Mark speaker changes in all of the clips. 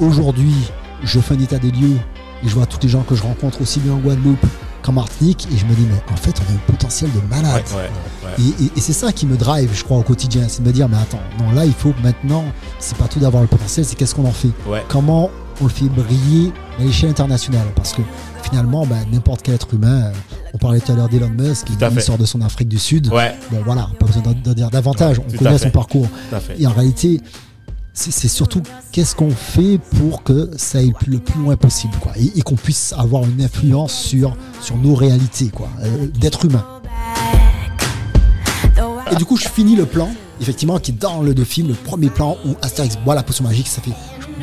Speaker 1: Aujourd'hui, je fais un état des lieux et je vois tous les gens que je rencontre aussi bien en Guadeloupe qu'en Martinique et je me dis mais en fait on a un potentiel de malade.
Speaker 2: Ouais, ouais, ouais.
Speaker 1: Et, et- et c'est ça qui me drive, je crois, au quotidien. C'est de me dire, mais attends, non, là, il faut maintenant, c'est pas tout d'avoir le potentiel, c'est qu'est-ce qu'on en fait? Comment on le fait briller à l'échelle internationale? Parce que finalement, bah, n'importe quel être humain, euh, on parlait tout à l'heure d'Elon Musk,
Speaker 2: fait.
Speaker 1: sort de son Afrique du Sud.
Speaker 2: Ouais,
Speaker 1: Bon, voilà, pas besoin d'en dire davantage,
Speaker 2: Ouais,
Speaker 1: on connaît son parcours. Et en réalité, c'est surtout qu'est-ce qu'on fait pour que ça aille le plus, loin possible, quoi. Et, et qu'on puisse avoir une influence sur, sur nos réalités, quoi, euh, d'être humain. Et du coup, je finis le plan, effectivement, qui est dans le de film, le premier plan où Astérix boit la potion magique, ça fait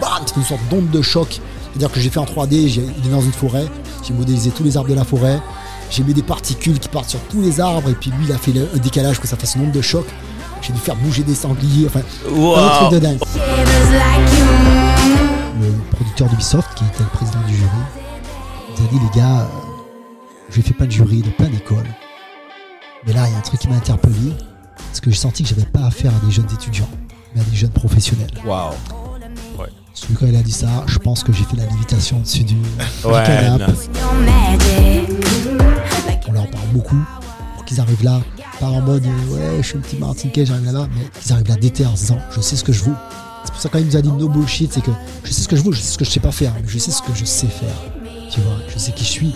Speaker 1: bam, une sorte d'onde de choc. C'est-à-dire que j'ai fait en 3D, j'ai il est dans une forêt, j'ai modélisé tous les arbres de la forêt, j'ai mis des particules qui partent sur tous les arbres, et puis lui, il a fait le, un décalage que ça fasse une onde de choc. J'ai dû faire bouger des sangliers, enfin, un autre truc de dingue. Le producteur d'Ubisoft, qui était le président du jury, nous a dit les gars, euh, j'ai fait plein de jurys de plein d'écoles. Mais là, il y a un truc qui m'a interpellé, parce que j'ai senti que j'avais pas affaire à des jeunes étudiants, mais à des jeunes professionnels.
Speaker 2: Waouh.
Speaker 1: Celui quand il a dit ça, je pense que j'ai fait la lévitation au-dessus du, du
Speaker 2: Ouais,
Speaker 1: canapé. On leur parle beaucoup pour qu'ils arrivent là, pas en mode euh, ouais, je suis un petit Martiniquais, j'arrive là-bas, mais qu'ils arrivent là d'été en se disant je sais ce que je vaux. C'est pour ça quand il nous a dit no bullshit, c'est que je sais ce que je vaux, je sais ce que je sais pas faire, mais je sais ce que je sais faire. Tu vois, je sais qui je suis.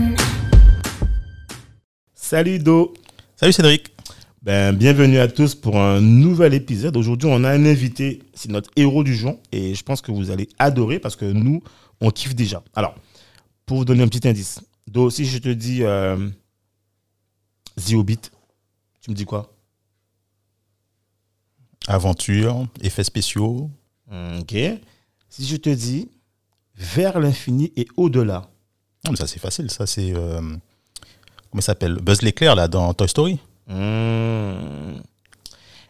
Speaker 2: Salut Do.
Speaker 3: Salut Cédric.
Speaker 2: Ben, bienvenue à tous pour un nouvel épisode. Aujourd'hui, on a un invité, c'est notre héros du jour, et je pense que vous allez adorer parce que nous, on kiffe déjà. Alors, pour vous donner un petit indice, Do, si je te dis euh, The Hobbit, tu me dis quoi?
Speaker 3: Aventure, effets spéciaux.
Speaker 2: Ok. Si je te dis Vers l'infini et au-delà,
Speaker 3: Non, mais ça c'est facile, ça c'est... euh, comment il s'appelle? Buzz l'éclair là dans Toy Story?
Speaker 2: Hmm.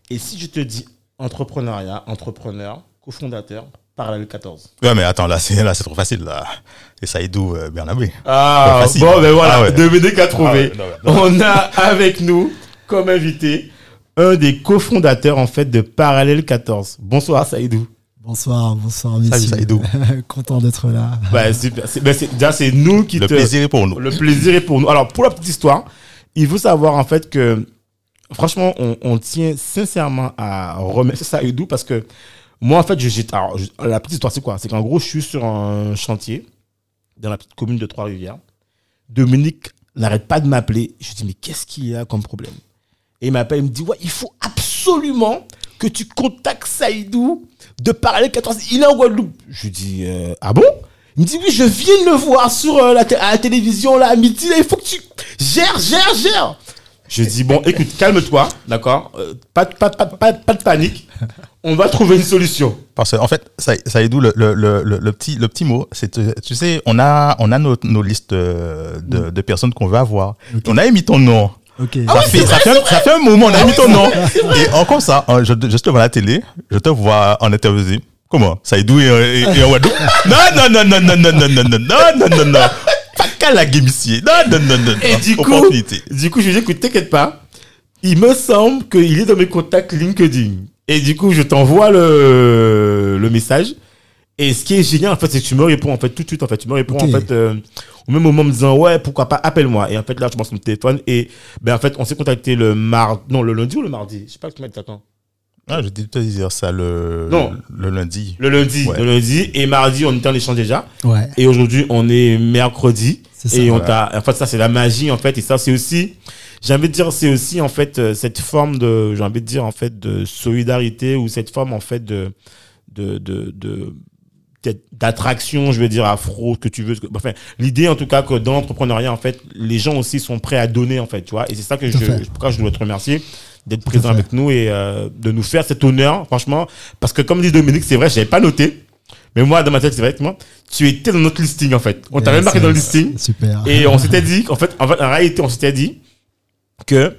Speaker 2: Et si je te dis entrepreneuriat, entrepreneur, cofondateur, parallèle 14
Speaker 3: Ouais mais attends, là c'est là, c'est trop facile là. C'est Saïdou euh, Bernabé.
Speaker 2: Ah, bon, ben voilà,
Speaker 3: Ah ouais.
Speaker 2: trouver.
Speaker 3: Ah ouais, non,
Speaker 2: On a avec nous, comme invité, un des cofondateurs, en fait, de Parallèle 14. Bonsoir, Saïdou.
Speaker 1: Bonsoir, bonsoir messieurs.
Speaker 3: Saïdou.
Speaker 1: Content d'être là.
Speaker 2: Bah, super. C'est- c'est- déjà, c'est nous qui
Speaker 3: Le
Speaker 2: te...
Speaker 3: plaisir est pour nous.
Speaker 2: Le plaisir est pour nous. Alors, pour la petite histoire, il faut savoir, en fait, que, franchement, on, on tient sincèrement à remercier Saïdou parce que, moi, en fait, je, j'ai- alors, je- la petite histoire, c'est quoi? C'est qu'en gros, je suis sur un chantier dans la petite commune de Trois-Rivières. Dominique n'arrête pas de m'appeler. Je dis, mais qu'est-ce qu'il y a comme problème? Et il m'appelle, il me dit, ouais, il faut absolument que tu contactes Saïdou de Parallèle 14. Il est en Guadeloupe. Je lui dis, euh, ah bon? Il me dit, oui, je viens de le voir sur euh, la, à la télévision, là, à midi. là, il faut que tu gères, gères, gères. Je dis, bon, écoute, calme-toi, d'accord? Euh, pas, de- pas, pas, de panique. On va trouver une solution.
Speaker 3: Parce qu'en fait, ça, Saïdou, le, le, le, le, le petit, le petit mot, c'est, tu sais, on a, on a nos, nos listes de, de personnes qu'on veut avoir. On a émis ton nom.
Speaker 1: Ok.
Speaker 3: ça, fait, ça, fait un, ça fait un moment, on a mis ton nom. Et en comme ça, hein, je, je te vois à la télé, je te vois en interview. Comment Saïdou et, et, et en Guadeloupe Non, non, non, non, non, non, non, non, non, non, non, non, non. Pas qu'à la game ici. Non, non, non, non.
Speaker 2: Et
Speaker 3: non.
Speaker 2: du coup, du coup, je lui dis, écoute, t'inquiète pas. Il me semble qu'il est dans mes contacts LinkedIn. Et du coup, je t'envoie le, le message. Et ce qui est génial, en fait, c'est que tu me réponds, en fait, tout de suite, en fait. Tu me réponds,
Speaker 1: Ok.
Speaker 2: en fait, euh, au même moment, en me disant, ouais, pourquoi pas, appelle-moi. Et en fait, là, je pense mon téléphone. Et, ben, en fait, on s'est contacté le mardi, non, le lundi ou le mardi? Je sais pas que tu m'as dit ça quand.
Speaker 3: Ah, je vais te dire ça le,
Speaker 2: Non.
Speaker 3: le lundi.
Speaker 2: Le lundi,
Speaker 3: Ouais.
Speaker 2: le lundi. Et mardi, on était en échange déjà.
Speaker 1: Ouais,
Speaker 2: Et aujourd'hui, on est mercredi.
Speaker 1: c'est ça.
Speaker 2: Et on
Speaker 3: voilà.
Speaker 2: t'a, en fait, ça, c'est la magie, en fait. Et ça, c'est aussi, j'ai envie de dire, c'est aussi, en fait, euh, cette forme de, j'ai envie de dire, en fait, de solidarité ou cette forme, en fait, de, de, de, de peut-être d'attraction, je veux dire afro, ce que tu veux. Enfin, l'idée en tout cas que dans l'entrepreneuriat, en fait, les gens aussi sont prêts à donner, en fait, tu vois. Et c'est ça que je, pourquoi je dois te remercier d'être présent avec nous et euh, de nous faire cet honneur, franchement. Parce que comme dit Dominique, c'est vrai, j'avais pas noté. Mais moi, dans ma tête, c'est vrai que moi, tu étais dans notre listing, en fait. On t'avait
Speaker 1: Ouais,
Speaker 2: marqué dans le listing.
Speaker 1: Super.
Speaker 2: Et on s'était dit qu'en fait, en fait, en réalité, on s'était dit que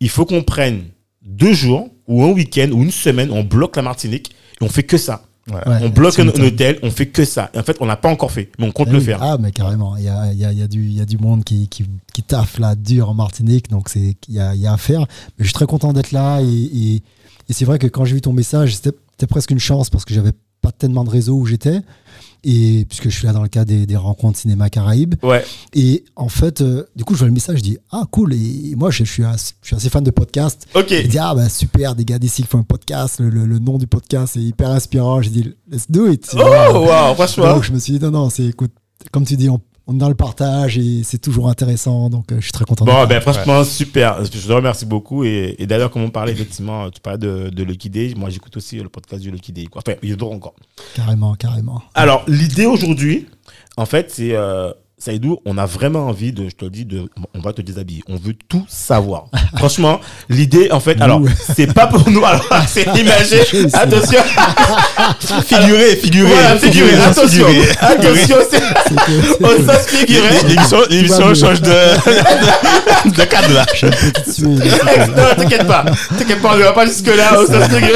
Speaker 2: il faut qu'on prenne deux jours ou un week-end ou une semaine, on bloque la Martinique et on fait que ça.
Speaker 3: Ouais,
Speaker 2: on bloque un, hôtel, on fait que ça. Et en fait, on n'a pas encore fait, mais on compte
Speaker 1: Ah
Speaker 2: le
Speaker 1: oui.
Speaker 2: faire.
Speaker 1: Ah, mais carrément. Il y a, il y a- il y a du, il y a du monde qui, qui, qui taffe là, dur en Martinique. Donc, c'est, il y a, y a à faire. Mais je suis très content d'être là. Et, et, et c'est vrai que quand j'ai vu ton message, c'était, c'était presque une chance parce que j'avais pas tellement de réseau où j'étais. Et puisque je suis là dans le cadre des, des rencontres cinéma Caraïbes.
Speaker 2: Ouais.
Speaker 1: Et en fait, euh, du coup, je vois le message, je dis Ah, cool. Et moi, je, je suis, assez, je suis assez fan de podcasts.
Speaker 2: Ok.
Speaker 1: Je dis Ah, bah super, des gars d'ici qui font un podcast. Le, le- le nom du podcast est hyper inspirant. J'ai dit Let's do it.
Speaker 2: Oh, franchement.
Speaker 1: Donc je me suis dit non, non, c'est écoute, comme tu dis, on, on est dans le partage et c'est toujours intéressant. Donc euh, je suis très content.
Speaker 2: Bon, ben franchement, super. Je te remercie beaucoup. Et, et d'ailleurs, comme on parlait, effectivement, tu parlais de, de Lucky Day. Moi, j'écoute aussi le podcast du Lucky Day. Quoi. Enfin, il y en encore.
Speaker 1: Carrément, carrément.
Speaker 2: Alors, l'idée aujourd'hui, en fait, c'est. Euh, Saïdou, on a vraiment envie de, je te le dis, de, on va te déshabiller. On veut tout savoir. Franchement, l'idée, en fait, alors,
Speaker 1: Nous.
Speaker 2: c'est pas pour nous, alors, c'est imagé. Attention,
Speaker 3: Figuré, figuré.
Speaker 2: voilà, figuré, attention, attention, sens figuré.
Speaker 3: L'émission, change de, de cadre là.
Speaker 2: Non, t'inquiète pas. T'inquiète pas, on ne va pas jusque-là. sens figuré.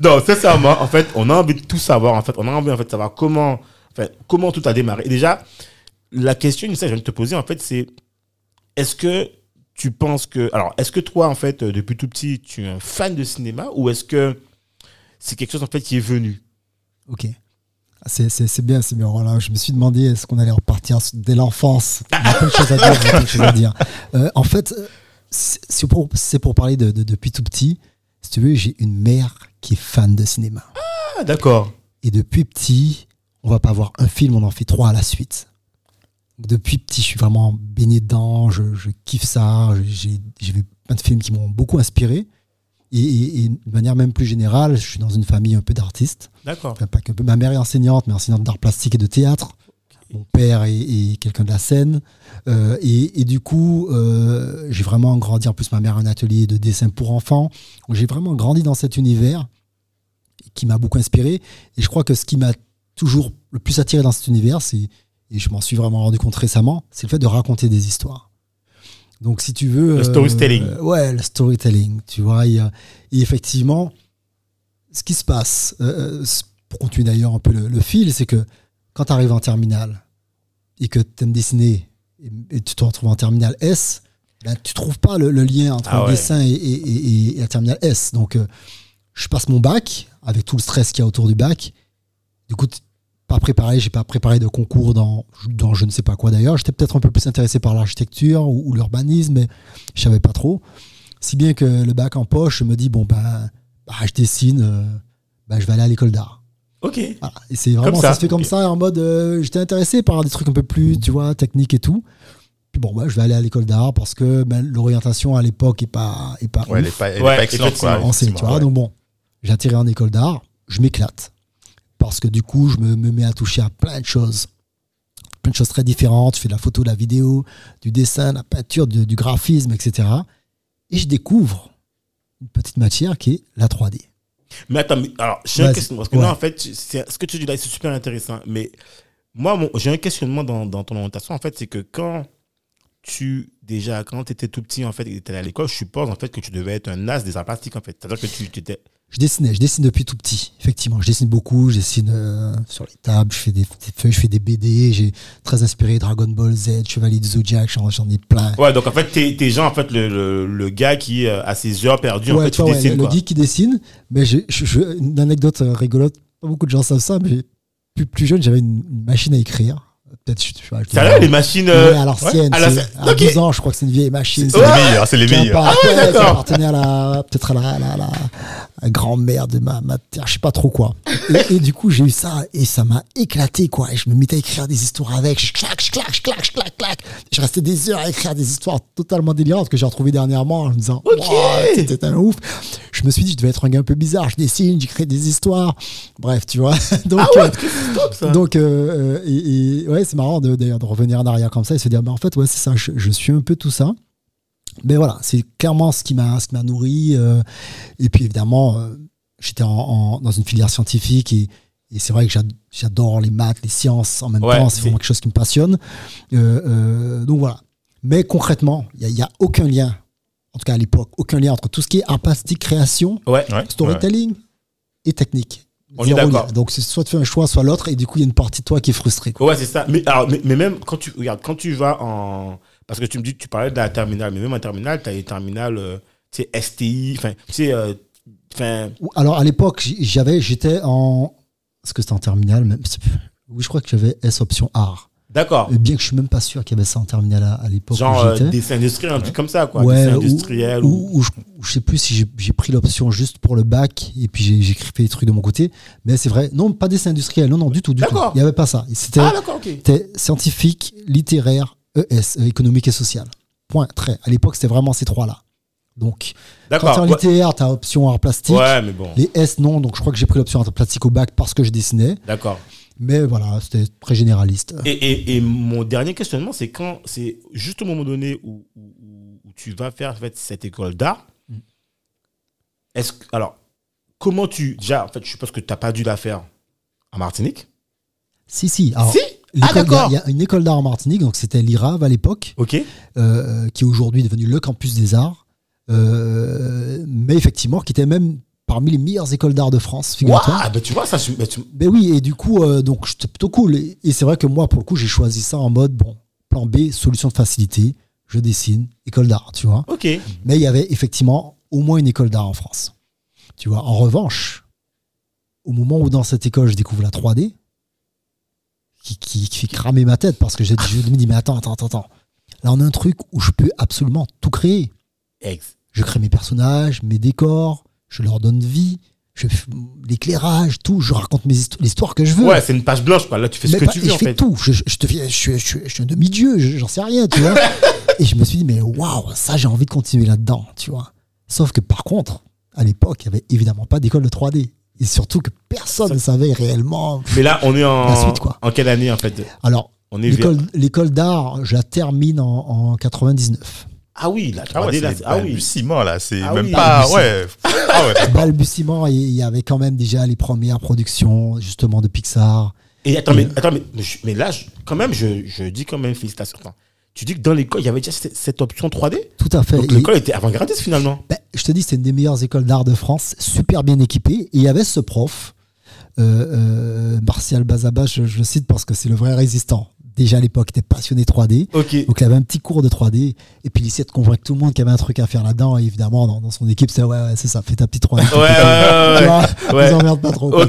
Speaker 2: non, sincèrement, en fait, on a envie de tout savoir. En fait, on a envie en fait, de savoir comment, enfin, comment tout a démarré. Et déjà, la question, ça, je viens de te poser, en fait, c'est est-ce que tu penses que. Alors, est-ce que toi, en fait, euh, depuis tout petit, tu es un fan de cinéma ou est-ce que c'est quelque chose, en fait, qui est venu?
Speaker 1: Ok. C'est, bien, c'est bien. Voilà, je me suis demandé est-ce qu'on allait repartir dès l'enfance? Il y a plein de choses à dire. il y a plein de choses à dire. Euh, en fait, c'est pour, parler de, de- depuis tout petit. Si tu veux, j'ai une mère qui est fan de cinéma.
Speaker 2: Ah, d'accord.
Speaker 1: Et depuis petit, on va pas voir un film, on en fait trois à la suite. Depuis petit, je suis vraiment baigné dedans, je, je kiffe ça. J'ai vu plein de films qui m'ont beaucoup inspiré. Et, et- et de manière même plus générale, je suis dans une famille un peu d'artistes.
Speaker 2: D'accord.
Speaker 1: Enfin, pas que ma mère est enseignante, mais enseignante d'art plastique et de théâtre. Mon père est, est quelqu'un de la scène. Euh, et, et du coup, euh, j'ai vraiment grandi. En plus, ma mère a un atelier de dessin pour enfants. J'ai vraiment grandi dans cet univers qui m'a beaucoup inspiré. Et je crois que ce qui m'a toujours le plus attiré dans cet univers, c'est, et je m'en suis vraiment rendu compte récemment, c'est le fait de raconter des histoires. Donc, si tu veux.
Speaker 2: Le storytelling.
Speaker 1: euh, ouais, le storytelling. Tu vois, a- et effectivement, ce qui se passe, euh, c- pour continuer d'ailleurs un peu le, le fil, c'est que quand tu arrives en terminale et que tu aimes dessiner et, et tu te retrouves en terminale S, ben, tu trouves pas le, le lien entre
Speaker 2: Ah
Speaker 1: le dessin et, et- et- et la terminale S. Donc, euh, je passe mon bac avec tout le stress qu'il y a autour du bac. Du coup, pas préparé, j'ai pas préparé de concours dans, dans je ne sais pas quoi d'ailleurs. J'étais peut-être un peu plus intéressé par l'architecture ou, ou l'urbanisme, mais je savais pas trop. Si bien que le bac en poche, je me dis, bon, ben, bah, je dessine, euh, ben, je vais aller à l'école d'art.
Speaker 2: Ok.
Speaker 1: Voilà. Et c'est vraiment, ça.
Speaker 2: ça,
Speaker 1: se fait comme ça, en mode, euh, j'étais intéressé par des trucs un peu plus, tu vois, techniques et tout. Puis bon, bah, je vais aller à l'école d'art parce que ben, l'orientation à l'époque est pas, est pas
Speaker 3: Ouais, elle est pas, elle est
Speaker 2: Ouais,
Speaker 3: pas excellente, quoi.
Speaker 2: effectivement.
Speaker 1: On sait, tu
Speaker 3: effectivement,
Speaker 1: vois.
Speaker 3: ouais.
Speaker 1: Donc bon, j'ai atterri en école d'art, je m'éclate. Parce que du coup, je me, me mets à toucher à plein de choses. Plein de choses très différentes. Je fais de la photo, de la vidéo, du dessin, de la peinture, de- du graphisme, etc. Et je découvre une petite matière qui est la 3D.
Speaker 2: Mais attends, mais- alors, j'ai un questionnement. Parce que
Speaker 1: Ouais.
Speaker 2: là, en fait, ce que tu dis là, c'est super intéressant. Mais moi, j'ai un questionnement dans, dans ton orientation. En fait, c'est que quand tu, déjà, quand tu étais tout petit, en fait, et tu étais allé à l'école, je suppose, en fait, que tu devais être un as des arts plastiques, en fait. C'est-à-dire que tu étais.
Speaker 1: Je dessinais, je dessine depuis tout petit, effectivement. Je dessine beaucoup, je dessine euh, sur les tables, je fais des, des feuilles, je fais des BD. J'ai très inspiré Dragon Ball Z, Chevalier du Zodiac, j'en ai plein.
Speaker 2: Ouais, donc en fait, t'es t'es genre, en fait, le, le, le gars qui, euh, à ses heures perdues, en
Speaker 1: ouais,
Speaker 2: fait,
Speaker 1: tu ouais,
Speaker 2: dessines,
Speaker 1: le, le
Speaker 2: quoi.
Speaker 1: geek qui dessine. Mais je, je- une anecdote euh, rigolote, pas beaucoup de gens savent ça, mais plus, plus jeune, j'avais une, machine à écrire. Peut-être, je, je, sais pas, je
Speaker 2: Sérieux, les machines. euh,
Speaker 1: Ouais, à l'ancienne.
Speaker 2: ouais, à
Speaker 1: c'est-
Speaker 2: Ok.
Speaker 1: 12 ans, je crois que c'est une vieille machine.
Speaker 3: C'est les meilleurs, c'est les meilleurs.
Speaker 2: Ah ouais, d'accord.
Speaker 1: appartenait à la, peut-être à la, la, la, grand-mère de ma, ma terre, je sais pas trop quoi. Et, et du coup, j'ai eu ça et ça m'a éclaté, quoi. Et je me mettais à écrire des histoires avec. Je clac, je clac, je clac, je clac, clac. Je restais des heures à écrire des histoires totalement délirantes que j'ai retrouvées dernièrement en me disant,
Speaker 2: Ok.
Speaker 1: Wow, c'était un ouf. Je me suis dit, je devais être un gars un peu bizarre. Je dessine, j'écris des histoires. Bref, tu vois. Donc,
Speaker 2: Ah ouais,
Speaker 1: euh,
Speaker 2: c'est top ça.
Speaker 1: donc, euh, euh, et, et ouais, c'est marrant de, d'ailleurs de revenir en arrière comme ça et se dire, bah, en fait, ouais, c'est ça, je, je suis un peu tout ça. Mais voilà, c'est clairement ce qui m'a, ce qui m'a nourri. euh, et puis évidemment, euh, j'étais en, en- dans une filière scientifique et, et c'est vrai que j'ad- j'adore les maths, les sciences en même
Speaker 2: Ouais,
Speaker 1: temps. C'est vraiment quelque chose qui me passionne. Euh, donc voilà. Mais concrètement, il n'y a, aucun lien, en tout cas à l'époque, aucun lien entre tout ce qui est art plastique, création,
Speaker 2: Ouais.
Speaker 3: Ouais,
Speaker 1: storytelling et technique.
Speaker 2: On est d'accord.
Speaker 1: Donc c'est soit tu fais un choix, soit l'autre, et du coup il y a une partie de toi qui est frustrée. quoi.
Speaker 2: Ouais, c'est ça. Mais, alors, mais, mais même quand tu, regarde, quand tu vas en. Parce que tu me dis tu parlais de la terminale, mais même en terminale, tu as les terminales, euh, tu sais, STI, enfin, tu sais, euh,
Speaker 1: Alors à l'époque, j'avais, j'étais en. Est-ce que c'était en terminale même? Oui, je crois que j'avais S option art.
Speaker 2: d'accord.
Speaker 1: Bien que je suis même pas sûr qu'il y avait ça en terminale à, à l'époque
Speaker 2: Genre
Speaker 1: où
Speaker 2: euh, dessin industriel, un truc comme ça, quoi.
Speaker 1: Ouais,
Speaker 2: dessin
Speaker 1: ou-
Speaker 2: industriel.
Speaker 1: ou,
Speaker 2: Ou,
Speaker 1: ou je, je sais plus si j'ai- pris l'option juste pour le bac et puis j'ai écrit des trucs de mon côté. Mais c'est vrai, non, pas dessin industriel, non, non, du tout, du tout. Il n'y avait pas ça. C'était
Speaker 2: Ah, d'accord, ok.
Speaker 1: c'était scientifique, littéraire, ES, euh, économique et social. Point, trait. À l'époque, c'était vraiment ces trois-là. Donc, quand tu en littéraire, tu as option art plastique.
Speaker 2: Ouais, mais bon.
Speaker 1: Les S, non. Donc, je crois que j'ai pris l'option art plastique au bac parce que je dessinais.
Speaker 2: D'accord.
Speaker 1: Mais voilà, c'était très généraliste.
Speaker 2: Et, et, et mon dernier questionnement, c'est quand, c'est juste au moment donné où, où, où- où tu vas faire en fait, cette école d'art.
Speaker 1: Mm.
Speaker 2: Est-ce que, alors, comment tu, déjà, en fait, je suppose que tu n'as pas dû la faire en Martinique?
Speaker 1: Si, si. Alors,
Speaker 2: si? Ah, d'accord.
Speaker 1: Il y a une école d'art en Martinique, donc c'était l'IRAV à l'époque, euh, qui est aujourd'hui devenu le campus des arts. Euh, mais effectivement, qui était même parmi les meilleures écoles d'art de France, figure-toi.
Speaker 2: Ben tu vois, ça, ben tu-
Speaker 1: Ben oui, et du coup, euh, donc c'était plutôt cool. Et, et c'est vrai que moi, pour le coup, j'ai choisi ça en mode, bon, plan B, solution de facilité, je dessine, école d'art, tu vois.
Speaker 2: ok.
Speaker 1: Mais il y avait effectivement au moins une école d'art en France. Tu vois, en revanche, au moment où dans cette école, je découvre la 3D, qui, qui, qui fait cramer ma tête parce que je, je me dis, mais attends, attends, attends, attends. Là, on a un truc où je peux absolument tout créer.
Speaker 2: Ex.
Speaker 1: Je crée mes personnages, mes décors, je leur donne vie, l'éclairage, tout, je raconte mes histo- l'histoire que je veux.
Speaker 2: Ouais, c'est une page blanche, quoi. Là, tu fais ce
Speaker 1: Mais
Speaker 2: que
Speaker 1: pas-
Speaker 2: tu veux,
Speaker 1: je
Speaker 2: en
Speaker 1: fais
Speaker 2: fait.
Speaker 1: tout. Je, je, deviens, je, suis- je, je suis un demi-dieu, je- j'en sais rien, tu vois. et je me suis dit, mais waouh, ça, j'ai envie de continuer là-dedans, tu vois. Sauf que par contre, à l'époque, il n'y avait évidemment pas d'école de 3D. Et surtout que personne
Speaker 2: Ça-
Speaker 1: ne savait réellement.
Speaker 2: Mais là, on est en.
Speaker 1: Suite, quoi.
Speaker 2: En quelle année, en fait?
Speaker 1: Alors,
Speaker 2: On est
Speaker 1: l'école d'art, je la termine en, en 99.
Speaker 2: Ah oui, la
Speaker 3: Ah
Speaker 2: 3D,
Speaker 3: ouais,
Speaker 2: là, ah oui.
Speaker 3: balbutiement, là. C'est
Speaker 2: Ah
Speaker 3: même
Speaker 2: oui.
Speaker 3: pas. Ouais. Ah ouais.
Speaker 1: Balbutiement, il y avait quand même déjà les premières productions, justement, de Pixar.
Speaker 2: Et attends, mais, attends, mais, mais, là, quand même, je, je dis quand même félicitations. Enfin, tu dis que dans l'école, il y avait déjà cette, cette option 3D
Speaker 1: Tout à fait.
Speaker 2: Donc l'école était avant-gardiste finalement.
Speaker 1: Ben, je te dis, c'est une des meilleures écoles d'art de France, super bien équipée. Et il y avait ce prof, euh, euh, Martial Bazaba, je, je le cite parce que c'est le vrai résistant. Déjà à l'époque, il était passionné 3D.
Speaker 2: Ok.
Speaker 1: Donc il avait un petit cours de 3D. Et puis il essayait de convaincre tout le monde qu'il y avait un truc à faire là-dedans. Et évidemment, dans, dans son équipe, c'est ouais, ouais, c'est ça, fais ta petite 3D.
Speaker 2: Ouais, ouais, ouais, ouais.
Speaker 1: vois,
Speaker 2: Ouais.
Speaker 1: Vous emmerde pas trop. quoi.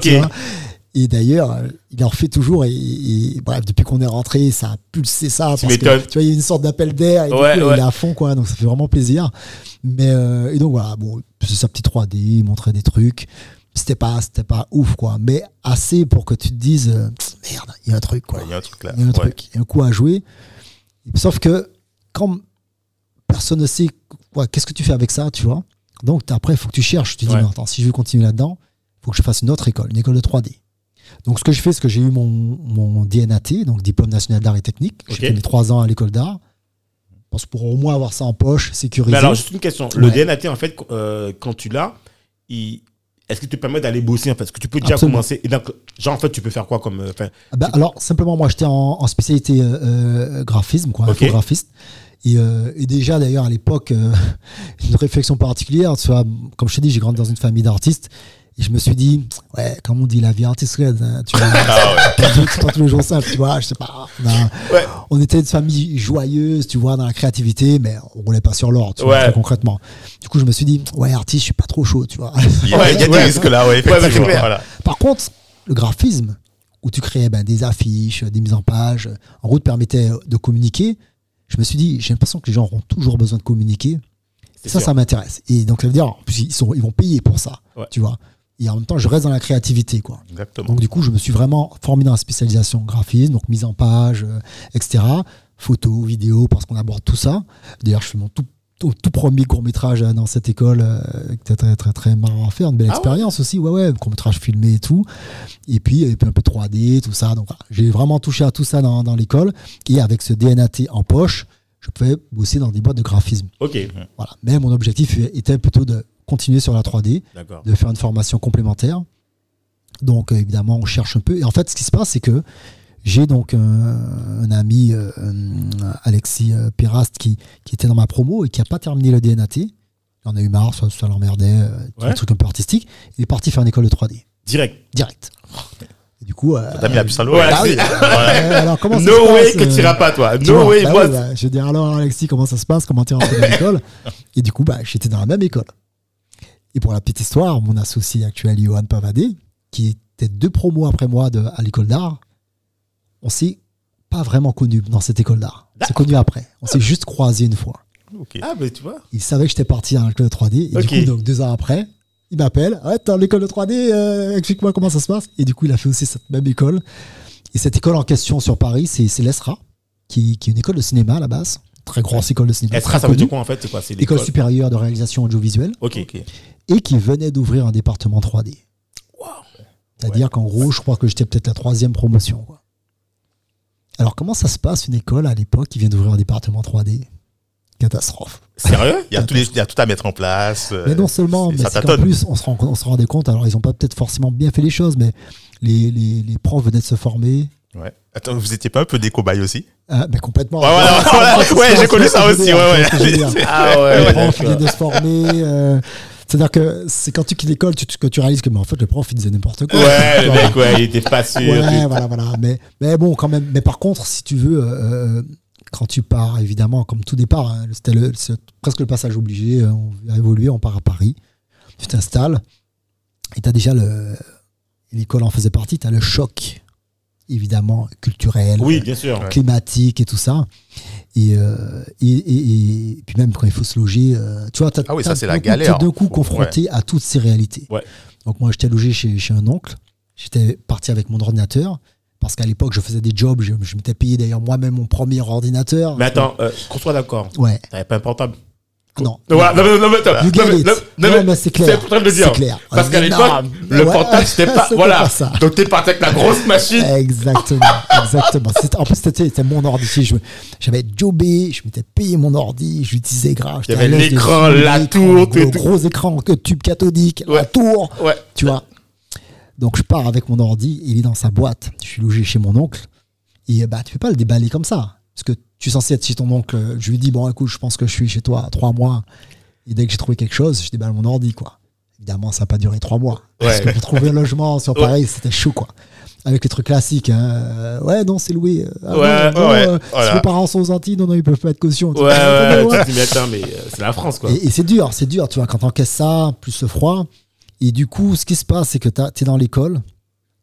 Speaker 1: Et d'ailleurs, il en fait toujours. Et, et bref, depuis qu'on est rentré, ça a pulsé ça.
Speaker 2: Tu
Speaker 1: parce que, tu vois, il y a une sorte d'appel d'air. Et
Speaker 2: Ouais,
Speaker 1: il est à fond, quoi. Donc ça fait vraiment plaisir. Mais, euh, et donc voilà, bon, c'est sa petite 3D, il montrait des trucs. C'était pas, c'était pas ouf, quoi. Mais assez pour que tu te dises, euh, merde, il y a un truc, quoi.
Speaker 3: Ouais, Il y a un truc là.
Speaker 1: Il y a un truc, il y a un coup à jouer. Sauf que quand personne ne sait quoi, qu'est-ce que tu fais avec ça, tu vois. Donc après, il faut que tu cherches. Tu te dis, mais attends, si je veux continuer là-dedans, il faut que je fasse une autre école, une école de 3D. Donc ce que je fais, c'est que j'ai eu mon, mon DNAT, donc diplôme national d'art et technique. J'ai fait mes trois ans à l'école d'art. Je pense pour au moins avoir ça en poche, sécurisé.
Speaker 2: Mais alors, juste une question. Le
Speaker 1: Ouais.
Speaker 2: DNAT, en fait, euh, quand tu l'as, il- est-ce qu'il te permet d'aller bosser en fait? Est-ce que tu peux déjà
Speaker 1: Absolument.
Speaker 2: commencer Et donc, genre, en fait, tu peux faire quoi comme. euh,
Speaker 1: Ah bah, alors, simplement, moi, j'étais en, en spécialité euh, euh, graphisme, quoi,
Speaker 2: Ok.
Speaker 1: infographiste. Et, euh, et déjà, d'ailleurs, à l'époque, une réflexion particulière, tu vois, comme je t'ai dit, j'ai grandi dans une famille d'artistes. Et je me suis dit, ouais, comme on dit, la vie artistique, hein, tu vois,
Speaker 3: Ah
Speaker 1: c'est pas tous les jours simple, tu vois, je sais pas. On, a-
Speaker 2: Ouais.
Speaker 1: on était une famille joyeuse, tu vois, dans la créativité, mais on roulait pas sur l'or, tu vois,
Speaker 2: Ouais.
Speaker 1: très concrètement. Du coup, je me suis dit, ouais, artiste, je suis pas trop chaud, tu vois.
Speaker 3: Il y a,
Speaker 2: Ouais,
Speaker 3: il y a des
Speaker 2: ouais.
Speaker 3: risques là, ouais,
Speaker 2: Ouais, bah,
Speaker 3: effectivement.
Speaker 2: clair.
Speaker 3: voilà.
Speaker 1: Par contre, le graphisme, où tu créais ben, des affiches, des mises en page, en route permettait de communiquer, je me suis dit, j'ai l'impression que les gens auront toujours besoin de communiquer. Ça,
Speaker 2: sûr.
Speaker 1: ça m'intéresse. Et donc, ça veut dire, en plus, ils, sont, ils vont payer pour ça,
Speaker 2: Ouais.
Speaker 1: tu vois. Et en même temps, je reste dans la créativité, quoi.
Speaker 3: Exactement.
Speaker 1: Donc, du coup, je me suis vraiment formé dans la spécialisation graphisme, donc mise en page, euh, etc. Photo, vidéo, parce qu'on aborde tout ça. D'ailleurs, je fais mon tout, tout, tout premier court-métrage euh, dans cette école, euh, qui était très, très, très marrant à faire, une belle
Speaker 2: Ah ouais
Speaker 1: expérience aussi, ouais, ouais, court-métrage filmé et tout. Et puis, et puis un peu 3D, tout ça. Donc, voilà. j'ai vraiment touché à tout ça dans, dans l'école. Et avec ce DNAT en poche, je pouvais bosser dans des boîtes de graphisme.
Speaker 2: Ok,
Speaker 1: Voilà. Mais mon objectif était plutôt de continuer sur la 3D,
Speaker 2: d'accord.
Speaker 1: de faire une formation complémentaire. Donc, euh, évidemment, on cherche un peu. Et en fait, ce qui se passe, c'est que j'ai donc un, un ami, euh, Alexis euh, Pirast, qui, qui était dans ma promo et qui n'a pas terminé le DNAT. Il en a eu marre, ça, ça l'emmerdait, euh,
Speaker 2: Ouais.
Speaker 1: un truc un peu artistique. Il est parti faire une école de 3D,
Speaker 2: Direct.
Speaker 1: direct. Et du coup. euh,
Speaker 3: T'as mis la puce à l'eau.
Speaker 2: Ouais,
Speaker 1: alors, comment ça
Speaker 2: No
Speaker 1: se
Speaker 2: way
Speaker 1: passe,
Speaker 2: que tu
Speaker 1: euh,
Speaker 2: iras pas, toi. No
Speaker 1: vois,
Speaker 2: way,
Speaker 1: bah oui, bah, je dis alors Alexis, comment ça se passe? Comment tu es rentré dans l'école? Et du coup, bah, j'étais dans la même école. Et pour la petite histoire, mon associé actuel, Johan Pavadé, qui était deux promos après moi de, à l'école d'art, on s'est pas vraiment connus dans cette école d'art. On s'est connus après. On s'est juste croisés une fois.
Speaker 2: Ah, mais tu vois.
Speaker 1: Il savait que j'étais parti dans l'école de 3D. Et du coup, donc, deux ans après, il m'appelle. Ouais, t'es dans l'école de 3D, euh, explique-moi comment ça se passe. Et du coup, il a fait aussi cette même école. Et cette école en question sur Paris, c'est c'est l'ESRA, qui, qui est une école de cinéma à la base. Très grosse école de cinéma. Très
Speaker 2: ça veut dire quoi en fait C'est quoi C'est
Speaker 1: École
Speaker 2: l'école.
Speaker 1: supérieure de réalisation audiovisuelle.
Speaker 2: Ok.
Speaker 3: Ok.
Speaker 1: Et qui venait d'ouvrir un département 3D. C'est-à-dire qu'en gros, je crois que j'étais peut-être la troisième promotion. quoi. Alors, comment ça se passe une école à l'époque qui vient d'ouvrir un département 3D Catastrophe.
Speaker 2: Sérieux?
Speaker 3: Il y, a tous les- il y a tout à mettre en place. euh,
Speaker 1: Mais non seulement,
Speaker 3: c'est-
Speaker 1: mais
Speaker 3: tâtonne.
Speaker 1: plus, on se, rend, on se rendait compte, alors ils n'ont pas peut-être forcément bien fait les choses, mais les, les, les profs venaient de se former.
Speaker 3: Ouais. Attends, vous étiez pas un peu des cobayes aussi?
Speaker 1: Ah, mais complètement.
Speaker 3: Ouais, j'ai connu ça aussi, ouais, ouais.
Speaker 2: Ah
Speaker 1: Les profs viennent de se former. euh, C'est-à-dire que c'est quand tu quittes l'école tu- que tu réalises que mais en fait, le prof, il disait n'importe quoi.
Speaker 2: Ouais, le mec, ouais, il était pas sûr.
Speaker 1: Ouais, voilà, voilà. Mais, mais bon, quand même. Mais par contre, si tu veux, euh, quand tu pars, évidemment, comme tout départ, hein, c'était presque le passage obligé. euh, On a évolué, on part à Paris. Tu t'installes. Et tu as déjà le. L'école en faisait partie, tu as le choc, évidemment, culturel,
Speaker 2: Oui, bien sûr.
Speaker 1: climatique et tout ça. Et, euh, et, et- et puis même quand il faut se loger, euh, tu vois, t'as-
Speaker 3: Ah oui, ça, c'est la
Speaker 1: coup-
Speaker 3: galère.
Speaker 1: t'es d'un coup confronté à toutes ces réalités.
Speaker 2: Ouais.
Speaker 1: Donc moi, j'étais logé chez, chez un oncle. J'étais parti avec mon ordinateur. Parce qu'à l'époque, je faisais des jobs. Je, je m'étais payé d'ailleurs moi-même mon premier ordinateur.
Speaker 2: Mais attends, euh, qu'on soit d'accord.
Speaker 1: Ouais.
Speaker 2: T'avais pas un portable?
Speaker 1: Non.
Speaker 2: Voilà, non, non, non, mais attends.
Speaker 1: You
Speaker 2: Non, mais-
Speaker 1: it.
Speaker 2: non, non,
Speaker 1: Non,
Speaker 2: mais
Speaker 1: mais c'est clair.
Speaker 2: C'est le dire.
Speaker 1: Clair.
Speaker 2: Parce qu'à
Speaker 1: Non,
Speaker 2: l'époque, le
Speaker 1: ouais,
Speaker 2: portable, c'était pas. Voilà.
Speaker 1: pas ça.
Speaker 2: Donc t'es parti avec la grosse machine.
Speaker 1: Exactement, exactement. En plus, c'était mon ordi. Je- J'avais jobé, je m'étais payé mon ordi, je l'utilisais grave.
Speaker 2: Il y avait l'écran, la tour, tout-
Speaker 1: gros, écran, tube cathodique, la tour,
Speaker 2: Ouais.
Speaker 1: tu vois. Donc je pars avec mon ordi, il est dans sa boîte. Je suis logé chez mon oncle. Et bah, tu peux pas le déballer comme ça. Parce que tu es censé être chez ton oncle. Je lui dis, bon, écoute, je pense que je suis chez toi trois mois. Et dès que j'ai trouvé quelque chose, je déballe mon ordi, quoi. Évidemment, ça n'a pas duré trois mois. Parce que pour trouver un logement sur
Speaker 2: Ouais.
Speaker 1: Paris, c'était chaud, quoi. Avec les trucs classiques. Hein. Euh, Ouais, non, c'est loué. Ah
Speaker 2: Ouais,
Speaker 1: non, non,
Speaker 3: ouais,
Speaker 1: euh,
Speaker 3: voilà.
Speaker 1: Si vos parents sont aux Antilles, non, non, ils peuvent pas être caution.
Speaker 2: Ouais, ouais,
Speaker 1: ouais.
Speaker 2: tu dis, mais attends, mais euh, c'est la France, quoi.
Speaker 1: Et, et c'est dur, c'est dur, tu vois, quand t'encaisses ça, plus le froid. Et du coup, ce qui se passe, c'est que tu es dans l'école,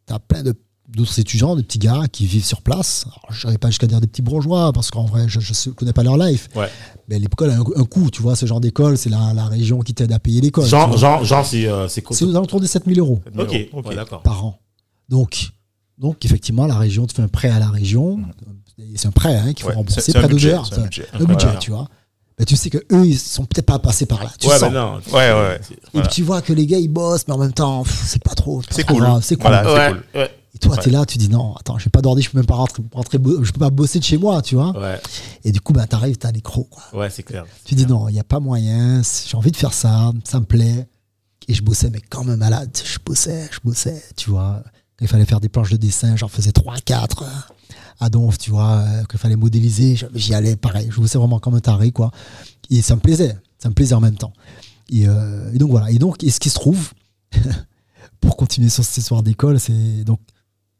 Speaker 1: tu as plein de- d'autres étudiants, des petits gars qui vivent sur place. Je n'irai pas jusqu'à dire des petits bourgeois, parce qu'en vrai, je ne connais pas leur life.
Speaker 2: Ouais.
Speaker 1: Mais l'école a un, un coût, tu vois, ce genre d'école, c'est la, la région qui t'aide à payer l'école. tu.
Speaker 2: Jean, Jean, c'est euh, c'est quoi
Speaker 1: C'est aux alentours des 7000 euros
Speaker 2: Ok,
Speaker 3: Ok.
Speaker 2: ouais, d'accord.
Speaker 1: par an. Donc, donc, effectivement, la région te fait un prêt à la région. C'est un prêt hein, qu'il faut
Speaker 3: Ouais,
Speaker 1: rembourser,
Speaker 3: un
Speaker 1: prêt
Speaker 3: budget, un budget.
Speaker 1: un budget,
Speaker 2: Voilà.
Speaker 1: tu vois. Mais tu sais que eux, ils sont peut-être pas passés par là. Tu
Speaker 2: Ouais,
Speaker 1: sens.
Speaker 2: mais non.
Speaker 3: Ouais, ouais.
Speaker 1: Et
Speaker 3: Voilà.
Speaker 1: puis tu vois que les gars ils bossent, mais en même temps, pff, c'est pas trop.
Speaker 3: C'est cool.
Speaker 1: grave, C'est cool.
Speaker 3: Voilà. c'est
Speaker 2: Ouais,
Speaker 3: cool.
Speaker 2: ouais,
Speaker 1: Et toi, t'es là, tu dis non, attends, j'ai pas d'ordi, je peux même pas rentrer, rentrer je peux pas bosser de chez moi, tu vois.
Speaker 2: ouais,
Speaker 1: Et du coup, bah, t'arrives, t'as l'écro, quoi.
Speaker 2: ouais, c'est clair.
Speaker 1: Tu dis non, il y a pas moyen, j'ai envie de faire ça, ça me plaît. Et je bossais, mais quand même malade. Je bossais, je bossais, tu vois. Il fallait faire des planches de dessin, j'en faisais 3, 4 à donf, tu vois, euh, qu'il fallait modéliser. J'y allais pareil, je bossais vraiment comme un taré, quoi. Et ça me plaisait, ça me plaisait en même temps. Et, euh, et donc voilà. Et donc, et ce qui se trouve, pour continuer sur cette histoire d'école, c'est donc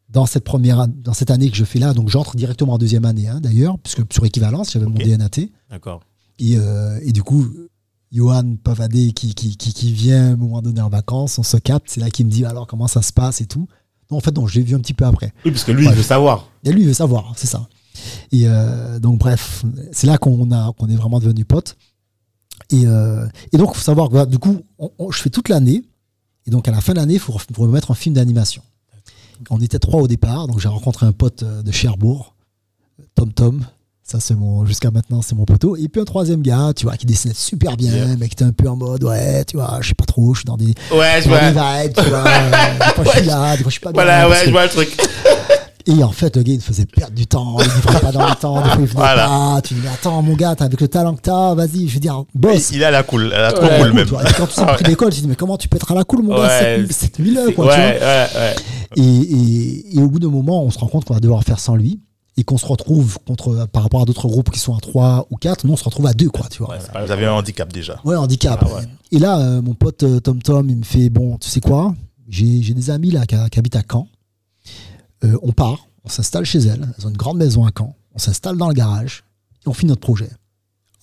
Speaker 1: dans cette première, an- dans cette année que je fais là, donc j'entre directement en deuxième année, hein, d'ailleurs, puisque sur équivalence, j'avais mon
Speaker 3: Ok.
Speaker 1: DNAT.
Speaker 2: D'accord.
Speaker 1: Et, euh, et du coup, Johan Pavadé qui, qui, qui, qui vient à un moment donné en vacances, on se capte, c'est là qu'il me dit alors comment ça se passe et tout. Non, en fait, non, je l'ai vu un petit peu après.
Speaker 2: Oui, parce que lui,
Speaker 1: Ouais.
Speaker 2: il veut savoir.
Speaker 1: Et lui, il veut savoir, c'est ça. Et euh, donc, bref, c'est là qu'on qu'on est vraiment devenus potes. Et, euh, et donc, il faut savoir du coup, on- on- je fais toute l'année. Et donc, à la fin de l'année, il faut, faut remettre un film d'animation. On était trois au départ. Donc, j'ai rencontré un pote euh, de Cherbourg, Tom Tom. Ça, c'est mon, jusqu'à maintenant, c'est mon poteau. Et puis un troisième gars, tu vois, qui dessinait super bien,
Speaker 2: Yeah.
Speaker 1: mais qui était un peu en mode, ouais, tu vois, je sais pas trop, je suis dans des,
Speaker 2: Ouais, je
Speaker 1: dans des
Speaker 2: vois.
Speaker 1: vibes, tu vois. euh, des fois, je suis là, des fois, je suis pas bien.
Speaker 2: Voilà, ouais, je vois le truc.
Speaker 1: et en fait, le gars, il faisait perdre du temps. Il ne livrait pas dans le temps. Des fois, il venait
Speaker 3: Voilà.
Speaker 1: pas. Tu dis, attends, mon gars, t'as avec le talent que t'as, vas-y, je veux dire, boss.
Speaker 3: Il est à la cool, à la trop
Speaker 2: Ouais.
Speaker 3: cool même.
Speaker 1: Vois, quand tu sais, pris d'école, tu dis, mais comment tu peux être à la cool, mon gars,
Speaker 2: Ouais.
Speaker 1: 7000 7000 heures, quoi,
Speaker 2: ouais,
Speaker 1: tu vois.
Speaker 2: ouais, ouais.
Speaker 1: Et, et, et au bout d'un moment, on se rend compte qu'on va devoir faire sans lui. Et qu'on se retrouve contre, par rapport à d'autres groupes qui sont à 3 ou 4, nous, on se retrouve à 2, quoi, tu vois.
Speaker 2: Ouais,
Speaker 3: Vous avez un handicap déjà.
Speaker 1: Ouais, handicap.
Speaker 2: Ah ouais.
Speaker 1: Et là, euh, mon pote euh, Tom Tom, il me fait Bon, tu sais quoi? J'ai j'ai des amis là qui, qui habitent à Caen. Euh, on part, on s'installe chez elles. Elles ont une grande maison à Caen. On s'installe dans le garage et on finit notre projet.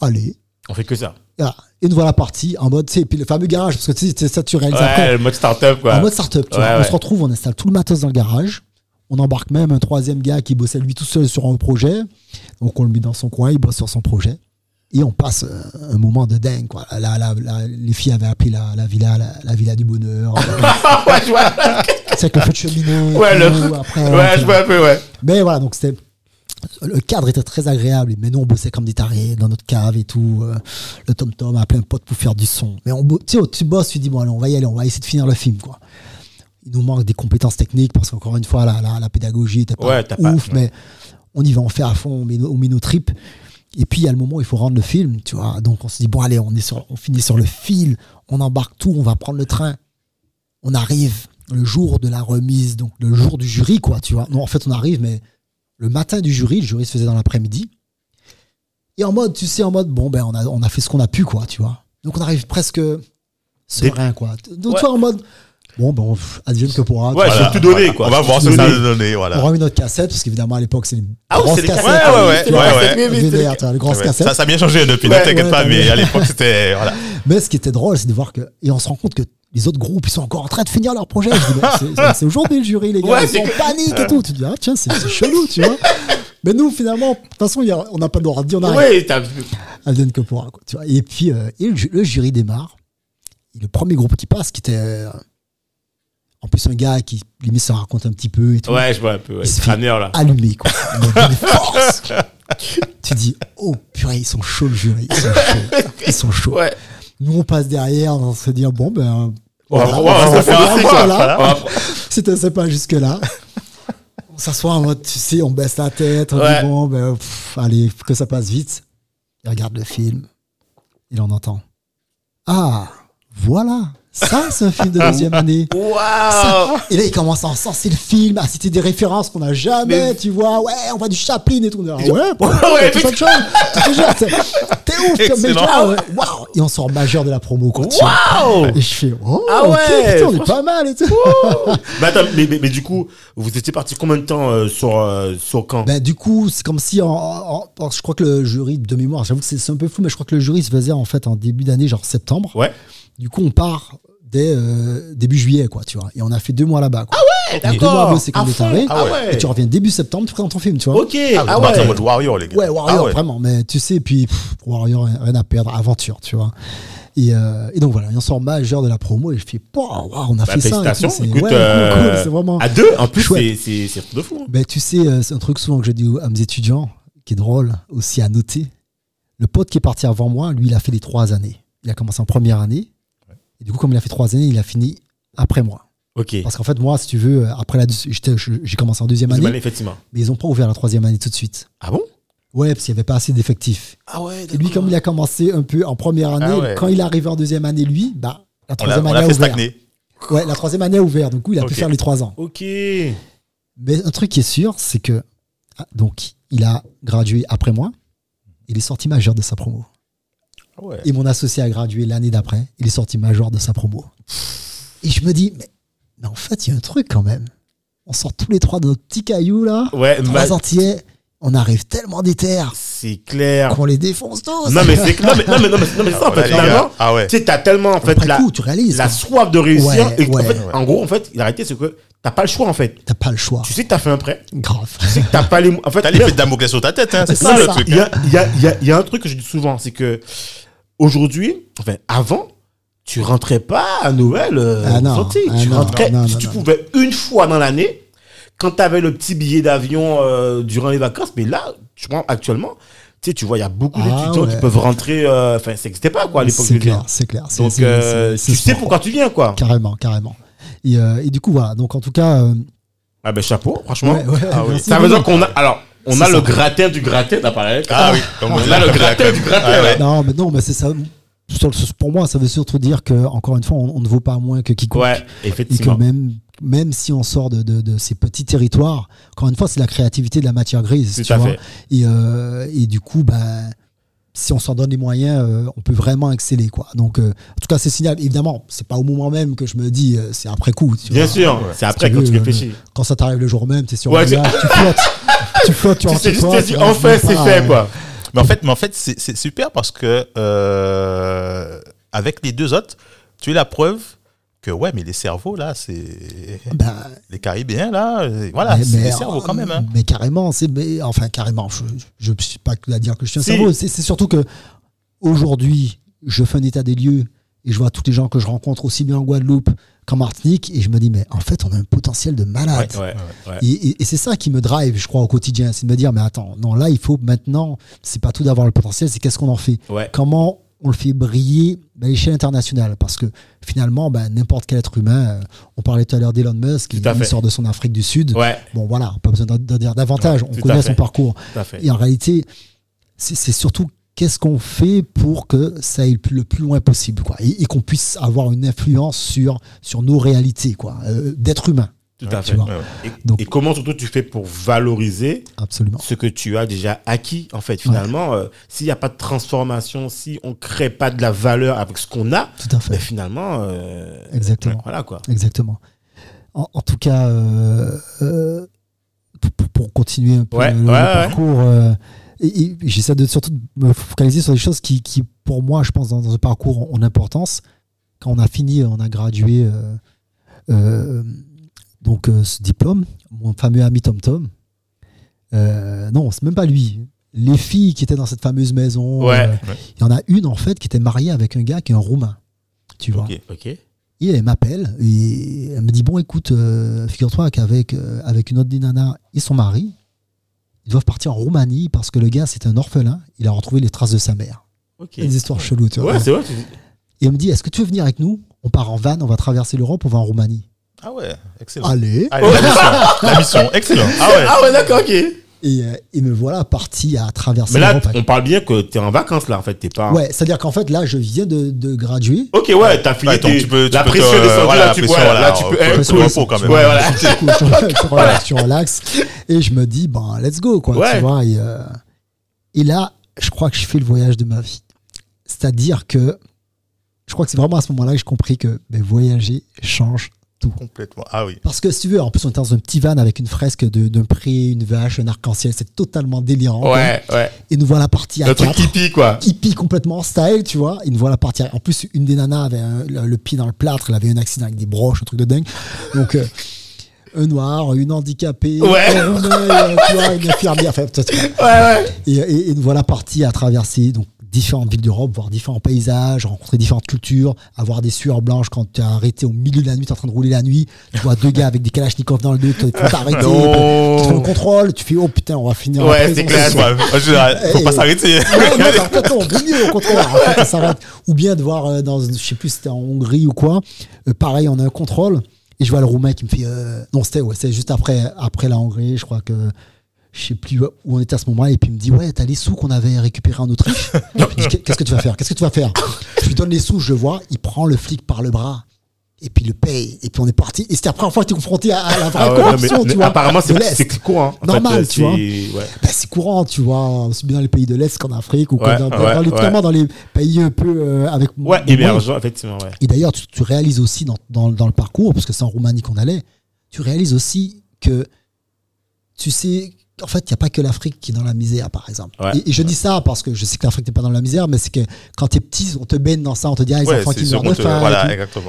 Speaker 1: Allez.
Speaker 2: On fait que ça.
Speaker 1: Voilà. Et nous voilà partis en mode, sais, puis le fameux garage, parce que tu sais, c'est ça, tu réalises après.
Speaker 2: Ouais, le mode start-up, quoi.
Speaker 1: En mode startup, tu
Speaker 2: Ouais,
Speaker 1: vois. On se retrouve, on installe tout le matos dans le garage. On embarque même un troisième gars qui bossait lui tout seul sur un projet. Donc on le met dans son coin, il bosse sur son projet. Et on passe euh, un moment de dingue. Quoi. La- la- la- les filles avaient appelé la, la villa la, la villa du bonheur.
Speaker 2: ouais, je vois.
Speaker 1: Avec le feu de cheminée.
Speaker 2: Ouais,
Speaker 1: tout.
Speaker 2: le-
Speaker 1: Après,
Speaker 2: Ouais, je
Speaker 1: vois.
Speaker 2: un peu, ouais.
Speaker 1: Mais voilà, donc c'était. Le cadre était très agréable, mais nous on bossait comme des tarés dans notre cave et tout. euh, le Tom Tom a appelé un pote pour faire du son. Mais on, tu bosses, tu dis bon, allez, on va y aller, on va essayer de finir le film, quoi. Il nous manque des compétences techniques parce qu'encore une fois, la, la, la pédagogie était pas
Speaker 2: Ouais, pas-
Speaker 1: ouf, mais on y va, on fait à fond, on met, on met nos tripes. Et puis il y a le moment où il faut rendre le film, tu vois. Donc on se dit bon, allez, on, est sur, on finit sur le fil, on embarque tout, on va prendre le train. On arrive le jour de la remise, donc le jour du jury, quoi, tu vois. Non, en fait, on arrive, mais le matin du jury, le jury se faisait dans l'après-midi. Et en mode, tu sais, en mode, bon, ben, on a, on a fait ce qu'on a pu, quoi, tu vois. Donc on arrive presque serein, quoi. Donc
Speaker 2: Ouais.
Speaker 1: toi, en mode, bon, ben, on- advienne que pourra.
Speaker 2: Ouais, je vais tout donner, quoi.
Speaker 3: On va voir ce que ça va donner,
Speaker 1: On
Speaker 3: voilà.
Speaker 1: remet notre cassette, parce qu'évidemment, à l'époque, c'est les
Speaker 2: Ah c'est les
Speaker 1: cassettes.
Speaker 2: cassettes.
Speaker 3: Ouais, ouais, ouais, ouais, ouais.
Speaker 1: Vénère, vois, les grosses
Speaker 3: Ouais,
Speaker 1: cassettes.
Speaker 3: Ça, ça a bien changé depuis,
Speaker 2: Ouais,
Speaker 3: ne t'inquiète
Speaker 1: ouais,
Speaker 3: pas, mais à l'époque, c'était. Voilà.
Speaker 1: Mais ce qui était drôle, c'est de voir que. Et on se rend compte que les autres groupes, ils sont encore en train de finir leur projet. C'est- aujourd'hui le jury, les gars.
Speaker 2: Ouais,
Speaker 1: ils sont en panique et tout. Tu te dis, ah tiens, c'est chelou, tu vois. Mais nous, finalement, de toute façon, a- on n'a pas le droit de dire, on arrive. Que pourra, quoi, tu vois. Et puis, euh, et le, le jury démarre. Et le premier groupe qui passe, qui était. euh, en plus, un gars qui, limite, se raconte un petit peu et tout.
Speaker 2: Ouais, je vois un peu, ouais.
Speaker 1: Il se
Speaker 2: là.
Speaker 1: allumé, quoi. D'une force. tu dis, oh purée, ils sont chauds, le jury. Ils sont chauds. Ils sont chauds.
Speaker 2: Ouais.
Speaker 1: Nous, on passe derrière, on se dit, bon, ben.
Speaker 2: Faire aussi,
Speaker 1: ça,
Speaker 2: quoi.
Speaker 1: là.
Speaker 2: On
Speaker 1: C'était s'assoit en mode, tu sais, on baisse la tête, on
Speaker 2: Ouais.
Speaker 1: dit, bon, ben, pff, allez, que ça passe vite. Il regarde le film. Il en entend. Ah, voilà. Ça, c'est un film de deuxième année. Ça.
Speaker 2: Waouh!
Speaker 1: Et là, il commence à encenser le film, à citer des références qu'on n'a jamais,
Speaker 2: Mais-
Speaker 1: tu vois. Ouais, on voit du Chaplin et tout. Ah ouais,
Speaker 2: Ouais,
Speaker 1: tout ça de chose. C'est- T'es ouf, comme mec. Ah ouais, Waouh. Et on sort majeur de la promo, quoi.
Speaker 2: Waouh!
Speaker 1: Et je fais, oh,
Speaker 2: Ah ouais,
Speaker 1: putain, on est pas mal et tout.
Speaker 2: Mais attends, mais, mais, mais du coup, vous étiez parti combien de temps euh, sur, euh, sur Caen
Speaker 1: Ben, du coup, c'est comme si, en, en- en- je crois que le jury, de mémoire, j'avoue que c'est c'est un peu flou, mais je crois que le jury se faisait en fait en début d'année, genre septembre.
Speaker 2: Ouais.
Speaker 1: Du coup, on part dès euh, début juillet, quoi, tu vois. Et on a fait deux mois là-bas, quoi.
Speaker 2: Eh,
Speaker 1: Donc, Deux mois à bosser comme des tarés.
Speaker 2: Ah ouais.
Speaker 1: Et tu reviens début septembre, tu présentes ton film, tu vois.
Speaker 2: Ok,
Speaker 3: Ah,
Speaker 2: ah,
Speaker 3: partez en
Speaker 2: ouais.
Speaker 3: mode Warrior, les gars.
Speaker 1: Ouais, Warrior,
Speaker 3: Ah ouais.
Speaker 1: vraiment. Mais tu sais, puis pff, Warrior, rien à perdre, aventure, tu vois. Et, euh, et donc voilà, et on sort majeur de la promo et je fais, wow, on a
Speaker 2: Bah,
Speaker 1: fait ça. c'est- ouais,
Speaker 2: euh,
Speaker 1: cool, vraiment.
Speaker 2: À deux, en plus, c'est de fou. hein.
Speaker 1: Ben, tu sais, euh, c'est un truc souvent que je dis à mes étudiants, qui est drôle aussi à noter. Le pote qui est parti avant moi, lui, il a fait les trois années. Il a commencé en première année. Et du coup, comme il a fait trois années, il a fini après moi.
Speaker 2: Ok.
Speaker 1: Parce qu'en fait, moi, si tu veux, après la, j'ai commencé en deuxième
Speaker 2: Deuxième
Speaker 1: année,
Speaker 2: année, effectivement.
Speaker 1: mais ils n'ont pas ouvert la troisième année tout de suite.
Speaker 2: Ah bon?
Speaker 1: Ouais, parce qu'il n'y avait pas assez d'effectifs.
Speaker 2: Ah ouais,
Speaker 1: Et lui, comme il a commencé un peu en première année,
Speaker 3: Ah ouais.
Speaker 1: quand il est arrivé en deuxième année, lui, bah, la
Speaker 3: On
Speaker 1: troisième
Speaker 3: on
Speaker 1: année a
Speaker 3: fait
Speaker 1: ouvert.
Speaker 3: stagner.
Speaker 1: Ouais, la troisième année a ouvert. Du coup, il a pu faire les trois ans.
Speaker 2: Ok.
Speaker 1: Mais un truc qui est sûr, c'est que ah, donc il a gradué après moi. Il est sorti majeur de sa promo.
Speaker 3: Ah ouais.
Speaker 1: Et mon associé a gradué l'année d'après. Il est sorti major de sa promo. Et je me dis, mais, mais en fait, il y a un truc quand même. On sort tous les trois de notre petit caillou là,
Speaker 2: Ouais,
Speaker 1: trois entiers. On arrive tellement déter
Speaker 2: c'est clair.
Speaker 1: qu'on les défonce tous.
Speaker 2: Non, mais c'est non, mais, non, mais, non, mais, non, mais ça, en
Speaker 3: Voilà,
Speaker 2: fait, finalement,
Speaker 3: Ah ouais.
Speaker 2: tu sais, t'as tellement, en fait, la,
Speaker 1: coup, tu réalises.
Speaker 2: la
Speaker 1: quoi.
Speaker 2: soif de réussir.
Speaker 1: Ouais,
Speaker 2: et en,
Speaker 1: ouais.
Speaker 2: fait, en gros, en fait, la réalité, c'est que t'as pas le choix, en fait.
Speaker 1: T'as pas le choix.
Speaker 2: Tu sais que t'as fait un prêt.
Speaker 1: Grave.
Speaker 2: Tu sais que t'as pas les. En fait,
Speaker 3: T'as l'épée de Damoclès sur ta tête, hein. C'est ça le
Speaker 1: ça.
Speaker 3: truc.
Speaker 2: Il y a, il y, a, il y, a, il y a un truc que je dis souvent, c'est que aujourd'hui, enfin, avant, tu rentrais pas à Noël euh,
Speaker 1: Ah non, ah
Speaker 2: tu
Speaker 1: non,
Speaker 2: rentrais,
Speaker 1: non,
Speaker 2: tu pouvais une fois dans l'année, quand tu avais le petit billet d'avion euh, durant les vacances. Mais là, je pense actuellement, tu sais, tu vois, il y a beaucoup
Speaker 1: Ah
Speaker 2: d'étudiants qui
Speaker 1: ouais.
Speaker 2: peuvent rentrer. euh, Enfin, ça n'existait pas, quoi, à l'époque.
Speaker 1: C'est clair, c'est clair.
Speaker 2: Donc,
Speaker 1: c'est-
Speaker 2: euh, tu sais pourquoi tu viens, quoi.
Speaker 1: Carrément, carrément. Et, euh, et du coup, voilà. Donc, en tout cas, euh,
Speaker 2: Ah ben, chapeau, franchement.
Speaker 1: ouais, ouais,
Speaker 3: Ah oui.
Speaker 2: Ça veut dire qu'on a. Alors, on a le gratin du gratin, t'as parlé.
Speaker 3: Ah oui, comme
Speaker 2: On a le gratin du gratin,
Speaker 3: Ah
Speaker 2: ouais.
Speaker 1: Non, mais non, mais c'est ça. Pour moi, ça veut surtout dire que, encore une fois, on, on ne vaut pas moins que quiconque.
Speaker 2: Ouais,
Speaker 1: Et que
Speaker 2: effectivement.
Speaker 1: même, même si on sort de, de- de ces petits territoires, encore une fois, c'est la créativité de la matière grise.
Speaker 2: Tout
Speaker 1: tu
Speaker 2: à
Speaker 1: vois.
Speaker 2: fait.
Speaker 1: Et, euh, et du coup, ben, si on s'en donne les moyens, euh, on peut vraiment exceller. Quoi. Donc, euh, en tout cas, c'est signal. Évidemment, c'est pas au moment même que je me dis, euh, c'est après coup. tu
Speaker 2: Bien
Speaker 1: vois.
Speaker 2: sûr, c'est après quand
Speaker 1: veux,
Speaker 2: tu
Speaker 1: euh,
Speaker 2: réfléchis.
Speaker 1: Quand ça t'arrive le jour même, t'es sur
Speaker 2: Ouais,
Speaker 1: un
Speaker 2: tu
Speaker 1: flottes. Tu flottes, tu rentres toi,
Speaker 2: enfin, c'est fait,
Speaker 1: euh,
Speaker 2: quoi.
Speaker 3: Mais en fait, mais en fait c'est super parce que euh, avec les deux autres, tu es la preuve que ouais, mais les cerveaux là, c'est
Speaker 1: Ben,
Speaker 3: les Caribéens là, voilà,
Speaker 1: mais-
Speaker 3: c'est des cerveaux quand même. Hein.
Speaker 1: Mais carrément, c'est mais, enfin carrément. Je ne suis pas à dire que je suis un
Speaker 2: Si.
Speaker 1: cerveau. C'est c'est surtout que aujourd'hui, je fais un état des lieux et je vois tous les gens que je rencontre aussi bien en Guadeloupe qu'en Martinique et je me dis mais en fait on a un potentiel de malade.
Speaker 2: Ouais, ouais, ouais.
Speaker 1: Et, et- et c'est ça qui me drive, je crois, au quotidien. C'est de me dire, mais attends, non, là, il faut maintenant, c'est pas tout d'avoir le potentiel, c'est qu'est-ce qu'on en fait? Comment on le fait briller à l'échelle internationale? Parce que finalement, ben, n'importe quel être humain, euh, on parlait tout à l'heure d'Elon Musk,
Speaker 2: fait.
Speaker 1: sort de son Afrique du Sud.
Speaker 2: Ouais,
Speaker 1: Bon, voilà, pas besoin d'en dire davantage,
Speaker 2: Ouais,
Speaker 1: on connaît son parcours. Et en réalité, c'est surtout qu'est-ce qu'on fait pour que ça aille le plus, loin possible, quoi. Et, et qu'on puisse avoir une influence sur, sur nos réalités, quoi, euh, d'être humain.
Speaker 2: Tout à fait. Et,
Speaker 1: Donc-
Speaker 2: et comment surtout tu fais pour valoriser
Speaker 1: Absolument.
Speaker 2: ce que tu as déjà acquis en fait finalement euh, s'il n'y a pas de transformation si on crée pas de la valeur avec ce qu'on a
Speaker 1: Tout à fait.
Speaker 2: ben, finalement euh,
Speaker 1: Exactement.
Speaker 2: voilà quoi
Speaker 1: Exactement. En, en tout cas, euh, euh, pour, pour- pour continuer un peu
Speaker 2: Ouais,
Speaker 1: le,
Speaker 2: ouais,
Speaker 1: le
Speaker 2: ouais.
Speaker 1: parcours, euh, et, et j'essaie de surtout de me focaliser sur des choses qui, qui, pour moi, je pense, dans, dans ce parcours, ont, ont l'importance. Quand on a fini, on a gradué euh, euh, donc euh, ce diplôme, mon fameux ami Tom Tom. non, c'est même pas lui. Les filles qui étaient dans cette fameuse maison,
Speaker 2: Ouais.
Speaker 1: il y en a une en fait qui était mariée avec un gars qui est un roumain. Tu vois. Et elle m'appelle et elle me dit Bon, écoute, figure-toi qu'avec avec une autre des nanas et son mari, ils doivent partir en Roumanie parce que le gars, c'est un orphelin. Il a retrouvé les traces de sa mère.
Speaker 2: ok
Speaker 1: Des histoires cheloues, tu vois.
Speaker 2: ouais c'est vrai tu-
Speaker 1: Et elle me dit Est-ce que tu veux venir avec nous? On part en van, on va traverser l'Europe, on va en Roumanie.
Speaker 3: Ah ouais, excellent.
Speaker 1: Allez
Speaker 3: Allez, la mission, la mission, excellent. Ah ouais.
Speaker 2: ah ouais d'accord ok
Speaker 1: et, euh, et me voilà parti à traverser
Speaker 2: mais là on parle bien que tu es en vacances là en fait t'es pas
Speaker 1: Ouais, c'est-à-dire qu'en fait, là, je viens de, de graduer.
Speaker 2: ok ouais t'as fini
Speaker 3: Ouais,
Speaker 2: tes-
Speaker 3: tu peux- tu
Speaker 2: la
Speaker 3: peux te-
Speaker 2: pression descendue
Speaker 3: voilà,
Speaker 2: là
Speaker 3: la
Speaker 2: tu
Speaker 3: pression,
Speaker 2: ouais, là tu peux
Speaker 3: peut
Speaker 2: tu-
Speaker 3: se repos quand même.
Speaker 2: ouais voilà
Speaker 1: Du coup, je, je relaxe, je relaxe. Et je me dis, ben, let's go, quoi.
Speaker 2: Ouais.
Speaker 1: Tu vois, et, euh, et là, je crois que je fais le voyage de ma vie. C'est-à-dire que je crois que c'est vraiment à ce moment-là que j'ai compris que ben, voyager change tout.
Speaker 3: Complètement. Ah oui.
Speaker 1: Parce que si tu veux, en plus, on était dans un petit van avec une fresque de- d'un pré, une vache, un arc-en-ciel. C'est totalement délirant. quoi.
Speaker 2: ouais ouais
Speaker 1: Et nous voilà partis à
Speaker 2: le truc hippie quoi
Speaker 1: hippie complètement style, tu vois. Ils nous voilà partir. En plus, une des nanas avait un- le, le pied dans le plâtre, elle avait un accident avec des broches, un truc de dingue. Donc, euh, un noir, une handicapée,
Speaker 2: Ouais.
Speaker 1: un euh, tu vois, une infirmière. Enfin, tout ça.
Speaker 2: ouais ouais
Speaker 1: et, et, et nous voilà partis à traverser donc, différentes villes d'Europe, voir différents paysages, rencontrer différentes cultures, avoir des sueurs blanches quand tu es arrêté au milieu de la nuit, tu es en train de rouler la nuit. Tu vois deux gars avec des kalachnikovs dans le dos, tu t'arrêter. Tu fais le contrôle, tu fais oh putain, on va finir
Speaker 2: Ouais, c'est
Speaker 1: ce
Speaker 2: clair.
Speaker 3: faut pas s'arrêter.
Speaker 1: Non, non, mieux, au contraire. S'arrête. Ou bien de voir euh, dans, je sais plus si c'était en Hongrie ou quoi. euh, pareil, on a un contrôle. Et je vois le Roumain qui me fait. euh, non, c'était ouais, c'est juste après, après la Hongrie, je crois que. Je sais plus où on était à ce moment-là. Et puis il me dit Ouais, t'as les sous qu'on avait récupérés en Autriche. Qu'est-ce que tu vas faire? Qu'est-ce que tu vas faire? Je lui donne les sous, je le vois. Il prend le flic par le bras. Et puis il le paye. Et puis on est parti. Et c'était la première fois que tu es confronté à, à la vraie
Speaker 2: Ah ouais, non, mais-
Speaker 1: corruption,
Speaker 2: mais
Speaker 1: tu vois.
Speaker 2: apparemment c'est courant en
Speaker 1: Normal,
Speaker 2: fait, euh,
Speaker 1: tu vois.
Speaker 2: c'est- ouais.
Speaker 1: Ben, c'est courant, tu vois, aussi bien dans les pays de l'Est qu'en Afrique ou
Speaker 2: Ouais,
Speaker 1: dans, les, dans pays un peu euh, avec
Speaker 2: ouais
Speaker 1: moins-
Speaker 2: émergent effectivement
Speaker 1: Et d'ailleurs, tu, tu réalises aussi dans, dans, dans le parcours, parce que c'est en Roumanie qu'on allait, tu réalises aussi que tu sais, en fait, il n'y a pas que l'Afrique qui est dans la misère, par exemple.
Speaker 2: Ouais.
Speaker 1: Et, et je dis ça parce que je sais que l'Afrique n'est pas dans la misère, mais c'est que quand tu es petit, on te baigne dans ça, on te dit, ah, les
Speaker 3: Ouais,
Speaker 1: enfants
Speaker 3: c'est
Speaker 1: qui meurent de faim. et
Speaker 3: Voilà.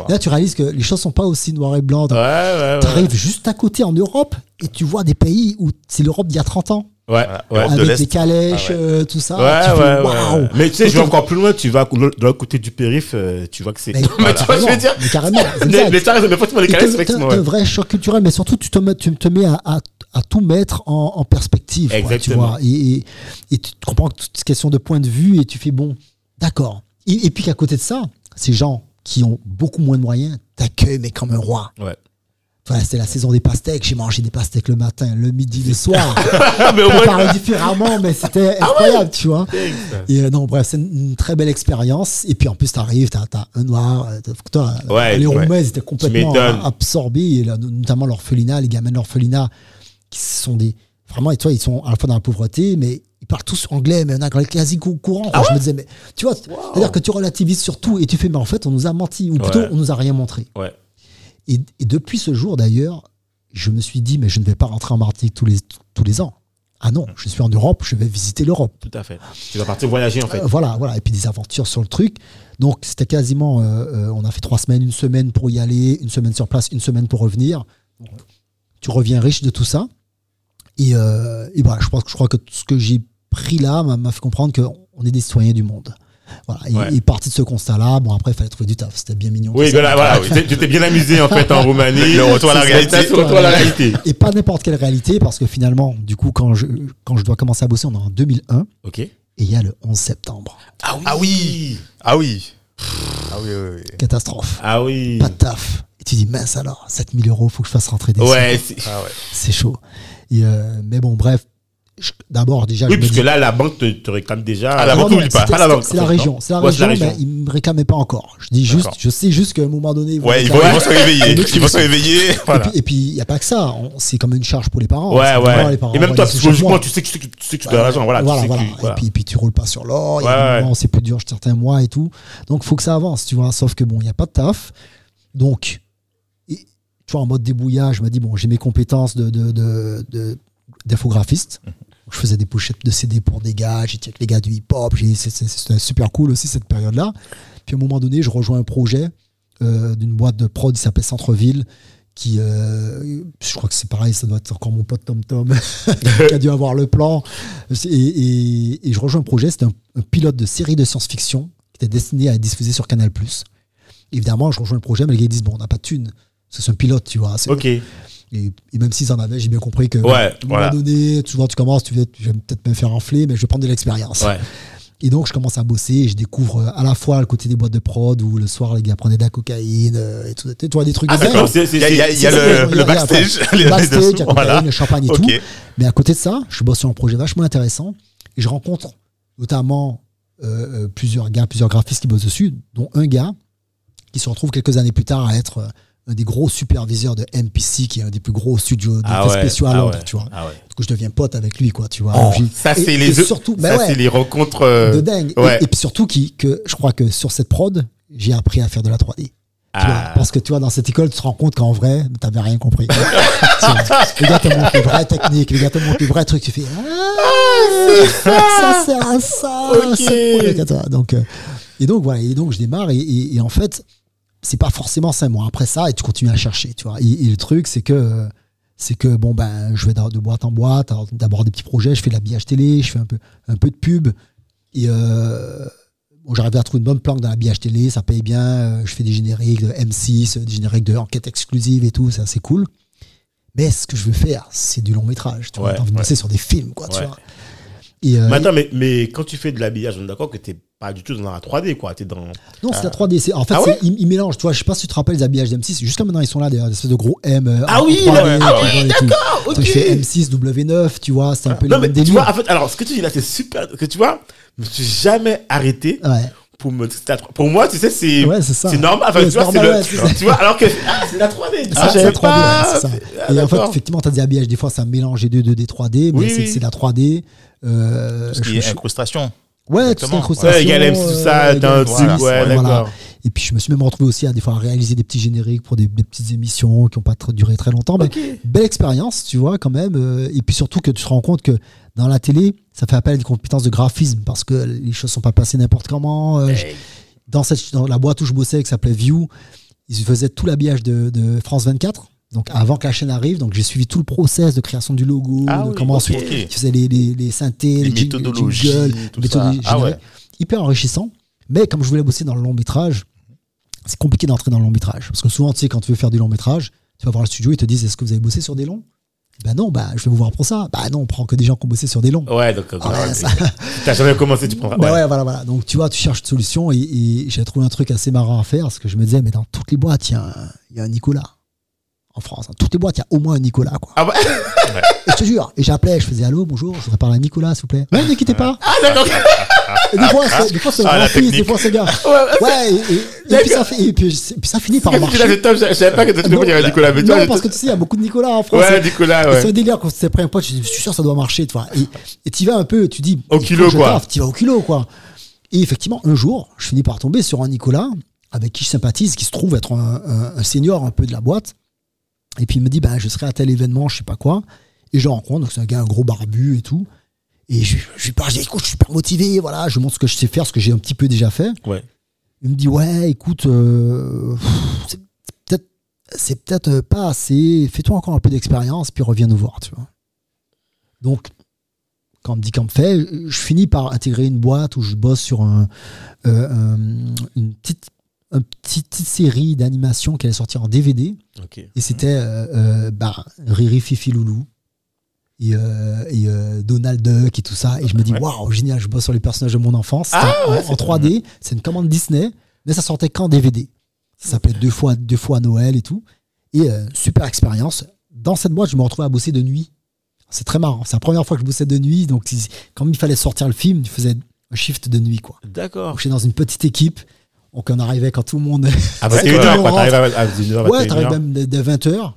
Speaker 1: Là, tu réalises que les choses sont pas aussi noires et blancs.
Speaker 2: ouais ouais, ouais.
Speaker 1: Tu arrives juste à côté en Europe et tu vois des pays où c'est l'Europe d'il y a 30 ans.
Speaker 2: Ouais, ouais.
Speaker 3: De
Speaker 1: avec les calèches,
Speaker 3: Ah ouais.
Speaker 1: euh, tout ça.
Speaker 2: Ouais,
Speaker 1: tu fais.
Speaker 2: Mais tu sais, je vais encore plus loin, tu vas de l'autre côté du périph', euh, tu vois que c'est.
Speaker 1: Mais,
Speaker 2: Mais tu vois, je veux dire?
Speaker 1: mais carrément. c'est
Speaker 2: Mais mais raison, mais forcément, les calèches,
Speaker 1: t'as un vrai choc culturel, mais surtout tu te mets, tu te mets à, à- à tout mettre en, en perspective. quoi, tu
Speaker 2: Exactement.
Speaker 1: vois, et, et, et tu comprends que toute question de point de vue et tu fais bon, d'accord. Et, et puis qu'à côté de ça, ces gens qui ont beaucoup moins de moyens t'accueillent mais comme un roi.
Speaker 2: Ouais.
Speaker 1: Voilà, c'était la saison des pastèques. J'ai mangé des pastèques le matin, le midi, le soir.
Speaker 2: mais au
Speaker 1: On parlait différemment, mais c'était
Speaker 2: Ah
Speaker 1: incroyable, tu vois. Et euh, non, bref, c'est une, une très belle expérience. Et puis en plus, t'arrives, t'as as un noir. euh, toi,
Speaker 2: Ouais,
Speaker 1: les. Roumains, étaient complètement absorbés. Et là, notamment l'orphelinat, les gamins de l'orphelinat, qui sont des. Vraiment, et toi, ils sont à la fois dans la pauvreté, mais ils parlent tous anglais, mais un anglais quasi cou- courant.
Speaker 2: Ah
Speaker 1: je me disais, mais tu vois, c'est-à-dire que tu relativises sur tout et tu fais, mais en fait, on nous a menti, ou plutôt,
Speaker 2: Ouais.
Speaker 1: on nous a rien montré.
Speaker 2: Ouais.
Speaker 1: Et, et depuis ce jour, d'ailleurs, je me suis dit, mais je ne vais pas rentrer en Martinique tous les, tous les ans. Ah non, je suis en Europe, je vais visiter l'Europe.
Speaker 2: Tout à fait. Tu vas partir voyager, en fait.
Speaker 1: Euh, voilà, voilà. Et puis des aventures sur le truc. Donc c'était quasiment, euh, euh, on a fait trois semaines, une semaine pour y aller, une semaine sur place, une semaine pour revenir. Tu reviens riche de tout ça. Et, euh, et voilà, je pense que je crois que tout ce que j'ai pris là m'a fait comprendre qu'on est des citoyens du monde. Voilà. Et,
Speaker 2: Ouais.
Speaker 1: et parti de ce constat-là, bon après il fallait trouver du taf. C'était bien mignon.
Speaker 2: Oui, voilà, voilà. Tu t'es- tu t'es bien amusé, en fait, en Roumanie.
Speaker 3: Le retour à la réalité.
Speaker 2: retour à la réalité.
Speaker 1: Et pas n'importe quelle réalité, parce que finalement, du coup, quand je, quand je dois commencer à bosser, on est en 2001,
Speaker 2: Ok.
Speaker 1: et il y a le 11 septembre.
Speaker 2: Ah oui.
Speaker 3: Ah oui. Ah oui. Ah oui, oui, oui.
Speaker 1: Catastrophe.
Speaker 2: Ah oui.
Speaker 1: Pas de taf. Et tu dis, mince alors, 7000 euros, faut que je fasse rentrer des
Speaker 2: Ouais,
Speaker 1: sous.
Speaker 2: c'est-
Speaker 3: Ah ouais.
Speaker 1: c'est chaud. Et, euh, mais bon, bref, je- d'abord, déjà,
Speaker 2: Oui, puisque
Speaker 1: dis-
Speaker 2: là, la banque te, te réclame déjà.
Speaker 3: Ah, la
Speaker 1: Non,
Speaker 3: banque
Speaker 1: non,
Speaker 3: pas.
Speaker 2: la banque,
Speaker 1: C'est la région. C'est la
Speaker 2: Ouais, c'est la
Speaker 1: région, mais ils me réclamaient pas encore. Je dis juste,
Speaker 3: D'accord.
Speaker 1: je sais juste qu'à un moment donné,
Speaker 3: Ouais, ils vont, ils vont se réveiller. Ils vont se réveiller.
Speaker 1: Et
Speaker 3: Voilà.
Speaker 1: puis- Et puis, il n'y a pas que ça. On- C'est comme une charge pour les parents.
Speaker 2: Ouais, ouais.
Speaker 1: les parents
Speaker 2: Et même toi, psychologiquement, tu sais que tu que que dois l'argent. Voilà, que-.
Speaker 1: Et puis, tu roules pas sur l'or.
Speaker 2: Ouais, ouais.
Speaker 1: c'est plus dur certains mois et tout. Donc, faut que ça avance, tu vois. Sauf que bon, il n'y a pas de taf. Donc, tu vois, en mode débouillage, je me dis, bon, j'ai mes compétences de, de, de, de- d'infographiste. Je faisais des pochettes de CD pour des gars, j'étais avec les gars du hip-hop, c'était super cool aussi cette période-là. Puis à un moment donné, je rejoins un projet euh, d'une boîte de prod qui s'appelle Centreville, qui, euh, je crois que c'est pareil, ça doit être encore mon pote Tom Tom qui a dû avoir le plan. Et, et- et je rejoins un projet, c'était un, un pilote de série de science-fiction qui était destiné à être diffusé sur Canal+. Évidemment, je rejoins le projet, mais les gars ils disent, bon, on n'a pas de thunes. Parce que C'est un pilote, tu vois.
Speaker 2: Ok.
Speaker 1: et, et même s'ils en avaient, j'ai bien compris que
Speaker 2: Ouais,
Speaker 1: à un
Speaker 3: voilà.
Speaker 1: moment donné, souvent tu commences, tu vas, peut-être me faire enfler, mais je vais prendre de l'expérience.
Speaker 2: Ouais.
Speaker 1: Et donc je commence à bosser et je découvre euh, à la fois le côté des boîtes de prod où le soir les gars prenaient de la cocaïne euh, et tout, tu vois des trucs
Speaker 2: Ah,
Speaker 3: Il y a, y a- y le,
Speaker 1: il y a- il y
Speaker 3: le backstage. les-
Speaker 1: le backstage,
Speaker 3: les-
Speaker 1: la cocaïne,
Speaker 3: voilà.
Speaker 1: le champagne et
Speaker 3: Ok.
Speaker 1: tout. Mais à côté de ça, je bosse sur un projet vachement intéressant et je rencontre notamment euh, euh, plusieurs gars, plusieurs graphistes qui bossent dessus, dont un gars qui se retrouve quelques années plus tard à être euh, un des gros superviseurs de MPC, qui est un des plus gros studios d'effets
Speaker 2: Ah ouais.
Speaker 1: spéciaux à
Speaker 2: ah
Speaker 1: Londres,
Speaker 2: ouais,
Speaker 1: tu vois.
Speaker 2: Ah ouais.
Speaker 1: Du coup, je deviens pote avec lui, quoi, tu vois.
Speaker 2: Oh, ça,
Speaker 1: et-
Speaker 2: c'est
Speaker 1: et
Speaker 2: les
Speaker 1: surtout, bah
Speaker 2: ça,
Speaker 1: ouais,
Speaker 2: c'est les rencontres. euh,
Speaker 1: de dingue. Et-. Et, puis surtout qui, que je crois que sur cette prod, j'ai appris à faire de la 3D. Tu vois,
Speaker 2: Ah.
Speaker 1: parce que tu vois, dans cette école, tu te rends compte qu'en vrai, t'avais rien compris. Les gars te montrent les vraies techniques, les gars te montrent les vrais trucs, tu fais Ah, ça sert à ça. Donc, euh, et donc voilà, et donc je démarre et, et- et en fait, c'est pas forcément cinq mois après ça et tu continues à chercher, tu vois. Et, et le truc, c'est que c'est que bon ben, je vais de boîte en boîte, d'abord des petits projets, je fais de l'habillage télé, je fais un peu un peu de pub et euh, bon, j'arrive à trouver une bonne planque dans l'habillage télé, ça paye bien, euh, je fais des génériques de M6, des génériques de enquête exclusive et tout, ça c'est cool. Mais ce que je veux faire, c'est du long métrage, tu vois,
Speaker 2: Ouais,
Speaker 1: envie de
Speaker 2: ouais.
Speaker 1: bosser sur des films, quoi, tu vois. Et, euh,
Speaker 2: Mais attends, mais, mais quand tu fais de l'habillage, on est d'accord que t'es pas du tout dans la 3D, quoi. T'es dans.
Speaker 1: Non, c'est la 3D. c'est- En fait,
Speaker 2: Ah
Speaker 1: c'est-
Speaker 2: ouais
Speaker 1: ils, ils mélangent. Tu vois, je sais pas si tu te rappelles les habillages d'M6. Jusqu'à maintenant, ils sont là, des des espèces de gros M. euh,
Speaker 2: Ah oui,
Speaker 1: 3D,
Speaker 2: ouais, ah
Speaker 1: et tout.
Speaker 2: ok.
Speaker 1: Tu fais M6, W9, tu vois, c'est un peu
Speaker 2: Non, mais tu vois, en fait, alors, ce que tu dis là, c'est super. Que tu vois, je me suis jamais arrêté
Speaker 1: Ouais,
Speaker 2: pour me. c'était la 3D. Pour moi, tu sais, c'est.
Speaker 1: ouais c'est ça.
Speaker 2: C'est normal. Enfin,
Speaker 1: Ouais,
Speaker 2: tu
Speaker 1: c'est
Speaker 2: vois, c'est
Speaker 1: normal,
Speaker 2: le.
Speaker 1: c'est.
Speaker 2: Tu vois, alors que. Ah, c'est la 3D.
Speaker 1: C'est
Speaker 2: Ah,
Speaker 1: c'est
Speaker 2: j'avais
Speaker 1: la 3D,
Speaker 2: pas.
Speaker 1: ouais, c'est ça.
Speaker 2: Ah,
Speaker 1: et en fait,
Speaker 2: d'accord.
Speaker 1: effectivement, tu as des habillages, des fois, ça mélange les deux, 2D, 3D, mais
Speaker 2: Oui,
Speaker 1: c'est
Speaker 2: oui.
Speaker 1: c'est la 3D. Euh,
Speaker 3: Ce qui
Speaker 1: je-
Speaker 3: est incrustation.
Speaker 1: Ouais, tout
Speaker 3: exactement.
Speaker 2: Ouais, tout ça,
Speaker 1: euh,
Speaker 2: t'as un
Speaker 1: égal
Speaker 2: truc,
Speaker 1: M6,
Speaker 2: ouais,
Speaker 1: voilà.
Speaker 2: d'accord.
Speaker 1: Et puis, je me suis même retrouvé aussi à des fois à réaliser des petits génériques pour des, des petites émissions qui n'ont pas duré très longtemps. Mais belle expérience, tu vois, quand même. euh, et puis surtout que tu te rends compte que dans la télé, ça fait appel à des compétences de graphisme parce que les choses sont pas placées n'importe comment. Euh, dans, cette, dans la boîte où je bossais, qui s'appelait View, ils faisaient tout l'habillage de, de France 24. Donc avant que la chaîne arrive, donc j'ai suivi tout le process de création du logo,
Speaker 3: Ah
Speaker 1: de
Speaker 3: oui,
Speaker 1: comment ensuite tu faisais les, les, les synthés,
Speaker 3: Les
Speaker 1: les,
Speaker 3: méthodologies,
Speaker 1: jingles,
Speaker 3: tout
Speaker 1: méthodologies
Speaker 3: ça. Ah ouais.
Speaker 1: hyper enrichissant. Mais comme je voulais bosser dans le long métrage, c'est compliqué d'entrer dans le long métrage. Parce que souvent, tu sais, quand tu veux faire du long métrage, tu vas voir le studio, ils te disent Est-ce que vous avez bossé sur des longs? Ben non, bah, je vais vous voir pour ça. Bah non, on prend que des gens qui ont bossé sur des longs.
Speaker 2: Ouais, donc,
Speaker 1: Ah ouais, ça-
Speaker 2: t'as jamais commencé, tu prendras.
Speaker 1: bah ouais, voilà, voilà. Donc tu vois, tu cherches une solution et, et j'ai trouvé un truc assez marrant à faire parce que je me disais, mais dans toutes les boîtes, il y, y a un Nicolas. En France, dans toutes les boîtes, il y a au moins un Nicolas, quoi.
Speaker 2: Ah ouais
Speaker 1: Et je te jure. Et j'appelais, je faisais allô, bonjour, je voudrais parler à Nicolas, s'il vous plaît. Ouais, ne quittez pas.
Speaker 2: Ah, d'accord.
Speaker 1: Et des fois, c'est, des fois, c'est un
Speaker 3: Ah,
Speaker 1: fils, des fois, c'est gars.
Speaker 2: Ouais,
Speaker 1: Ouais, et, et- et puis, ça, fait, et puis, c'est- puis ça finit par
Speaker 2: Là,
Speaker 1: marcher.
Speaker 2: c'est top, je savais pas que tu
Speaker 1: Non,
Speaker 2: il y avait Nicolas. Mais tu vois,
Speaker 1: non,
Speaker 2: je-
Speaker 1: parce que tu sais, il y a beaucoup de Nicolas en France.
Speaker 2: Ouais, Nicolas, ouais.
Speaker 1: C'est un délire quand c'était pris un pote, je dis, je suis sûr ça doit marcher, tu vois. Et, tu vas un peu, tu dis.
Speaker 2: Au kilo, quoi.
Speaker 1: Tu vas au kilo, quoi. Et effectivement, un jour, je finis par tomber sur un Nicolas avec qui je sympathise, qui se trouve être un, un- un senior un peu de la boîte. Et puis il me dit, bah, je serai à tel événement, je sais pas quoi. Et je le rencontre, donc c'est un gars, un gros barbu et tout. Et je, je lui parle, je dis, écoute, je suis super motivé, voilà, je montre ce que je sais faire, ce que j'ai un petit peu déjà fait.
Speaker 2: Ouais.
Speaker 1: Il me dit ouais, écoute, euh, c'est peut-être, c'est peut-être euh, pas assez. Fais-toi encore un peu d'expérience, puis reviens nous voir, tu vois. Donc, quand on me dit qu'on me fait, je finis par intégrer une boîte où je bosse sur un, euh, un- une petite, une petite, petite série d'animation qui allait sortir en DVD. Et c'était euh, euh, bah, Riri, Fifi, Loulou. Et, euh, et, euh, Donald Duck et tout ça. Et je me dis, waouh, génial, je bosse sur les personnages de mon enfance.
Speaker 2: Ah,
Speaker 1: en,
Speaker 2: ouais,
Speaker 1: en
Speaker 2: c'est-
Speaker 1: 3D. C'est une commande Disney, mais ça sortait qu'en DVD. Ça s'appelait deux fois, deux fois Noël et tout. Et euh, super expérience. Dans cette boîte, je me retrouvais à bosser de nuit. C'est très marrant. C'est la première fois que je bossais de nuit. Donc, quand il fallait sortir le film, je faisais un shift de nuit. Quoi.
Speaker 2: D'accord.
Speaker 1: Donc, j'étais dans une petite équipe. Donc, on arrivait quand tout le monde.
Speaker 2: Ah, bah, une heure. T'arrives à à 19h,
Speaker 1: Ouais, t'arrives
Speaker 2: 21h.
Speaker 1: même de, 20h.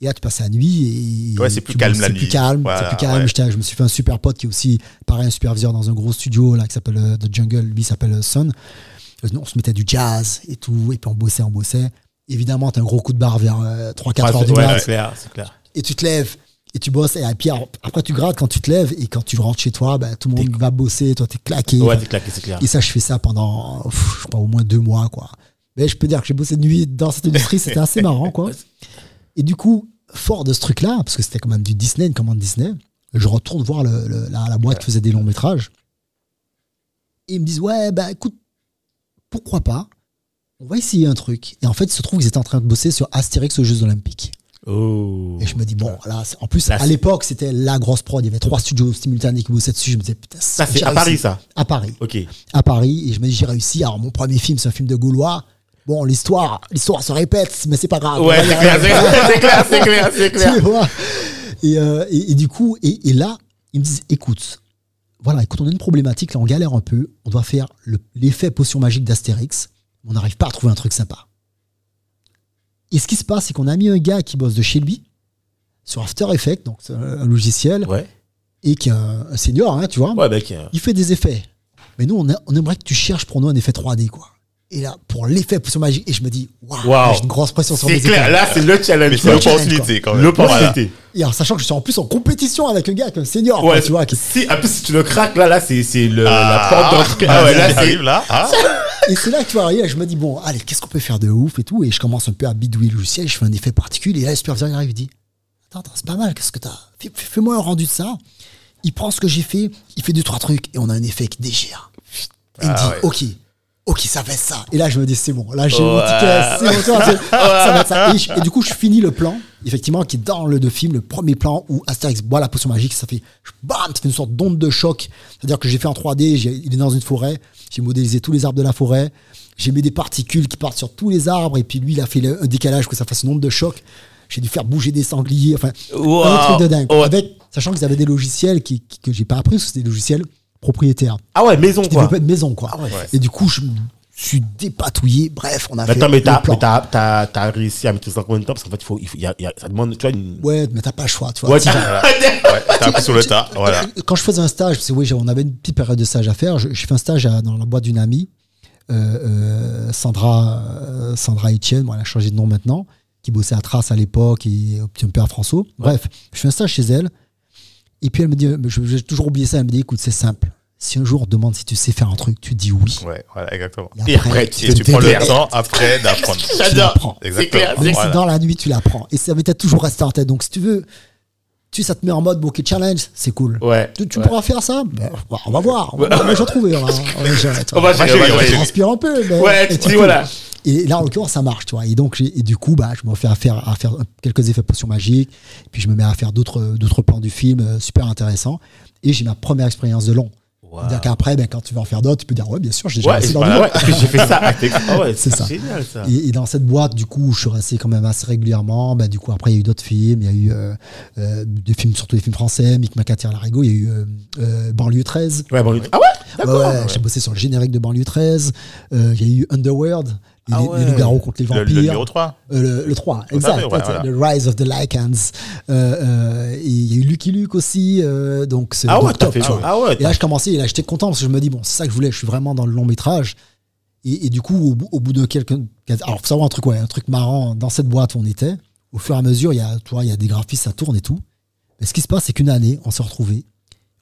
Speaker 1: Et là, tu passes la nuit. Et
Speaker 3: Ouais, c'est plus
Speaker 1: tu
Speaker 3: calme la
Speaker 1: c'est
Speaker 3: nuit.
Speaker 1: plus calme.
Speaker 3: Voilà,
Speaker 1: c'est plus calme.
Speaker 3: ouais.
Speaker 1: Je me suis fait un super pote qui est aussi, pareil, un superviseur dans un gros studio là, qui s'appelle euh, The Jungle. Lui s'appelle euh, Son. Euh, On se mettait du jazz et tout. Et puis on bossait, on bossait. Évidemment, t'as un gros coup de barre vers 3-4
Speaker 2: Ah,
Speaker 1: heures du
Speaker 2: ouais,
Speaker 1: mat.
Speaker 2: c'est clair, c'est clair.
Speaker 1: Et tu te lèves. Et tu bosses. Et puis après, tu grattes quand tu te lèves. Et quand tu rentres chez toi, bah, tout le monde va bosser. Toi, t'es claqué.
Speaker 2: Ouais, t'es claqué, c'est clair.
Speaker 1: Et ça, je fais ça pendant, pff, je crois, au moins deux mois, quoi. Mais je peux dire que j'ai bossé de nuit dans cette industrie, c'était assez marrant, quoi. Et du coup, fort de ce truc-là, parce que c'était quand même du Disney, une commande Disney, je retourne voir le- le- la, la boîte qui faisait des longs métrages. Et ils me disent, ouais, bah écoute, pourquoi pas? On va essayer un truc. Et en fait, il se trouve qu'ils étaient en train de bosser sur Astérix aux Jeux Olympiques.
Speaker 2: Oh.
Speaker 1: Et je me dis, bon, là, en plus,
Speaker 2: Là,
Speaker 1: à l'époque, c'était la grosse prod. Il y avait trois studios simultanés qui bossaient dessus. Je me disais, putain,
Speaker 2: Ça, c'est à
Speaker 1: réussi.
Speaker 2: Paris, ça.
Speaker 1: À Paris
Speaker 2: Ok.
Speaker 1: à Paris et je me dis j'ai réussi. Alors mon premier film c'est un film de Gaulois. Bon l'histoire l'histoire se répète mais c'est pas grave.
Speaker 2: Ouais, c'est clair, c'est clair, c'est clair, c'est clair.
Speaker 1: Tu vois et, euh, et, et du coup et, et là ils me disent écoute voilà écoute on a une problématique là on galère un peu on doit faire le- l'effet potion magique d'Astérix on n'arrive pas à trouver un truc sympa. Et ce qui se passe c'est qu'on a mis un gars qui bosse de chez lui sur After Effects donc c'est un logiciel
Speaker 2: Ouais.
Speaker 1: et qui est un, un senior hein, tu vois
Speaker 2: Ouais, euh,
Speaker 1: il fait des effets. Mais nous, on, a- on aimerait que tu cherches pour nous un effet 3D, quoi. Et là, pour l'effet potion magique, et je me dis, waouh,
Speaker 2: Waouh.
Speaker 1: j'ai une grosse pression sur
Speaker 2: C'est
Speaker 1: mes
Speaker 2: clair,
Speaker 1: épaules.
Speaker 2: là, c'est le challenge.
Speaker 3: C'est l'opportunité quand même.
Speaker 2: L'opportunité.
Speaker 1: Et en sachant que je suis en plus en compétition avec un gars un senior, quoi,
Speaker 2: Ouais,
Speaker 1: tu vois. qui-
Speaker 2: Si, en plus, si tu le craques, là, là, c'est c'est le-
Speaker 3: Ah,
Speaker 2: la porte d'entrée. Ah ouais, là, c'est.
Speaker 3: arrive là. Ah.
Speaker 1: Et c'est là que tu vois, là, je me dis, bon, allez, qu'est-ce qu'on peut faire de ouf et tout. Et je commence un peu à bidouiller le logiciel, je fais un effet particulier. Et là, le superviseur il arrive, il dit, attends, attends, c'est pas mal, qu'est-ce que t'as? Fais- Fais-moi un rendu de ça. Il prend ce que j'ai fait, il fait deux, trois trucs, et on a un effet qui déchire. Et il me
Speaker 3: Ah
Speaker 1: dit,
Speaker 3: ouais.
Speaker 1: ok, ok, ça fait ça. Et là, je me dis, c'est bon, là, j'ai mon ticket, c'est bon, c'est- ça va être ça. Et, je- et du coup, je finis le plan, effectivement, qui est dans le deux film, le premier plan où Astérix boit la potion magique, ça fait, bam, ça fait une sorte d'onde de choc. C'est-à-dire que j'ai fait en 3D, j'ai- il est dans une forêt, j'ai modélisé tous les arbres de la forêt, j'ai mis des particules qui partent sur tous les arbres, et puis lui, il a fait le- un décalage pour que ça fasse une onde de choc. J'ai dû faire bouger des sangliers, enfin, un truc de dingue. Avec, sachant qu'ils avaient des logiciels qui, qui- que j'ai pas appris, parce que c'était des logiciels propriétaires
Speaker 2: Ah ouais, maison,
Speaker 1: qui
Speaker 2: quoi.
Speaker 1: de maison, quoi.
Speaker 2: ouais.
Speaker 1: Et du coup, je me suis dépatouillé. Bref, on a
Speaker 2: Mais
Speaker 1: fait
Speaker 2: attends, mais t'as
Speaker 1: plan.
Speaker 2: mais t'as- t'as- t'as réussi à maîtriser ça en combien de temps? Parce qu'en fait, il faut, il faut, il y a, il y a- ça demande, tu vois, une.
Speaker 1: Ouais, mais t'as pas le choix, tu vois.
Speaker 2: Ouais,
Speaker 1: Tu-
Speaker 2: t'as-
Speaker 3: Ouais, appris sur le tas. Voilà.
Speaker 1: Quand je faisais un stage, parce que oui, on avait une petite période de stage à faire. Je, je fais un stage à- dans la boîte d'une amie, euh, euh, Sandra, euh, Sandra Etienne, bon, elle a changé de nom maintenant, qui bossait à Trace à l'époque et un peu à François. Bref, je fais un stage chez elle. Et puis elle me dit, je- j'ai toujours oublié ça, elle me dit, écoute, c'est simple. Si un jour on te demande si tu sais faire un truc, tu dis oui.
Speaker 3: Ouais, voilà, exactement.
Speaker 1: Et après, tu
Speaker 3: Et
Speaker 1: te
Speaker 3: tu prends le temps après d'apprendre. Voilà.
Speaker 1: c'est dans la nuit, tu l'apprends. Et ça m'était toujours resté en tête. Donc, si tu veux, tu ça te met en mode, bon, ok, challenge, c'est cool.
Speaker 2: Ouais.
Speaker 1: Tu, tu
Speaker 2: ouais.
Speaker 1: pourras faire ça On va voir. On va voir. On va, on va gérer, tu
Speaker 2: On va on va
Speaker 1: transpire un peu. mais-
Speaker 2: Ouais, tu dis voilà.
Speaker 1: Et là, en l'occurrence, ça marche, tu vois. Et donc, et du coup, bah, je me fais à faire, à faire quelques effets potions magiques. Puis, je me mets à faire d'autres, d'autres plans du film euh, super intéressants. Et j'ai ma première expérience de long. C'est-à-dire qu'après, ben, quand tu veux en faire d'autres, tu peux dire, ouais, bien sûr, j'ai déjà
Speaker 2: Ouais,
Speaker 1: dans long.
Speaker 2: ouais, j'ai fait ça. Ah ouais,
Speaker 1: C'est ça.
Speaker 2: génial ça.
Speaker 1: Et, et dans cette boîte, du coup, je suis resté quand même assez régulièrement. Bah, du coup, après, il y a eu d'autres films. Il y a eu euh, euh, des films, surtout des films français, Mick McCarthy à l'Arigo. Il y a eu euh, Banlieue 13.
Speaker 2: Ouais, ah ouais, d'accord.
Speaker 1: J'ai bossé sur le générique de Banlieue 13. Euh, il y a eu Underworld.
Speaker 3: Ah
Speaker 1: les,
Speaker 3: ouais.
Speaker 1: les loups-garous contre les
Speaker 3: Le,
Speaker 1: vampires.
Speaker 3: le numéro 3.
Speaker 1: Euh, le, le 3,
Speaker 3: Tout à
Speaker 1: exact.
Speaker 3: fait, ouais, voilà.
Speaker 1: The Rise of the Lycans. Euh, euh, il y a eu Lucky Luke aussi. euh, donc, c'est
Speaker 2: Ah ouais,
Speaker 1: top,
Speaker 2: fait.
Speaker 1: tu vois.
Speaker 2: Ah ouais,
Speaker 1: Et là, je commençais, et là, j'étais content parce que je me dis, bon, c'est ça que je voulais, je suis vraiment dans le long métrage. Et, et du coup, au, bout- au bout de quelques. Alors, faut savoir un truc, ouais, un truc marrant, dans cette boîte où on était, au fur et à mesure, il y a, tu vois, il y a des graphistes, ça tourne et tout. Mais ce qui se passe, c'est qu'une année, on s'est retrouvés,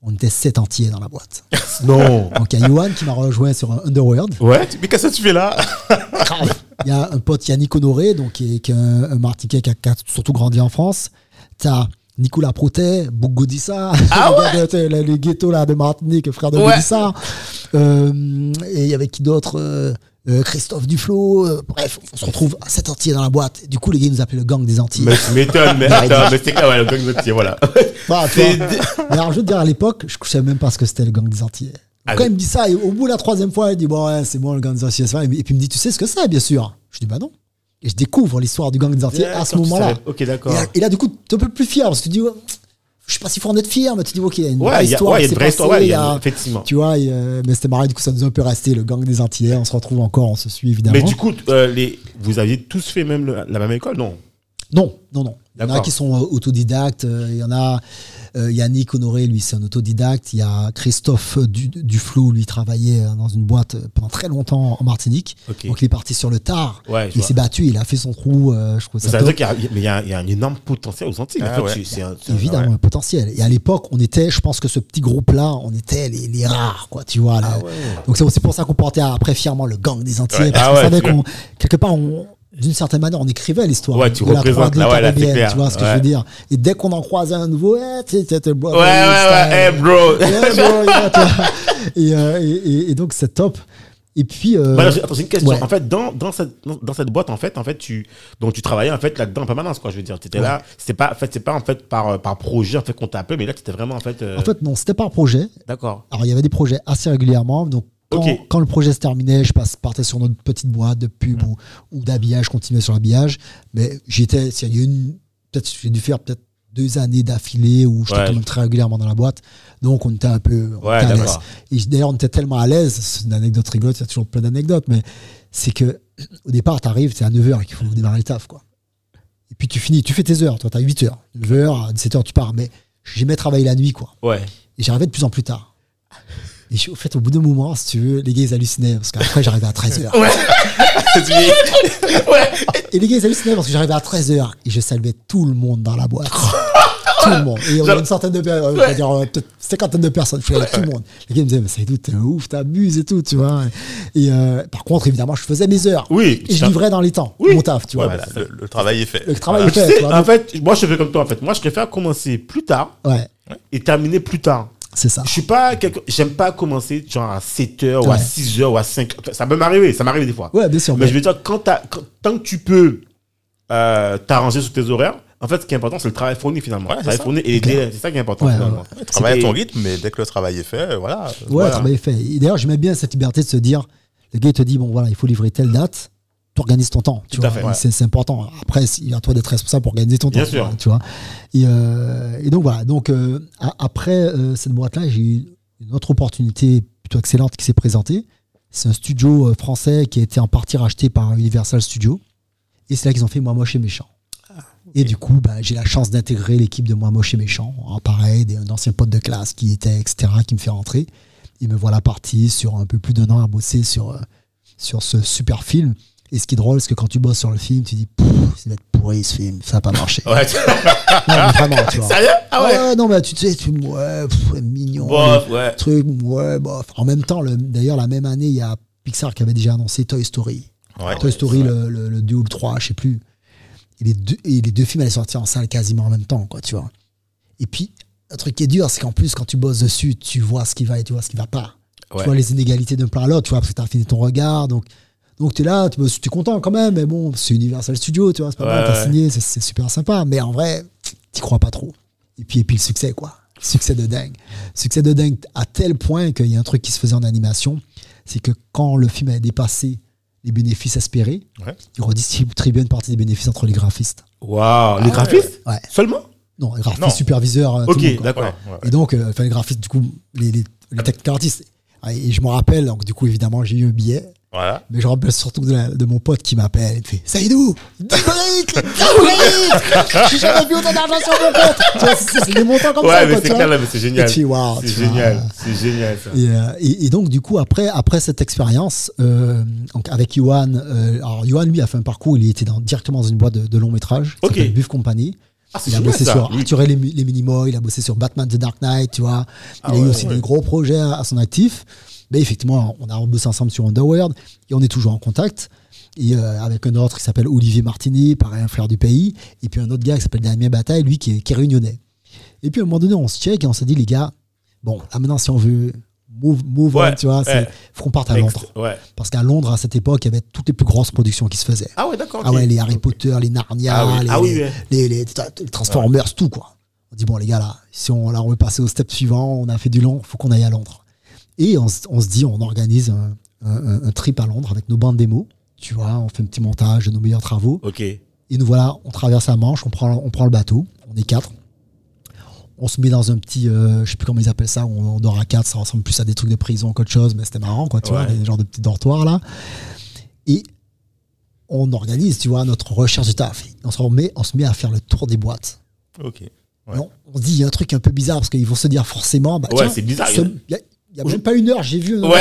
Speaker 1: on était sept entiers dans la boîte.
Speaker 2: non.
Speaker 1: Donc, il y a Johan qui m'a rejoint sur un Underworld.
Speaker 2: Ouais.
Speaker 3: Mais qu'est-ce que tu fais là
Speaker 1: Il y a un pote Yannick Honoré, donc, qui est, qui est un, un Martiniquais qui a, qui a surtout grandi en France. T'as Nicolas Protet, Bouk Godissa,
Speaker 2: Ah
Speaker 1: le, de- le- le ghetto là, de Martinique, frère de
Speaker 2: Ouais.
Speaker 1: Godissa. Euh, et il y avait qui d'autre euh, Christophe Duflo. euh, bref, on se retrouve à sept entiers dans la boîte. Du coup, les gars ils nous appelaient le gang des Antilles.
Speaker 2: Mais tu m'étonnes, mais attends, mais c'est clair, ouais, le gang de tir, voilà.
Speaker 1: Bah. Mais alors, je veux te dire, à l'époque, je ne savais même pas ce que c'était le gang des Antillais.
Speaker 2: Ah,
Speaker 1: Quand
Speaker 2: mais-
Speaker 1: il me dit ça, et au bout de la troisième fois, il dit Bon, ouais, c'est bon, le gang des Antillais, c'est vrai. Et puis il me dit Tu sais ce que c'est, bien sûr? Je dis Bah non. Et je découvre l'histoire du gang des Antillais à ce moment-là.
Speaker 2: Ok, d'accord.
Speaker 1: Et, là- et là, du coup, tu es un peu plus fier parce que tu dis ouais, Je sais pas s'il faut en être fier, mais tu dis Ok, il y a une
Speaker 2: Ouais,
Speaker 1: vraie histoire.
Speaker 2: ouais, il y a une vraie histoire, ouais, il y a- effectivement.
Speaker 1: Tu vois, euh, mais c'était marrant, du coup, ça nous a un peu resté, le gang des Antillais. On se retrouve encore, on se suit évidemment.
Speaker 2: Mais du coup, euh, les, vous aviez tous fait même le- la même école, non?
Speaker 1: Non, non, non. Il y en a qui sont euh, autodidactes. euh, Il y en a euh, Yannick Honoré, lui, c'est un autodidacte. Il y a Christophe Du- Duflo, lui, travaillait euh, dans une boîte euh, pendant très longtemps en Martinique.
Speaker 2: Ok.
Speaker 1: Donc, il est parti sur le tard.
Speaker 2: Ouais,
Speaker 1: il s'est battu, il a fait son trou. euh, je trouve
Speaker 2: Mais
Speaker 1: ça
Speaker 2: Ça veut dire qu'il y a, mais il y a, il y a un énorme potentiel aux Antilles.
Speaker 3: Ah
Speaker 2: en fait,
Speaker 3: ouais.
Speaker 2: c'est- c'est un- c'est un-
Speaker 1: Évidemment, un potentiel. Et à l'époque, on était, je pense que ce petit groupe-là, on était les, les rares, quoi, tu vois. là. Donc c'est aussi pour ça qu'on portait après fièrement le gang des Antillais.
Speaker 3: Ouais.
Speaker 1: Parce
Speaker 2: Ah
Speaker 1: qu'on
Speaker 2: ouais,
Speaker 1: savait qu'on, quelque part, on, d'une certaine manière, on écrivait l'histoire.
Speaker 2: Ouais, tu
Speaker 1: de la
Speaker 2: représentes,
Speaker 1: 3D
Speaker 2: là, ouais, là, c'est
Speaker 1: caribéenne,
Speaker 2: clair.
Speaker 1: Tu vois ce que je
Speaker 2: Ouais.
Speaker 1: veux dire. Et dès qu'on en croisait un nouveau, eh, tu sais, c'était bro,
Speaker 2: Ouais, ouais, ouais, hey, bro.
Speaker 1: Yeah, bro, yeah, tu vois. et, euh, et, et- donc c'est top. Et puis, euh,
Speaker 2: Bah, attends, j'ai une question.
Speaker 1: ouais.
Speaker 2: En fait, dans, dans, cette, dans, cette boîte, en fait, en fait, tu, donc tu travaillais en fait là-dedans en permanence, quoi. Je veux dire, tu étais là. C'est pas, en fait, c'est pas en fait par, par projet en fait qu'on t'a appelé, mais là, tu étais vraiment en fait. euh,
Speaker 1: en fait, non, c'était par projet.
Speaker 2: d'accord.
Speaker 1: Alors, il y avait des projets assez régulièrement. Donc, quand, le projet se terminait, je passe, partais sur notre petite boîte de pub ou, ou d'habillage, je continuais sur l'habillage. Mais j'étais, il y a une, peut-être, j'ai dû faire peut-être deux années d'affilée où j'étais
Speaker 2: Ouais.
Speaker 1: quand même très régulièrement dans la boîte. Donc, on était un peu on
Speaker 2: Ouais,
Speaker 1: était à l'aise. Et d'ailleurs, on était tellement à l'aise, c'est une anecdote rigolote, il y a toujours plein d'anecdotes, mais c'est que au départ, tu arrives, c'est à 9h qu'il faut démarrer le taf, quoi. Et puis tu finis, tu fais tes heures, toi, tu as 8 heures. 9h, à 17h, tu pars. Mais j'aimais travailler la nuit, quoi.
Speaker 2: Ouais.
Speaker 1: Et j'arrivais de plus en plus tard. Et je- au fait, au bout d'un moment, si tu veux, les gars, ils hallucinaient. Parce qu'après, j'arrivais à 13h. Et les gars, ils hallucinaient parce que j'arrivais à 13h et je saluais tout le monde dans la boîte. tout le monde. Et on avait une centaine de personnes, on va dire euh, peut-être cinquantaine de personnes. Je tout le monde. Les gars ils me disaient, mais c'est tout, t'es un ouf, t'abuses et tout, tu vois. Et euh, par contre, évidemment, je faisais mes heures.
Speaker 2: Oui.
Speaker 1: Et je livrais dans les temps.
Speaker 2: Oui.
Speaker 1: Mon taf, tu vois.
Speaker 3: Voilà, le, le travail est fait.
Speaker 1: Le travail
Speaker 3: Voilà.
Speaker 1: est fait.
Speaker 2: Sais,
Speaker 1: vois.
Speaker 2: en fait, moi, je fais comme toi, en fait. Moi, je préfère commencer plus tard
Speaker 1: Ouais,
Speaker 2: et terminer plus tard.
Speaker 1: C'est ça.
Speaker 2: Je suis pas quelqu'un, j'aime pas commencer genre à 7 heures ou à
Speaker 1: Ouais.
Speaker 2: 6 heures ou à 5 heures. Ça peut m'arriver, ça m'arrive des fois.
Speaker 1: Ouais, bien sûr.
Speaker 2: Mais je veux dire, quand tant que tu peux euh, t'arranger sur tes horaires, en fait, ce qui est important, c'est le travail fourni finalement.
Speaker 3: Ouais,
Speaker 2: le
Speaker 3: c'est
Speaker 2: travail
Speaker 3: ça.
Speaker 2: fourni et c'est ça qui est important
Speaker 1: Ouais,
Speaker 2: finalement.
Speaker 1: ouais.
Speaker 3: À ton rythme, mais dès que le travail est fait, voilà.
Speaker 1: Ouais,
Speaker 3: voilà.
Speaker 1: le travail est fait. D'ailleurs, j'aimais bien cette liberté de se dire, le gars, il te dit, bon, voilà, il faut livrer telle date, tu organises ton temps. Tu
Speaker 2: à
Speaker 1: vois,
Speaker 2: ouais.
Speaker 1: c'est, important. Après, il y a toi d'être responsable pour organiser ton
Speaker 2: Bien
Speaker 1: temps.
Speaker 2: sûr.
Speaker 1: Tu vois. Et, euh, et donc, voilà. Donc, euh, après euh, cette boîte-là, j'ai eu une autre opportunité plutôt excellente qui s'est présentée. C'est un studio français qui a été en partie racheté par Universal Studios. Et c'est là qu'ils ont fait Moi Moche et Méchant. Et du coup, bah, j'ai la chance d'intégrer l'équipe de Moi Moche et Méchant. En pareil, des, un ancien pote de classe qui était, etc., qui me fait rentrer. Et me voilà parti sur un peu plus d'un an à bosser sur, sur ce super film Et ce qui est drôle, c'est que quand tu bosses sur le film, tu dis, Pff, ça va être pourri ce film, ça va pas marcher.
Speaker 2: Ouais.
Speaker 1: Non, mais vraiment, tu vois.
Speaker 2: Sérieux? Ah ouais?
Speaker 1: non, mais tu sais, tu ouais, pff, mignon.
Speaker 2: Bof,
Speaker 1: les
Speaker 2: ouais.
Speaker 1: Truc, ouais, bof. En même temps, le- d'ailleurs, la même année, il y a Pixar qui avait déjà annoncé Toy Story.
Speaker 3: Ouais.
Speaker 1: Toy Story, le, le, le 2 ou le 3, je sais plus. Et les deux, et les deux films allaient sortir en salle quasiment en même temps, quoi, tu vois. Et puis, un truc qui est dur, c'est qu'en plus, quand tu bosses dessus, tu vois ce qui va et tu vois ce qui va pas.
Speaker 2: Ouais.
Speaker 1: Tu vois les inégalités d'un plan à l'autre, tu vois, parce que tu as fini ton regard. Donc, donc tu es là, tu es content quand même, mais bon, c'est Universal Studios, tu vois, c'est pas
Speaker 2: Ouais,
Speaker 1: mal, t'as
Speaker 2: ouais.
Speaker 1: signé, c'est- super sympa. Mais en vrai, t'y crois pas trop. Et puis, et puis le succès, quoi. Succès de dingue. Succès de dingue à tel point qu'il y a un truc qui se faisait en animation, c'est que quand le film avait dépassé les bénéfices espérés,
Speaker 3: Ouais.
Speaker 1: il redistribuait une partie des bénéfices entre les graphistes.
Speaker 2: Waouh. Les graphistes
Speaker 1: Ouais.
Speaker 2: Seulement?
Speaker 1: Non, les graphistes,
Speaker 3: Non.
Speaker 1: superviseurs, euh,
Speaker 2: Ok, d'accord.
Speaker 1: Et donc, euh, enfin, les graphistes, du coup, les, les, les technical artistes. Ah, Et je me rappelle, donc du coup, évidemment, j'ai eu un billet.
Speaker 3: Voilà.
Speaker 1: Mais je me rappelle surtout de, la- de mon pote qui m'appelle. Il me fait Saïdou, 10 briques 10 briques J'ai jamais vu autant d'argent sur mon compte c'est des montants comme ça.
Speaker 2: Ouais, mais
Speaker 1: quoi,
Speaker 2: clair, là, mais c'est
Speaker 1: Et
Speaker 2: génial.
Speaker 1: waouh,
Speaker 2: C'est génial. C'est génial, ça.
Speaker 1: Et, euh, et- et donc, du coup, après, après cette expérience, euh, donc avec Yohan, euh, alors Yohan, lui, a fait un parcours, il était dans, directement dans une boîte de, de long métrage, qui
Speaker 2: Ok.
Speaker 1: s'appelle Buff Company.
Speaker 2: Ah,
Speaker 1: Il a
Speaker 2: génial,
Speaker 1: bossé
Speaker 2: ça.
Speaker 1: sur. Arthur et les, les Minimoys, il a bossé sur Batman The Dark Knight, tu vois. Il
Speaker 2: Ah
Speaker 1: a eu aussi
Speaker 2: ouais.
Speaker 1: des gros projets à, à son actif. Mais effectivement, on a bossé ensemble sur Underworld et on est toujours en contact. Et euh, avec un autre qui s'appelle Olivier Martinet, pareil, un frère du pays. Et puis un autre gars qui s'appelle Damien Bataille, lui qui est, qui est réunionnais. Et puis à un moment donné, on se check et on s'est dit, les gars, bon, là maintenant, si on veut move, move
Speaker 2: Ouais,
Speaker 1: on, tu vois,
Speaker 2: ouais.
Speaker 1: faut qu'on parte à. Londres.
Speaker 2: Ouais.
Speaker 1: Parce qu'à Londres, à cette époque, il y avait toutes les plus grosses productions qui se faisaient.
Speaker 2: Ah ouais, d'accord.
Speaker 1: Ah ouais, les Harry Potter, les Narnia,
Speaker 2: Ah oui.
Speaker 1: les,
Speaker 2: Ah oui,
Speaker 1: les- les Transformers, tout quoi. On dit bon les gars là, si on, là, on veut passer au step suivant, on a fait du long, faut qu'on aille à Londres. Et on, se dit, on organise un, un- un trip à Londres avec nos bandes démos. Tu vois, on fait un petit montage de nos meilleurs travaux.
Speaker 2: Ok.
Speaker 1: Et nous voilà, on traverse la Manche, on prend, on prend le bateau, on est quatre. On se met dans un petit, euh, je sais plus comment ils appellent ça, on, on dort à quatre, ça ressemble plus à des trucs de prison qu'autre chose, mais c'était marrant, quoi, tu
Speaker 2: Ouais.
Speaker 1: vois, des genres de petits dortoirs là. Et on organise, tu vois, notre recherche du taf. On se remet, on se met à faire le tour des boîtes.
Speaker 3: Ok. Ouais.
Speaker 1: Et On, se dit, il y a un truc un peu bizarre parce qu'ils vont se dire forcément, bah,
Speaker 2: Ouais, c'est bizarre,
Speaker 1: ce-
Speaker 2: il
Speaker 1: Il y a, même pas une heure, j'ai vu un
Speaker 2: Ouais.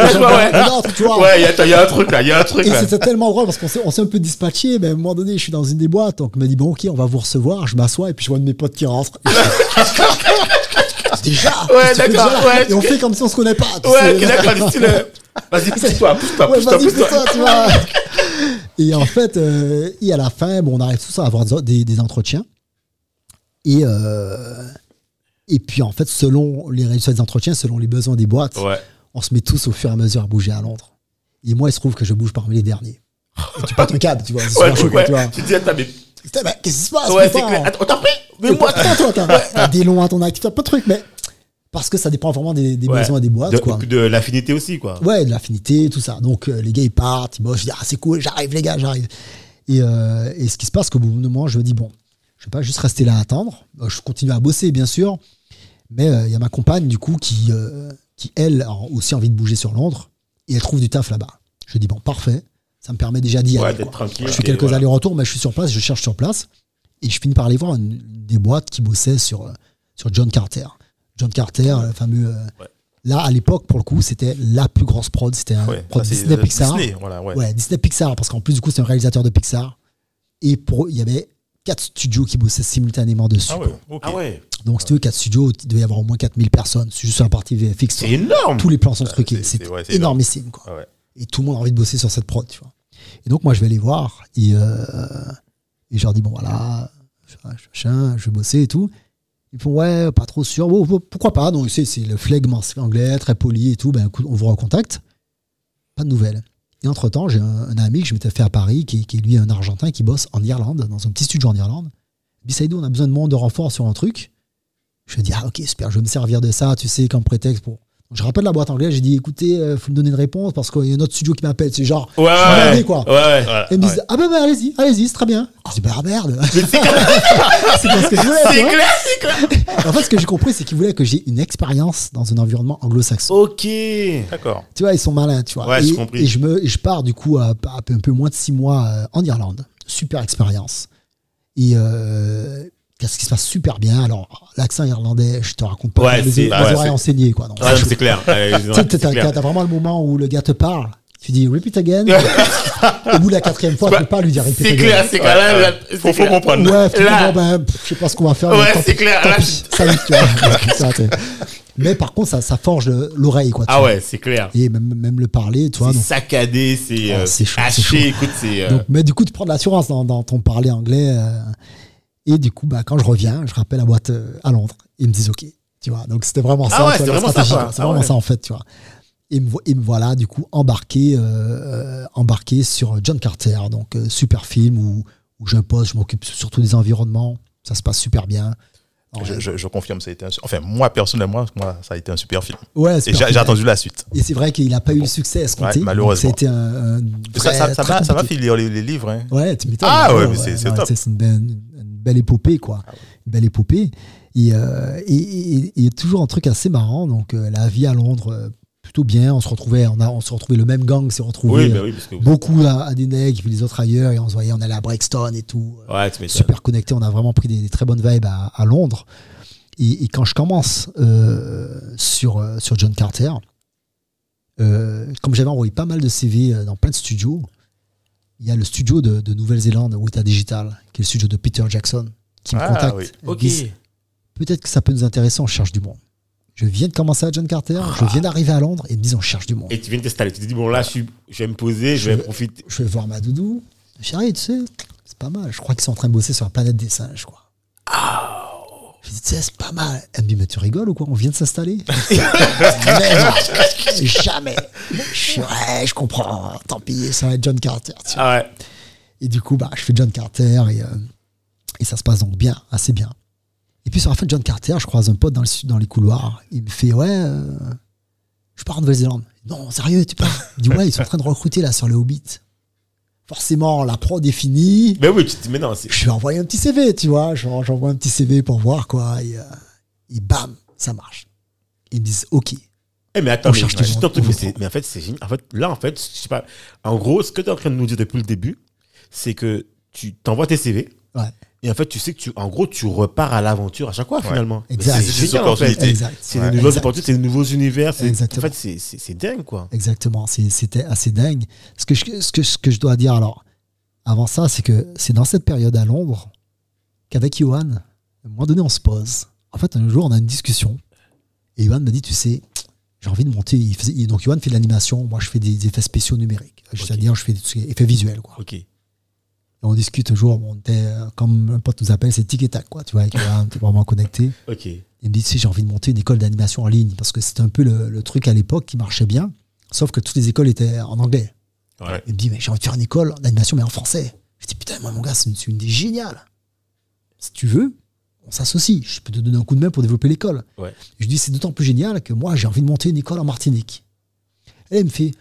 Speaker 2: Ouais, ouais. il y, a- il y a un truc là, il y a un truc
Speaker 1: Et c'était tellement drôle parce qu'on s'est, on s'est un peu dispatché, mais à un moment donné, je suis dans une des boîtes, donc on m'a dit, bon, ok, on va vous recevoir, je m'assois et puis je vois un de mes potes qui rentre. Déjà
Speaker 2: Ouais, d'accord.
Speaker 1: Et on fait comme si on se connaît pas.
Speaker 2: Ouais, d'accord, euh, Vas-y, pousse-toi, pousse-toi, pousse-toi, pousse-toi.
Speaker 1: Et en fait, euh, et à la fin, bon, on arrive tous à avoir des entretiens. Et, euh, et puis, en fait, selon les résultats des entretiens, selon les besoins des boîtes,
Speaker 2: Ouais.
Speaker 1: on se met tous au fur et à mesure à bouger à Londres. Et moi, il se trouve que je bouge parmi les derniers. Et tu pètes un câble, tu vois. C'est
Speaker 2: Ouais,
Speaker 1: super chaud, quoi,
Speaker 2: ouais.
Speaker 1: tu.
Speaker 2: Tu te dis, attends, mais.
Speaker 1: Mais qu'est-ce qui se passe
Speaker 2: Ouais, clair. Attends, on t'a pris Mais moi,
Speaker 1: Attends, attends. T'as des longs à ton actif, t'as pas de trucs, mais parce que ça dépend vraiment des, des
Speaker 2: Ouais.
Speaker 1: besoins des boîtes,
Speaker 2: de,
Speaker 1: quoi.
Speaker 2: de l'affinité aussi, quoi.
Speaker 1: Ouais, de l'affinité, tout ça. Donc euh, les gars ils partent, ils bossent, je dis ah c'est cool, j'arrive les gars, j'arrive. Et, euh, et ce qui se passe, qu'au bout d'un moment, je me dis bon, je vais pas juste rester là à attendre. Euh, Je continue à bosser bien sûr, mais euh, il y a ma compagne du coup qui, euh, qui elle a aussi envie de bouger sur Londres et elle trouve du taf là-bas. Je dis bon parfait, ça me permet déjà d'y
Speaker 2: Ouais,
Speaker 1: aller.
Speaker 2: d'être
Speaker 1: quoi.
Speaker 2: tranquille.
Speaker 1: Je fais quelques
Speaker 2: voilà.
Speaker 1: allers-retours, mais je suis sur place, je cherche sur place. Et je finis par aller voir une, des boîtes qui bossait sur, euh, sur John Carter. John Carter, le fameux. euh,
Speaker 2: Ouais.
Speaker 1: Là, à l'époque, pour le coup, c'était la plus grosse prod. C'était un
Speaker 3: Ouais,
Speaker 1: prod
Speaker 3: ça,
Speaker 1: Disney Pixar.
Speaker 3: Disney, voilà, ouais.
Speaker 1: Ouais, Disney Pixar, parce qu'en plus, du coup, c'est un réalisateur de Pixar. Et pour, il y avait quatre studios qui bossaient simultanément dessus.
Speaker 3: Ah ouais, ok.
Speaker 2: Ah ouais.
Speaker 1: Donc, si tu veux, quatre studios, il devait y avoir au moins 4000 personnes. C'est juste sur la partie VFX.
Speaker 2: C'est énorme.
Speaker 1: Tous les plans sont
Speaker 3: c'est-
Speaker 1: truqués.
Speaker 3: c'est- ouais,
Speaker 1: énormissime, quoi
Speaker 3: Ah ouais.
Speaker 1: et tout le monde a envie de bosser sur cette prod, tu vois. Et donc, moi, je vais les voir et, euh, et je leur dis, bon, voilà, machin, je vais bosser et tout. Ils font, ouais, pas trop sûr. Bon, pourquoi pas? Donc, c'est, c'est le flegme anglais, très poli et tout. Ben, on vous recontacte. Pas de nouvelles. Et entre-temps, j'ai un, un ami que je m'étais fait à Paris, qui, qui est lui un Argentin qui bosse en Irlande, dans un petit studio en Irlande. Saïdou, on a besoin de monde de renfort sur un truc. Je dis, ah ok, super, je vais me servir de ça, tu sais, comme prétexte pour. Donc, je rappelle la boîte anglaise, j'ai dit, écoutez, il faut me donner une réponse parce qu'il y a un autre studio qui m'appelle. C'est genre,
Speaker 2: Ouais,
Speaker 1: je suis
Speaker 2: ouais,
Speaker 1: quoi.
Speaker 2: Ouais,
Speaker 1: Et ils me disent,
Speaker 3: ouais.
Speaker 1: ah ben, ben, allez-y, allez-y, c'est très bien. Je dis, bah merde. c'est pas ce que je voulais.
Speaker 2: C'est
Speaker 1: vois.
Speaker 2: clair, c'est clair.
Speaker 1: En fait, ce que j'ai compris, c'est qu'ils voulaient que j'ai une expérience dans un environnement anglo-saxon.
Speaker 2: Ok.
Speaker 3: D'accord.
Speaker 1: Tu vois, ils sont malins, tu vois.
Speaker 2: Ouais,
Speaker 1: et,
Speaker 2: j'ai compris.
Speaker 1: et je, me, et je pars du coup à, à un peu moins de six mois euh, en Irlande. Super expérience. Et euh, qu'est-ce qui se passe super bien. Alors, l'accent irlandais, je te raconte pas.
Speaker 2: Ouais,
Speaker 1: les,
Speaker 2: c'est-
Speaker 1: les
Speaker 2: bah ouais,
Speaker 1: oreilles
Speaker 2: c'est-
Speaker 1: enseignées, quoi.
Speaker 2: Ouais,
Speaker 1: c'est
Speaker 2: clair.
Speaker 1: Tu T'as vraiment le moment où le gars te parle Tu dis repeat again. Au bout de la quatrième fois, tu peux pas lui dire repeat
Speaker 2: C'est clair, c'est clair. Là, là,
Speaker 3: Faut, comprendre.
Speaker 1: Ouais, tu dis,
Speaker 2: Là-
Speaker 1: bon, ben, pff, je sais pas ce qu'on va faire.
Speaker 2: Ouais, c'est clair,
Speaker 1: tant
Speaker 2: là,
Speaker 1: pis, salut, tu vois. Ça, tu sais. mais par contre, ça, ça forge le- l'oreille, quoi.
Speaker 2: Ah ouais, c'est clair.
Speaker 1: Et même, même le parler, tu vois.
Speaker 2: C'est saccadé, c'est
Speaker 1: Oh,
Speaker 2: euh, haché. Écoute, c'est. euh,
Speaker 1: donc, mais du coup, tu prends de l'assurance dans, dans ton parler anglais. euh, et du coup, bah, quand je reviens, je rappelle la boîte euh, à Londres. Ils me disent OK. Tu vois. Donc, c'était vraiment ça.
Speaker 2: Ah ouais, vraiment ça.
Speaker 1: C'est
Speaker 2: Ah
Speaker 1: vraiment
Speaker 2: ouais.
Speaker 1: ça, en fait, tu vois. Et me, et me voilà, du coup, embarqué, euh, euh, embarqué sur John Carter. Donc, euh, super film où, où je pose, je m'occupe surtout des environnements. Ça se passe super bien.
Speaker 3: Je, je- je confirme, ça a été un, enfin, moi, personnellement, moi, ça a été un super film.
Speaker 1: Ouais,
Speaker 3: Et
Speaker 1: super
Speaker 3: j'ai attendu la suite.
Speaker 1: Et c'est vrai qu'il n'a pas eu le succès escompté.
Speaker 3: Ouais, malheureusement.
Speaker 1: Donc, Ça a été un, un
Speaker 3: Ça
Speaker 1: vrai-
Speaker 3: ça- ça m'a ça fait lire les, les livres. hein.
Speaker 1: Ouais, tu m'étonnes.
Speaker 3: Ah ouais, mais c'est- top.
Speaker 1: C'est une belle, épopée, quoi. Une belle épopée. Et, euh, et, et- et toujours un truc assez marrant. Donc, euh, la vie à Londres, euh, plutôt bien. On se retrouvait, on, a, on se retrouvait, le même gang s'est retrouvé.
Speaker 2: Oui, bah
Speaker 1: euh,
Speaker 2: oui.
Speaker 1: Beaucoup à, à Deneg, puis les autres ailleurs. Et on se voyait, on allait à Brixton et tout.
Speaker 2: Ouais, tu m'étonnes.
Speaker 1: super connecté. On a vraiment pris des, des très bonnes vibes à, à Londres. Et, quand je commence euh, sur, euh, sur John Carter, euh, comme j'avais envoyé pas mal de CV euh, dans plein de studios, il y a le studio de, de Nouvelle-Zélande, Weta Digital, qui est le studio de Peter Jackson, qui me
Speaker 3: Ah,
Speaker 1: contacte.
Speaker 3: oui.
Speaker 1: Peut-être que ça peut nous intéresser, on cherche du monde. Je viens de commencer à John Carter, je
Speaker 2: Ah.
Speaker 1: viens d'arriver à Londres et ils me disent on cherche du monde.
Speaker 2: Et tu viens de t'installer. Tu te dis, bon, là, je, suis, je vais me poser, je vais
Speaker 1: Je-
Speaker 2: profiter.
Speaker 1: Je vais voir ma doudou. Chérie, tu sais, c'est pas mal. Je crois qu'ils sont en train de bosser sur la planète des singes, quoi. Je dis, c'est pas mal. Elle me dit, mais tu rigoles ou quoi? On vient de s'installer? Jamais. Je suis, ouais, je comprends. Tant pis, ça va être John Carter. tu vois.
Speaker 2: Ah ouais.
Speaker 1: Et du coup, bah, je fais John Carter et, euh, et ça se passe donc bien, assez bien. Et puis sur la fin de John Carter, je croise un pote dans, le, dans les couloirs. Il me fait Ouais, euh, je pars en Nouvelle-Zélande. Non, sérieux, tu pars? Il dit Ouais, ils sont en train de recruter là sur le Hobbit. Forcément, la prod est finie.
Speaker 2: Mais oui, tu te dis, mais non, c'est.
Speaker 1: Je vais envoyer un petit CV, tu vois. J'en- J'envoie un petit CV pour voir quoi. Et, euh, et bam, ça marche. Ils me disent Ok.
Speaker 2: Eh, mais attends, mais, juste un truc, mais, c'est- mais en fait, c'est génial. En fait, là, en fait, je sais pas. En gros, ce que tu es en train de nous dire depuis le début, c'est que tu t'envoies tes CV.
Speaker 1: Ouais.
Speaker 2: Et en fait, tu sais que tu, en gros, tu repars à l'aventure à chaque fois, finalement.
Speaker 1: Exact.
Speaker 2: C'est
Speaker 3: C'est des opportunités.
Speaker 2: C'est des nouvelles
Speaker 1: exact.
Speaker 2: opportunités, c'est des nouveaux univers. c'est- En fait, c'est- dingue, quoi.
Speaker 1: Exactement, c'était assez dingue. Ce que, je, ce, que, ce que je dois dire alors, avant ça, c'est que c'est dans cette période à Londres qu'avec Johan, à un moment donné, on se pose. En fait, un jour, on a une discussion. Et Johan me dit, tu sais, j'ai envie de monter. Il faisait- il- donc, Johan fait de l'animation, moi, je fais des effets spéciaux numériques. C'est-à-dire, je fais des effets visuels. Quoi.
Speaker 2: Ok.
Speaker 1: Et on discute un jour, on était, euh, comme un pote nous appelle, c'est tic et tac, quoi. Tu vois, Johan, t'es vraiment connecté. Il me dit, tu sais, j'ai envie de monter une école d'animation en ligne parce que c'était un peu le, le truc à l'époque qui marchait bien, sauf que toutes les écoles étaient en anglais.
Speaker 2: Ouais.
Speaker 1: Il me dit, mais j'ai envie de faire une école d'animation, mais en français. Je dis, putain, moi, mon gars, c'est une, idée géniale. Si tu veux, on s'associe. Je peux te donner un coup de main pour développer l'école.
Speaker 2: Ouais.
Speaker 1: Je dis, c'est d'autant plus génial que moi, j'ai envie de monter une école en Martinique. Et elle me fait,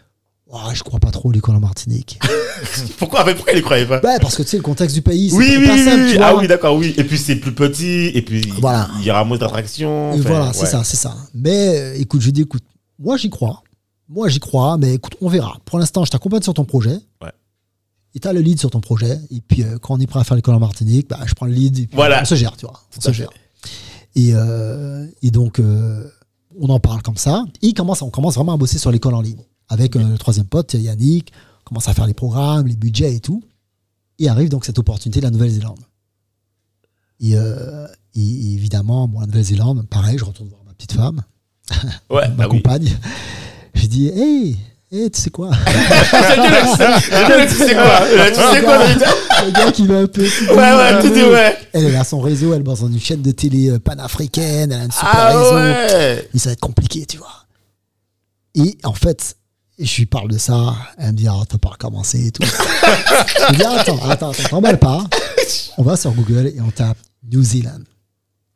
Speaker 1: oh, je crois pas trop l'école en Martinique.
Speaker 2: Pourquoi, mais pourquoi il ne croyait pas?
Speaker 1: Ouais, parce que tu sais, le contexte du pays, c'est
Speaker 2: Oui, oui,
Speaker 1: pas
Speaker 2: oui,
Speaker 1: simple,
Speaker 2: oui.
Speaker 1: tu
Speaker 2: Ah oui, d'accord, oui. Et puis c'est plus petit, et puis
Speaker 1: Voilà.
Speaker 2: il y aura moins d'attractions. Enfin,
Speaker 1: voilà, c'est
Speaker 2: ouais.
Speaker 1: ça, c'est ça. Mais euh, écoute, je dis, écoute, moi j'y crois. Moi j'y crois, mais écoute, on verra. Pour l'instant, je t'accompagne sur ton projet.
Speaker 2: Ouais.
Speaker 1: Et t'as le lead sur ton projet. Et puis euh, quand on est prêt à faire l'école en Martinique, bah, je prends le lead. Et puis
Speaker 2: Voilà.
Speaker 1: On se gère, tu vois. On se gère. Et, euh, et donc, euh, on en parle comme ça. Et commence, on commence vraiment à bosser sur l'école en ligne. Avec euh, le troisième pote, Yannick. Commence à faire les programmes, les budgets et tout. Et arrive donc cette opportunité de la Nouvelle-Zélande. Et, euh, et- et évidemment, la Nouvelle-Zélande, pareil, je retourne voir ma petite femme
Speaker 2: Ouais,
Speaker 1: ma
Speaker 2: bah oui.
Speaker 1: compagne. J'ai dit, hey, hey, tu sais quoi
Speaker 2: tu sais quoi? Tu sais quoi
Speaker 1: le
Speaker 2: David?
Speaker 1: gars, le gars qui va un peu.
Speaker 2: Ouais, ouais, tu dis ouais.
Speaker 1: Elle, a son réseau, elle bosse dans une chaîne de télé euh, panafricaine, elle a un super
Speaker 2: Ah
Speaker 1: réseau.
Speaker 2: ouais
Speaker 1: Et ça va être compliqué, tu vois. Et en fait, je lui parle de ça, elle me dit, ah, t'as pas recommencé et tout. je lui dis, attends, attends, attends, t'emballes pas. On va sur Google et on tape New Zealand.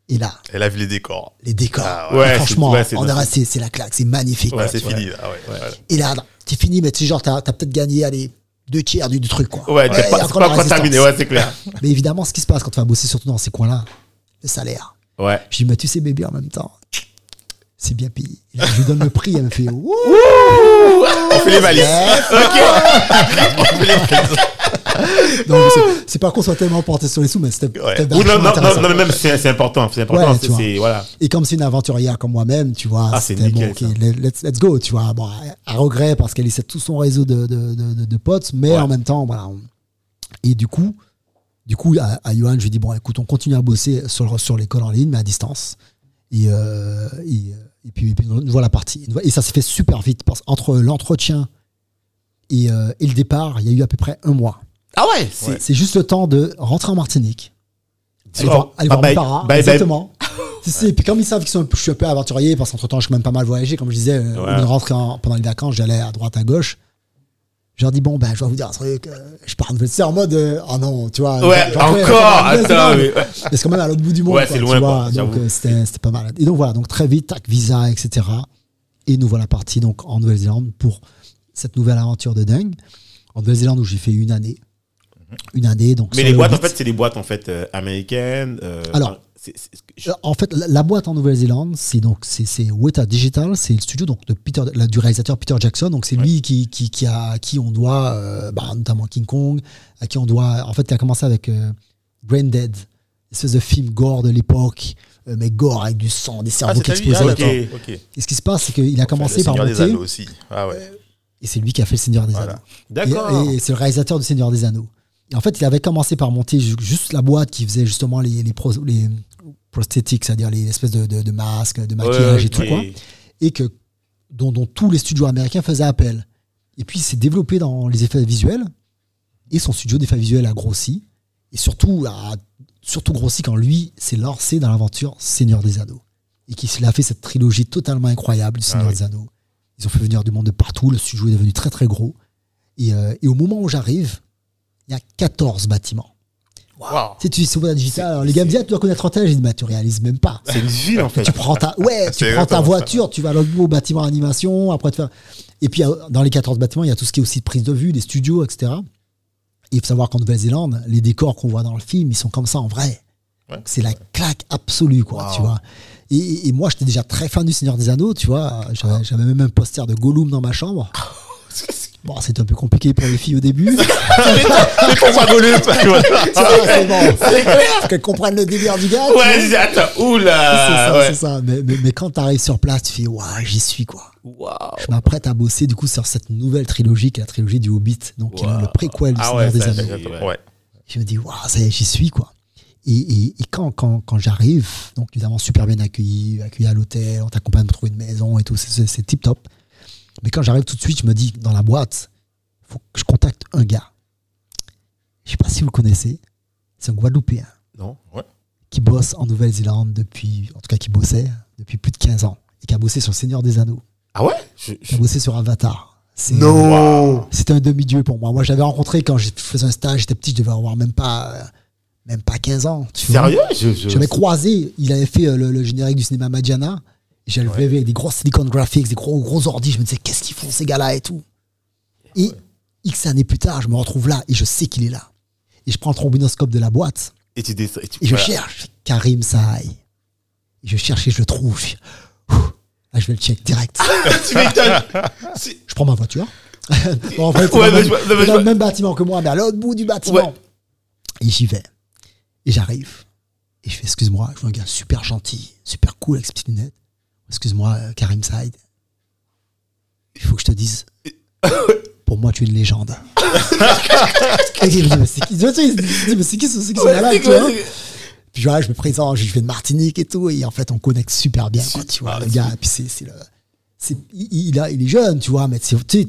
Speaker 1: Et là,
Speaker 3: Elle a vu les décors.
Speaker 1: les décors.
Speaker 3: Ah
Speaker 2: ouais.
Speaker 1: Franchement,
Speaker 2: ouais,
Speaker 1: on est resté, c'est la claque, c'est magnifique.
Speaker 3: Ouais, c'est fini. là. Ah ouais.
Speaker 1: Et là, c'est fini, mais tu sais, genre, t'as as, peut-être gagné, allez, deux tiers du, du truc, quoi.
Speaker 2: Ouais, t'es pas, pas
Speaker 1: la
Speaker 2: encore terminé,
Speaker 1: résistance.
Speaker 2: ouais, c'est clair.
Speaker 1: Mais évidemment, ce qui se passe quand tu vas bosser surtout dans ces coins-là, le salaire.
Speaker 2: Ouais.
Speaker 1: Je dis, mais tu sais, bébé, en même temps, c'est bien payé. Là, je lui donne le prix, elle me fait, Wouh
Speaker 3: On fait les valises.
Speaker 2: Ok.
Speaker 1: Donc, c'est- pas qu'on soit tellement porté sur les sous, mais c'était
Speaker 3: Ouais.
Speaker 2: non, non, non, mais même c'est important. C'est important.
Speaker 1: Ouais,
Speaker 2: voilà.
Speaker 1: Et comme c'est une aventurière comme moi-même, tu vois,
Speaker 2: Ah, c'est
Speaker 1: c'était bon, let's, let's go, tu vois. Bon, à regret parce qu'elle essaie tout son réseau de, de, de, potes, mais
Speaker 2: Ouais.
Speaker 1: en même temps, voilà. on- Et du coup, du coup, à, à Johan, je lui dis bon, écoute, on continue à bosser sur, sur l'école en ligne, mais à distance. Et, euh, et, et puis, et puis nous voilà parti. Et ça s'est fait super vite parce entre l'entretien et, euh, et le départ, il y a eu à peu près un mois.
Speaker 2: Ah ouais. c'est-
Speaker 1: C'est juste le temps de rentrer en Martinique. Aller
Speaker 2: Oh,
Speaker 1: voir, aller voir
Speaker 2: bye
Speaker 1: mes
Speaker 2: bye.
Speaker 1: parents.
Speaker 2: Bye bye.
Speaker 1: exactement. Et puis comme ils savent que je suis un peu aventurier, parce qu'entre temps, je suis quand même pas mal voyagé, comme je disais, euh,
Speaker 2: Ouais.
Speaker 1: en- pendant les vacances, j'allais à droite, à gauche. Je leur dis, bon, ben, je vais vous dire un truc, euh, je pars en nouvelle C'est en mode, euh, oh non, tu vois.
Speaker 2: Ouais, encore.
Speaker 1: en
Speaker 2: Attends. Mais- ouais.
Speaker 1: C'est quand même à l'autre bout du monde.
Speaker 2: Ouais,
Speaker 1: quoi,
Speaker 2: c'est
Speaker 1: tu
Speaker 2: loin,
Speaker 1: vois,
Speaker 2: quoi,
Speaker 1: Donc euh, c'était c'était pas mal. Et donc voilà, donc très vite, tac, visa, etc. Et nous voilà partis donc en Nouvelle-Zélande pour cette nouvelle aventure de dingue. En Nouvelle-Zélande où j'ai fait une année. Une année, donc.
Speaker 2: Mais les
Speaker 1: le
Speaker 2: boîtes, en
Speaker 1: Hobbit.
Speaker 2: fait, c'est des boîtes en fait euh, américaines. Je-
Speaker 1: En fait, la, la boîte en Nouvelle-Zélande, c'est donc c'est Weta Digital, c'est le studio donc de Peter, la- du réalisateur Peter Jackson. Donc c'est lui qui, qui, qui a à qui on doit euh, bah, notamment King Kong, à qui on doit. En fait, il a commencé avec euh, Brain Dead, espèce de film gore de l'époque, euh, mais gore avec du sang, des cerveaux qui
Speaker 3: Ah. Ah, d'accord. Ok.
Speaker 1: Et ce qui se passe, c'est qu'il a commencé
Speaker 3: Le
Speaker 1: par
Speaker 3: Seigneur des
Speaker 1: monter,
Speaker 3: Anneaux aussi. Ah ouais.
Speaker 1: et c'est lui qui a fait le Seigneur des
Speaker 3: Voilà.
Speaker 1: Anneaux.
Speaker 2: D'accord.
Speaker 1: Et, et c'est le réalisateur du Seigneur des Anneaux. Et en fait, il avait commencé par monter ju- juste la boîte qui faisait justement les, les, pros- les prosthétiques, c'est-à-dire les espèces de, de, de masques, de maquillage et tout quoi, et que dont, dont tous les studios américains faisaient appel. Et puis, il s'est développé dans les effets visuels, et son studio d'effets visuels a grossi, et surtout a surtout grossi quand lui s'est lancé dans l'aventure Seigneur des Anneaux, et qu'il a fait cette trilogie totalement incroyable du Seigneur
Speaker 3: oui.
Speaker 1: des Anneaux. Ils ont fait venir du monde de partout, le studio est devenu très très gros. Et, euh, et au moment où j'arrive, il y a 14 bâtiments.
Speaker 3: Waouh.
Speaker 1: Tu sais, tu dis la digital, alors les gars me disent, ah, tu dois connaître Hôtel. J'ai dit, bah, tu réalises même pas.
Speaker 2: C'est une ville en fait.
Speaker 1: Tu prends ta, ouais, tu prends ta voiture, tu vas à l'autre bout au bâtiment animation, après te faire. Et puis, euh, dans les 14 bâtiments, il y a tout ce qui est aussi de prise de vue, des studios, etc. Et il faut savoir qu'en Nouvelle-Zélande, les décors qu'on voit dans le film, ils sont comme ça en vrai.
Speaker 3: Ouais.
Speaker 1: C'est la claque absolue, quoi,
Speaker 3: Wow.
Speaker 1: tu vois. Et, et- moi, j'étais déjà très fan du Seigneur des Anneaux, tu vois. J'avais j'avais même un poster de Gollum dans ma chambre. Bon, c'était un peu compliqué pour les filles au début.
Speaker 3: Mais pourquoi
Speaker 1: c'est bon. Qu'elles comprennent le délire du gars.
Speaker 2: Ouais, attends,
Speaker 1: C'est
Speaker 2: oula.
Speaker 1: ça,
Speaker 2: ouais.
Speaker 1: c'est ça. Mais, mais, mais quand tu arrives sur place, tu fais, waouh, j'y suis, quoi. Je m'apprête à bosser, du coup, sur cette nouvelle trilogie, qui est la trilogie du Hobbit, donc qui est
Speaker 2: Wow.
Speaker 1: le préquel du
Speaker 2: Ah
Speaker 1: Seigneur
Speaker 2: ouais,
Speaker 1: des Anneaux.
Speaker 3: Ouais.
Speaker 1: Je me dis, waouh, ça y est, j'y suis, quoi. Et, et, et quand, quand, quand j'arrive, donc évidemment, super bien accueilli, accueilli à l'hôtel, on t'accompagne pour trouver une maison et tout, c'est tip top. Mais quand j'arrive tout de suite, je me dis, dans la boîte, faut que je contacte un gars. Je sais pas si vous le connaissez, c'est un Guadeloupéen
Speaker 2: Non.
Speaker 1: qui bosse en Nouvelle-Zélande depuis, en tout cas qui bossait depuis plus de 15 ans et qui a bossé sur le Seigneur des Anneaux,
Speaker 2: Ah ouais? Je-
Speaker 1: qui
Speaker 2: je-
Speaker 1: a bossé sur Avatar. C'est-
Speaker 2: Non.
Speaker 1: C'était un demi-dieu pour moi. Moi, j'avais rencontré quand je faisais un stage, j'étais petit, je devais avoir même pas, même pas 15 ans. Tu vois.
Speaker 2: Sérieux? Je- je-
Speaker 1: J'avais croisé, il avait fait euh, le, le générique du cinéma Madiana. Et J'avais vu avec des gros Silicon Graphics, des gros, gros ordi. Je me disais, qu'est-ce qu'ils font ces gars-là et tout. Et X années plus tard, je me retrouve là et je sais qu'il est là. Et je prends le trombinoscope de la boîte
Speaker 2: Et tu. Et, tu-
Speaker 1: et je
Speaker 2: voilà.
Speaker 1: cherche, je Karim Saï. Et je cherche et je le trouve. Je, là, je vais le check direct.
Speaker 2: Tu m'étonnes. C'est-
Speaker 1: Je prends ma voiture. Bon, en
Speaker 2: Ouais,
Speaker 1: dans, le
Speaker 2: je vois-
Speaker 1: même-
Speaker 2: non, je
Speaker 1: dans le bâtiment que moi, mais à l'autre bout du bâtiment.
Speaker 2: Ouais.
Speaker 1: Et j'y vais. Et j'arrive. Et je fais, excuse-moi, je vois un gars super gentil, super cool avec ses petites lunettes. Excuse-moi, euh, Karim Saïd. Il faut que je te dise, pour moi, tu es une légende. Et il me dit, mais c'est qui, tu tu c'est qui ce, tu vois puis voilà, je me présente, je vais de Martinique et tout, et en fait, on connecte super bien, quoi, tu vois,
Speaker 2: Ah,
Speaker 1: le gars. Puis c'est, c'est le, c'est, il, il a, il est jeune, tu vois, mais c'est, tu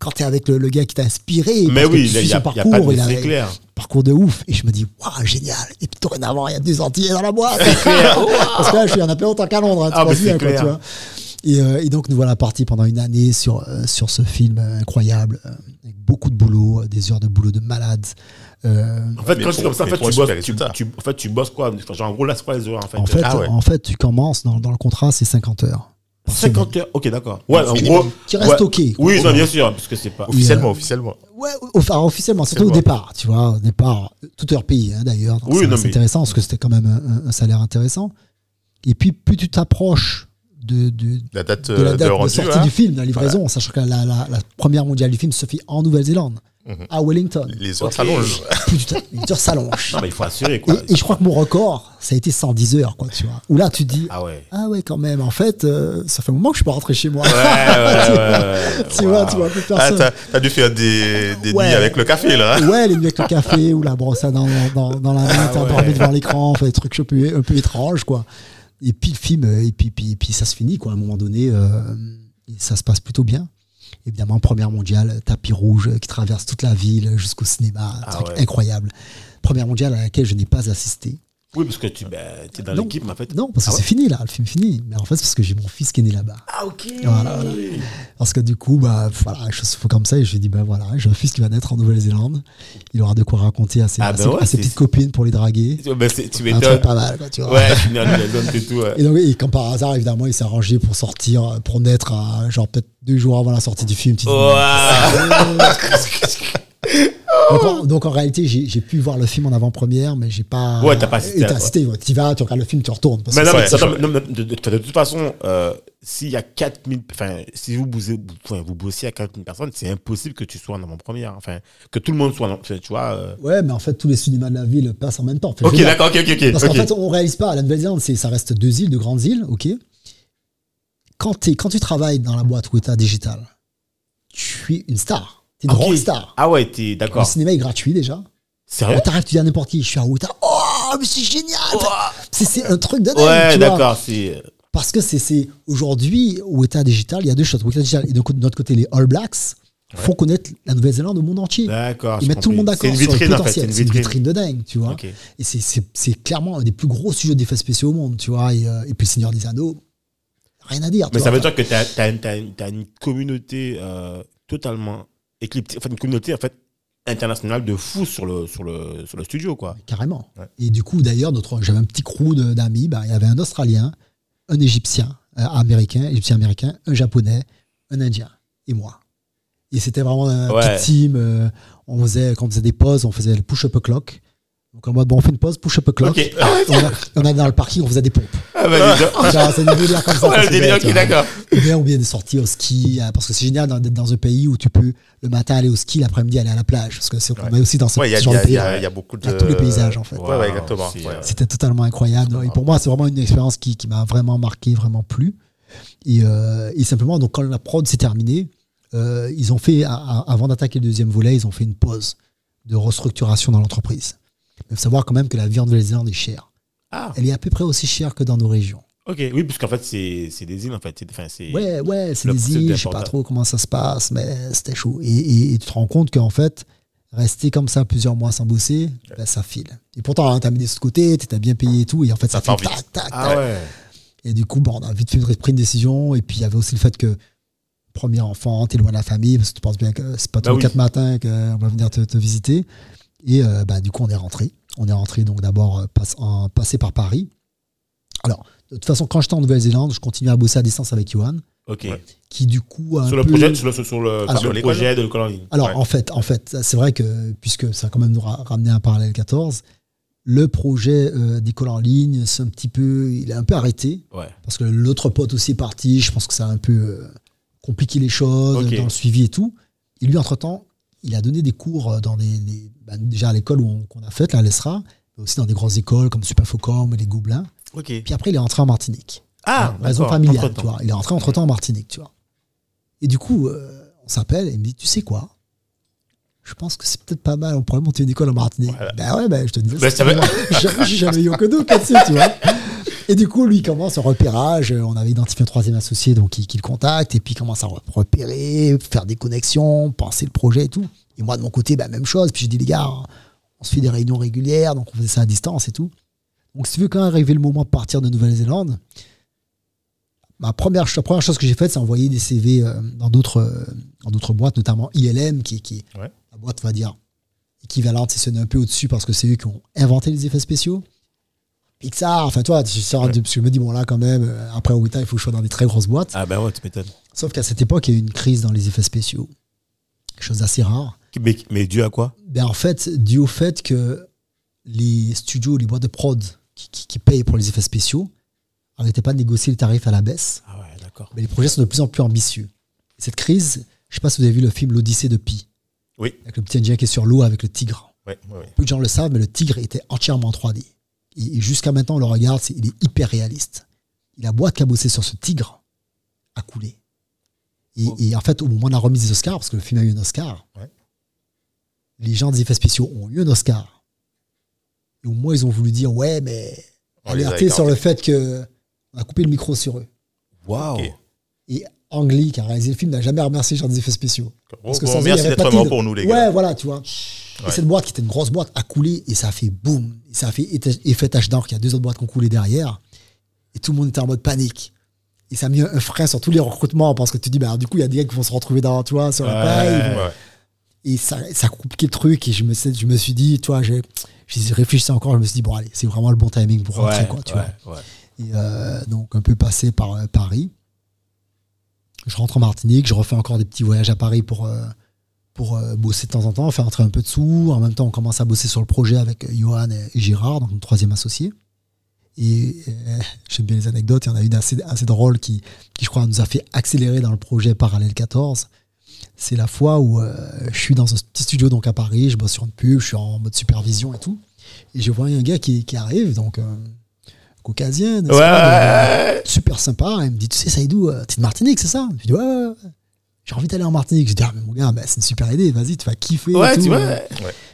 Speaker 1: quand t'es avec le, le gars qui t'a inspiré,
Speaker 2: Mais
Speaker 1: parce que
Speaker 2: oui,
Speaker 1: tu
Speaker 2: il y a, y
Speaker 1: son
Speaker 2: pas
Speaker 1: parcours,
Speaker 2: de
Speaker 1: il a
Speaker 2: c'est
Speaker 1: un
Speaker 2: clair.
Speaker 1: Parcours de ouf, et je me dis, waouh, génial. Et puis dorénavant, il y a deux Antillais dans la boîte. parce que là, je suis en appel autant qu'à Londres, hein, tu
Speaker 2: Ah,
Speaker 1: vois
Speaker 2: mais
Speaker 1: bien,
Speaker 2: c'est
Speaker 1: quoi,
Speaker 2: clair.
Speaker 1: tu vois. Et, euh, et donc, nous voilà partis pendant une année sur, euh, sur ce film euh, incroyable, euh, avec beaucoup de boulot, des heures de boulot de malade. Euh,
Speaker 2: En fait, quand tu comme ça, en fait, tu
Speaker 3: un
Speaker 2: bosses, tu, en fait, tu bosses quoi? Enfin, Genre, en gros, là, c'est quoi les heures, en fait?
Speaker 1: En fait,
Speaker 3: Ah ouais.
Speaker 1: en fait, tu commences dans, dans le contrat, c'est 50 heures. Par
Speaker 2: 50 heures. Ok, d'accord. Ouais, en gros.
Speaker 1: Qui reste
Speaker 2: ouais.
Speaker 1: ok.
Speaker 2: Oui, non, bien sûr, parce que c'est pas.
Speaker 3: Officiellement, officiellement.
Speaker 1: Ouais, enfin, officiellement, surtout au départ, tu vois, au départ, tout heure payé hein, d'ailleurs.
Speaker 2: Oui,
Speaker 1: c'est
Speaker 2: mais-
Speaker 1: intéressant parce que c'était quand même un, un- un salaire intéressant. Et puis, plus tu t'approches de, de,
Speaker 3: La date
Speaker 1: de la
Speaker 3: euh,
Speaker 1: date de,
Speaker 3: rendu,
Speaker 1: sortie
Speaker 3: hein.
Speaker 1: du film, de la livraison, sachant que la, la- la première mondiale du film se fait en Nouvelle-Zélande,
Speaker 3: Mhm.
Speaker 1: à Wellington.
Speaker 3: Les heures s'allongent.
Speaker 1: Putain, les heures s'allongent.
Speaker 2: Non, mais il faut assurer, quoi.
Speaker 1: Et, et je crois que mon record, ça a été 110 heures, quoi, tu vois. Où là, tu te dis,
Speaker 2: Ah ouais.
Speaker 1: ah ouais, quand même, en fait, euh, ça fait un moment que je suis pas rentré chez moi.
Speaker 2: Ouais, ouais, ouais.
Speaker 1: tu vois, tu vois, plus
Speaker 3: Ah,
Speaker 1: personne.
Speaker 3: t'as t'as dû faire des, des
Speaker 1: Ouais.
Speaker 3: nuits avec le café, là. hein.
Speaker 1: Ouais, les nuits avec le café ou la brosse à dents dans, dans, dans la main, t'as
Speaker 2: ouais.
Speaker 1: dormi devant l'écran, fait des trucs un peu, un peu étranges, quoi. Et puis le film, euh, et puis, puis, puis ça se finit, quoi, à un moment donné, euh, ça se passe plutôt bien. Évidemment, première mondiale, tapis rouge euh, qui traverse toute la ville jusqu'au cinéma,
Speaker 2: Ah
Speaker 1: truc
Speaker 2: ouais.
Speaker 1: incroyable. Première mondiale à laquelle je n'ai pas assisté.
Speaker 2: Oui, parce que tu ben, es dans l'équipe, en fait.
Speaker 1: Non, parce que
Speaker 2: Ah ouais
Speaker 1: c'est fini là, le film est fini. Mais en fait, c'est parce que j'ai mon fils qui est né là-bas.
Speaker 2: Ah, ok.
Speaker 1: Voilà. Parce que du coup, bah, voilà, je suis comme ça et je lui ai dit, bah voilà, j'ai un fils qui va naître en Nouvelle-Zélande. Il aura de quoi raconter à ses,
Speaker 2: Ah
Speaker 1: à ses-
Speaker 2: ouais,
Speaker 1: à ses
Speaker 2: c'est-
Speaker 1: petites copines pour les draguer.
Speaker 2: C'est- tu m'étonnes.
Speaker 1: pas mal, quoi, tu vois.
Speaker 2: Ouais, je suis né en Nouvelle-Zélande et tout. ouais.
Speaker 1: Et, donc, et comme par hasard, évidemment, il s'est arrangé pour sortir, pour naître, à, genre peut-être deux jours avant la sortie du film. tu dis, donc, en, donc, en réalité, j'ai pu voir le film en avant-première, mais j'ai pas.
Speaker 2: Ouais, t'as pas assisté
Speaker 1: T'as assisté, ouais. tu vas, tu regardes le film, tu retournes. parce
Speaker 2: Mais
Speaker 1: que
Speaker 2: non, mais, attends, non, de, de- de- de toute façon, euh, s'il y a 4000, enfin, si vous bossez, enfin, vous bossez à 4000 personnes, c'est impossible que tu sois en avant-première. Enfin, que tout le monde soit en, tu vois. euh.
Speaker 1: Ouais, mais en fait, tous les cinémas de la ville passent en même temps.
Speaker 2: Ok, d'accord, ok, ok, ok.
Speaker 1: Parce qu'en fait, on réalise pas. La Nouvelle-Zélande, ça reste deux îles, de grandes îles, ok. Quand, t'es- quand tu travailles dans la boîte où tu digital, tu es une star. Tu es une
Speaker 2: Ok.
Speaker 1: rockstar.
Speaker 2: Ah ouais, t'es
Speaker 1: Le
Speaker 2: d'accord.
Speaker 1: cinéma est gratuit déjà.
Speaker 2: Sérieux
Speaker 1: T'arrives, tu dis à n'importe qui, je suis à Weta. Oh, mais c'est génial! C'est- C'est un truc de dingue,
Speaker 2: Ouais, d'accord, c'est.
Speaker 1: Parce que c'est- aujourd'hui, au État digital, il y a deux choses. État digital et de de notre côté, les All Blacks font connaître la Nouvelle-Zélande au monde entier.
Speaker 2: D'accord.
Speaker 1: Ils mettent tout le monde d'accord sur le
Speaker 2: vitrine, en fait.
Speaker 1: potentiel.
Speaker 2: C'est une
Speaker 1: une
Speaker 2: vitrine.
Speaker 1: de dingue, tu vois. Et c'est- clairement un des plus gros sujets d'effets spéciaux au monde, tu vois. Et, euh, et puis, le Seigneur des Anneaux, rien à dire.
Speaker 2: Mais ça
Speaker 1: vois.
Speaker 2: veut dire que tu as, une communauté euh, totalement une communauté en fait internationale de fous sur le, sur le, sur le studio, quoi.
Speaker 1: Carrément.
Speaker 2: Ouais.
Speaker 1: Et du coup, d'ailleurs, notre, j'avais un petit crew d'amis. bah, il y avait un Australien, un Égyptien, un Américain, Égyptien américain, un Japonais, un Indien et moi. Et c'était vraiment un
Speaker 2: Ouais.
Speaker 1: petit team. euh, on faisait, quand on faisait des pauses, on faisait le push-up clock. Donc en mode, bon, on fait une pause, push-up a clock.
Speaker 2: Ah
Speaker 1: on, a- on dans le parking, on faisait des pompes.
Speaker 2: Ah, bah, dis donc.
Speaker 1: Genre, c'est comme ça.
Speaker 2: Ouais,
Speaker 1: qu'on
Speaker 2: le
Speaker 1: faisait,
Speaker 2: délire,
Speaker 1: tu
Speaker 2: ok,
Speaker 1: vois.
Speaker 2: d'accord.
Speaker 1: Ou bien, ou bien des sorties au ski, euh, parce que c'est génial d'être dans un pays où tu peux le matin aller au ski, l'après-midi aller à la plage. Parce que c'est on est aussi dans ce
Speaker 3: Ouais,
Speaker 1: genre de pays.
Speaker 3: il y a beaucoup de.
Speaker 1: Il y a tous les paysages, en fait.
Speaker 3: Ouais, ouais,
Speaker 2: Wow,
Speaker 3: exactement. ouais.
Speaker 2: euh,
Speaker 1: C'était totalement incroyable. Et pour moi, c'est vraiment une expérience qui, qui m'a vraiment marqué, vraiment plu. Et, euh, et simplement, donc, quand la prod s'est terminée, euh, ils ont fait, avant d'attaquer le deuxième volet, ils ont fait une pause de restructuration dans l'entreprise. Il faut savoir quand même que la en Nouvelle-Zélande est chère.
Speaker 2: Ah,
Speaker 1: Elle est à peu près aussi chère que dans nos régions.
Speaker 2: ok. Oui, parce qu'en fait, c'est des îles, en fait. Enfin.
Speaker 1: Ouais, ouais, c'est des îles, je sais pas trop comment ça se passe, mais c'était chaud. Et, et- et tu te rends compte qu'en fait, rester comme ça plusieurs mois sans bosser, ben, ça file. Et pourtant, hein, t'as mis de côté, t'étais bien payé et tout, et en fait, ça,
Speaker 3: Ça vite.
Speaker 1: tac, tac,
Speaker 2: Ah
Speaker 1: tac.
Speaker 2: ouais.
Speaker 1: Et du coup, bon, on a vite fait pris une décision. Et puis, il y avait aussi le fait que, premier enfant, t'es loin de la famille, parce que tu penses bien que c'est pas tous
Speaker 2: Bah
Speaker 1: les
Speaker 2: oui.
Speaker 1: quatre matins qu'on va venir te, te visiter. Et euh, bah, du coup, on est rentré. On est rentré donc d'abord euh, passe- en- passé par Paris. Alors, de toute façon, quand j'étais en Nouvelle-Zélande, je continuais à bosser à distance avec Johan,
Speaker 2: Ok.
Speaker 3: Ouais.
Speaker 1: qui du coup. a
Speaker 2: Sur le
Speaker 1: peu-
Speaker 2: projet, sur le, sur le,
Speaker 1: Alors,
Speaker 2: sur le projet de.
Speaker 1: Alors,
Speaker 3: Ouais.
Speaker 1: en fait, en fait, c'est vrai que, puisque ça a quand même nous ra- ramené un parallèle 14, le projet euh, d'école en ligne, c'est un petit peu, il est un peu arrêté.
Speaker 2: Ouais.
Speaker 1: parce que l'autre pote aussi est parti. Je pense que ça a un peu euh, compliqué les choses
Speaker 2: Ok.
Speaker 1: dans le suivi et tout. Et lui, entre-temps, il a donné des cours euh, dans des, des- bah, déjà à l'école où on- qu'on a faite, là, à l'ESRA, mais aussi dans des grosses écoles comme Superfocom et les Gobelins.
Speaker 2: Ok.
Speaker 1: Puis après, il est rentré en Martinique.
Speaker 2: Ah,
Speaker 1: raison familiale, tu vois. Il est rentré entre-temps en Martinique, tu vois. Et du coup, euh, on s'appelle et il me dit, tu sais quoi? Je pense que c'est peut-être pas mal, on pourrait monter une école en Martinique.
Speaker 3: Voilà.
Speaker 1: Ben ouais, ben je te dis,
Speaker 2: Ben, ça va-
Speaker 1: jamais, j'ai jamais eu aucun doute là-dessus, tu vois. Et du coup, lui commence un repérage. On avait identifié un troisième associé, donc qui, qui le contacte, et puis il commence à repérer, faire des connexions, penser le projet et tout. Et moi, de mon côté, ben, même chose. Puis je dis, les gars, on se fait des réunions régulières, donc on faisait ça à distance et tout. Donc, si tu veux, quand arrivé le moment de partir de Nouvelle-Zélande, ma première, la première chose que j'ai faite, c'est envoyer des CV euh, dans d'autres euh, dans d'autres boîtes, notamment ILM, qui, qui est
Speaker 3: Ouais.
Speaker 1: la boîte, on va dire, équivalente, si ce n'est un peu au-dessus, parce que c'est eux qui ont inventé les effets spéciaux. Pixar, enfin, toi, tu sors
Speaker 3: Ouais.
Speaker 1: de- parce que je me dis, bon, là, quand même, euh, après Weta, il faut que je sois dans des très grosses boîtes.
Speaker 2: Ah, ben ouais, tu m'étonnes.
Speaker 1: Sauf qu'à cette époque, il y a eu une crise dans les effets spéciaux. Quelque chose d'assez rare.
Speaker 2: Mais, mais dû à quoi?
Speaker 1: Ben, en fait, dû au fait que les studios, les boîtes de prod qui, qui- qui payent pour les effets spéciaux, arrêtait pas de négocier les tarifs à la baisse.
Speaker 2: Ah ouais, d'accord.
Speaker 1: Mais les projets sont de plus en plus ambitieux. Et cette crise, je sais pas si vous avez vu le film L'Odyssée de Pi,
Speaker 3: Oui.
Speaker 1: avec le petit Indien qui est sur l'eau avec le tigre.
Speaker 3: Ouais, ouais, ouais.
Speaker 1: Peu de gens le savent, mais le tigre était entièrement en 3D. Et, jusqu'à maintenant, on le regarde, il est hyper réaliste. La boîte qui a bossé sur ce tigre a coulé. Et, et en fait, au moment de la remise des Oscars, parce que le film a eu un Oscar,
Speaker 3: Ouais.
Speaker 1: les gens des effets spéciaux ont eu un Oscar. Et au moins, ils ont voulu dire Ouais, mais
Speaker 3: On
Speaker 1: alerter sur le fait que on a coupé le micro sur eux.
Speaker 2: Waouh.
Speaker 1: Et Ang Lee, qui a réalisé le film, n'a jamais remercié les gens des effets spéciaux.
Speaker 3: Bon,
Speaker 1: que
Speaker 3: bon,
Speaker 1: il
Speaker 3: merci d'être mort pour nous, les
Speaker 1: Ouais,
Speaker 3: gars.
Speaker 1: voilà, tu vois.
Speaker 3: Ouais.
Speaker 1: Et cette boîte, qui était une grosse boîte, a coulé et ça a fait boum. Et ça a fait effet tache d'encre. Il y a deux autres boîtes qui ont coulé derrière. Et tout le monde était en mode panique. Et ça a mis un frein sur tous les recrutements parce que tu dis, bah, du coup, il y a des gars qui vont se retrouver dans, tu vois, sur la paille.
Speaker 3: Ouais.
Speaker 1: Et ça, ça a compliqué le truc. Et je me, suis- je me suis dit, tu vois, j'ai réfléchi encore. Je me suis dit, bon, allez, c'est vraiment le bon timing pour rentrer,
Speaker 2: Ouais,
Speaker 1: quoi, tu vois. Et euh, donc, un peu passé par euh, Paris. Je rentre en Martinique, je refais encore des petits voyages à Paris pour, euh, pour euh, bosser de temps en temps, faire entrer un peu de sous. En même temps, on commence à bosser sur le projet avec euh, Johan et, Gérard, donc mon troisième associé. Et euh, j'aime bien les anecdotes. Il y en a une assez, assez drôle qui, qui, je crois, nous a fait accélérer dans le projet Parallèle 14. C'est la fois où euh, je suis dans un petit studio donc à Paris, je bosse sur une pub, je suis en mode supervision et tout. Et je vois un gars qui, qui arrive, donc euh, caucasien,
Speaker 2: Ouais,
Speaker 1: pas, super sympa. Il me dit, tu sais, Saïdou, t'es de Martinique, c'est ça? Je dis, ouais, ouais, ouais. J'ai envie d'aller en Martinique. Je dis, ah, mais mon gars, bah, c'est une super idée, vas-y, tu vas kiffer. et
Speaker 2: Ouais,
Speaker 1: tout.
Speaker 2: tu vois.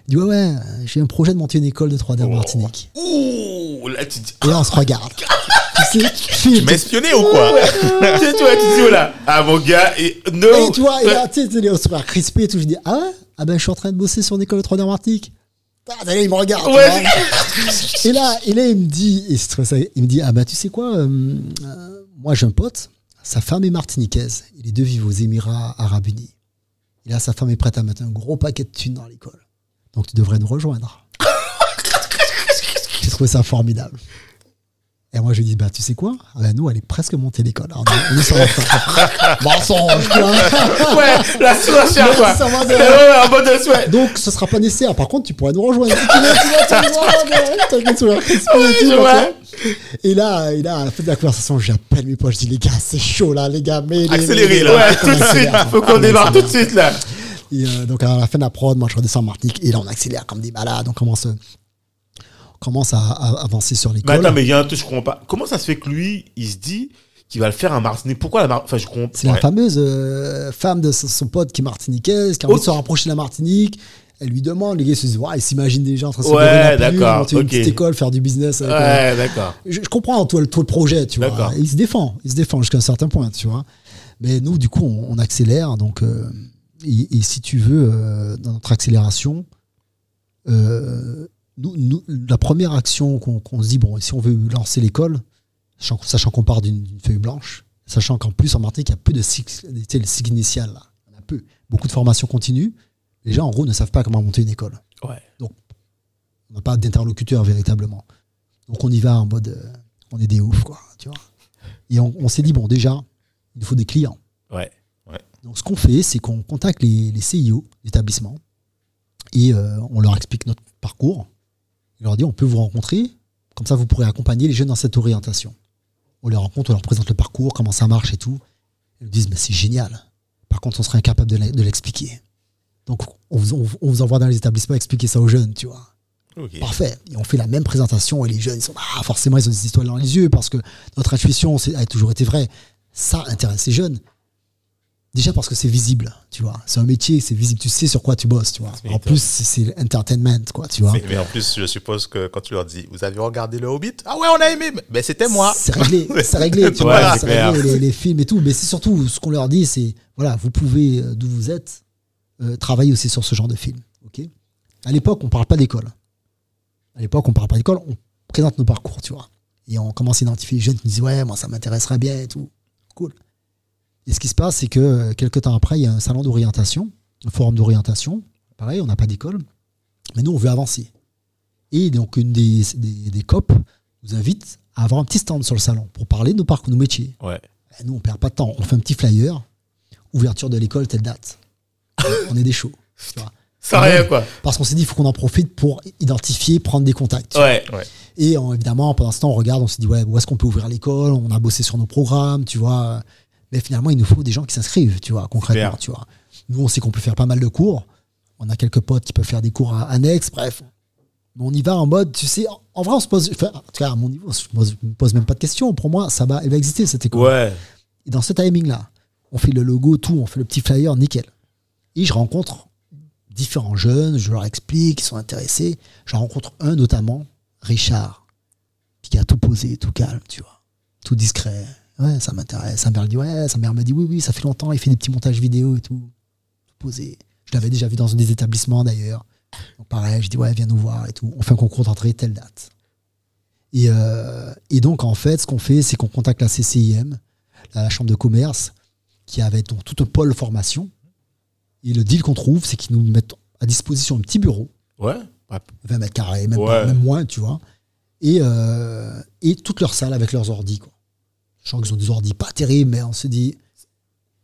Speaker 1: Il dit, ouais, ouais, j'ai un projet de monter une école de 3D en
Speaker 3: Oh.
Speaker 1: Martinique.
Speaker 2: Ouh, là, tu dis.
Speaker 1: Et là, on se regarde. tu sais,
Speaker 3: Tu m'as espionné ou quoi
Speaker 2: tu sais, tu vois, tu dis, oh là, ah, mon gars, et no.
Speaker 1: Et tu vois, et là, tu sais, on se fait crispé et tout. Je dis, ah ouais Ah ben, je suis en train de bosser sur une école de 3D en Martinique. Ah, il me regarde.
Speaker 2: Ouais.
Speaker 1: et là, et là, il me dit, et c'est très ça, il me dit, ah bah, tu sais quoi, euh, euh, moi, j'ai un pote, sa femme est martiniquaise. Et les deux vivent aux Émirats Arabes Unis. Et là, sa femme est prête à mettre un gros paquet de thunes dans l'école. Donc, tu devrais nous rejoindre. j'ai trouvé ça formidable. Et moi, je lui dis, bah, tu sais quoi? Nous, elle est presque montée l'école. Alors, on est sur la fin. Mensonge.
Speaker 2: Ouais, la surenchère, quoi. Ouais, en mode de souhait.
Speaker 1: Donc, ce sera pas nécessaire. Par contre, tu pourrais nous rejoindre. T'inquiète, et là, et là, à la fin de la conversation, j'appelle mes potes. Je dis, les gars, c'est chaud là, les gars. Mais
Speaker 3: Accélérez, là.
Speaker 2: Ouais, tout de suite. Faut qu'on démarre tout de suite, là.
Speaker 1: Et euh, donc, à la fin de la prod, moi, je redescends en Martinique. Et là, on accélère comme des malades. On commence, euh, commence à, à avancer sur
Speaker 2: Mais
Speaker 1: l'école.
Speaker 2: attends, mais il y a un truc, je comprends pas. Comment ça se fait que lui, il se dit qu'il va le faire en Martinique? Pourquoi la Martinique Enfin, je comprends.
Speaker 1: C'est la
Speaker 2: Ouais.
Speaker 1: fameuse euh, femme de son, son pote qui est martiniquaise, qui a envie de se rapprocher de la Martinique. Elle lui demande, les gars se disent, ouais, ils s'imaginent déjà en train de se
Speaker 2: Ouais, d'accord,
Speaker 1: monter une
Speaker 2: ok.
Speaker 1: petite école, faire du business. avec, euh,
Speaker 2: Ouais, d'accord.
Speaker 1: je, je comprends tout, le- projet, tu vois. Il se défend, il se défend jusqu'à un certain point, tu vois. Mais nous, du coup, on, on accélère. Donc, euh, et, et si tu veux, euh, dans notre accélération, euh, nous, nous- la première action qu'on se dit, bon, si on veut lancer l'école, sachant, sachant qu'on part d'une feuille blanche, sachant qu'en plus en Martinique, il y a peu de cycle, le cycle initial, là. En a peu. Beaucoup de formations continues. Les gens, en gros, ne savent pas comment monter une école.
Speaker 2: Ouais.
Speaker 1: On n'a pas d'interlocuteur véritablement. Donc on y va en mode, euh, on est des oufs, quoi, tu vois. Et on, on s'est dit, bon, déjà, il nous faut des clients.
Speaker 2: Ouais.
Speaker 1: Donc ce qu'on fait, c'est qu'on contacte les, les CIO d'établissements et euh, on leur explique notre parcours. On leur dit, on peut vous rencontrer, comme ça vous pourrez accompagner les jeunes dans cette orientation. On les rencontre, on leur présente le parcours, comment ça marche et tout. Ils nous disent, mais c'est génial. Par contre, on serait incapable de l'e- de l'expliquer. Donc on vous, on- on vous envoie dans les établissements expliquer ça aux jeunes, tu vois. Parfait. Et on fait la même présentation et les jeunes, ils sont ah, forcément, ils ont des histoires dans les yeux parce que notre intuition a toujours été vraie. Ça intéresse les jeunes. Déjà parce que c'est visible, tu vois. C'est un métier, c'est visible. Tu sais sur quoi tu bosses, tu vois. En plus, c'est- l'entertainment, quoi, tu vois.
Speaker 3: Mais, mais en plus, je suppose que quand tu leur dis, vous avez regardé le Hobbit? Ah ouais, on a aimé. Mais c'était moi.
Speaker 1: C'est réglé, c'est réglé, tu
Speaker 2: Ouais,
Speaker 1: vois.
Speaker 2: c'est
Speaker 1: réglé, les, les films et tout. Mais c'est surtout ce qu'on leur dit, c'est voilà, vous pouvez, euh, d'où vous êtes, euh, travailler aussi sur ce genre de film. ok? À l'époque, on parle pas d'école. À l'époque, on parle pas d'école, on présente nos parcours, tu vois. Et on commence à identifier les jeunes qui nous disent ouais, moi ça m'intéresserait bien et tout. Cool. Et ce qui se passe, c'est que euh, quelques temps après, il y a un salon d'orientation, un forum d'orientation. Pareil, on n'a pas d'école, mais nous on veut avancer. Et donc une des, des, des COP nous invite à avoir un petit stand sur le salon pour parler de nos parcours, nos métiers.
Speaker 2: Ouais.
Speaker 1: Et nous, on perd pas de temps. On fait un petit flyer, ouverture de l'école, telle date. on est des chauds. tu vois.
Speaker 2: Sans rien, quoi.
Speaker 1: Parce qu'on s'est dit, il faut qu'on en profite pour identifier, prendre des contacts.
Speaker 2: Ouais.
Speaker 1: Et évidemment, pendant ce temps, on regarde, on se dit, ouais, où est-ce qu'on peut ouvrir l'école? On a bossé sur nos programmes, tu vois. Mais finalement, il nous faut des gens qui s'inscrivent, tu vois, concrètement, tu vois. Nous, on sait qu'on peut faire pas mal de cours. On a quelques potes qui peuvent faire des cours à- annexes, bref. Mais on y va en mode, tu sais, en, vrai, on se pose, enfin, en tout cas, à mon niveau, je me pose, me pose même pas de questions. Pour moi, ça va, elle va exister, cette école.
Speaker 2: Ouais.
Speaker 1: Et dans ce timing-là, on fait le logo, tout, on fait le petit flyer, nickel. Et je rencontre différents jeunes, je leur explique, ils sont intéressés. Je rencontre un notamment, Richard, qui a tout posé, tout calme, tu vois, tout discret. Ouais, ça m'intéresse. Sa mère dit, ouais, sa mère me dit, oui, oui, ça fait longtemps, il fait des petits montages vidéo et tout. Tout posé. Je l'avais déjà vu dans un des établissements d'ailleurs. Donc pareil, je dis, ouais, viens nous voir et tout. On fait un concours d'entrée, telle date. Et, euh, et donc, en fait, ce qu'on fait, c'est qu'on contacte la CCIM, la chambre de commerce, qui avait donc tout un pôle formation. Et le deal qu'on trouve, c'est qu'ils nous mettent à disposition un petit bureau,
Speaker 2: Ouais.
Speaker 1: 20 mètres carrés, même,
Speaker 2: Ouais.
Speaker 1: pas- même moins, tu vois, et, euh, et toute leur salle avec leurs ordis. Quoi. Je sens qu'ils ont des ordis pas terribles, mais on se dit,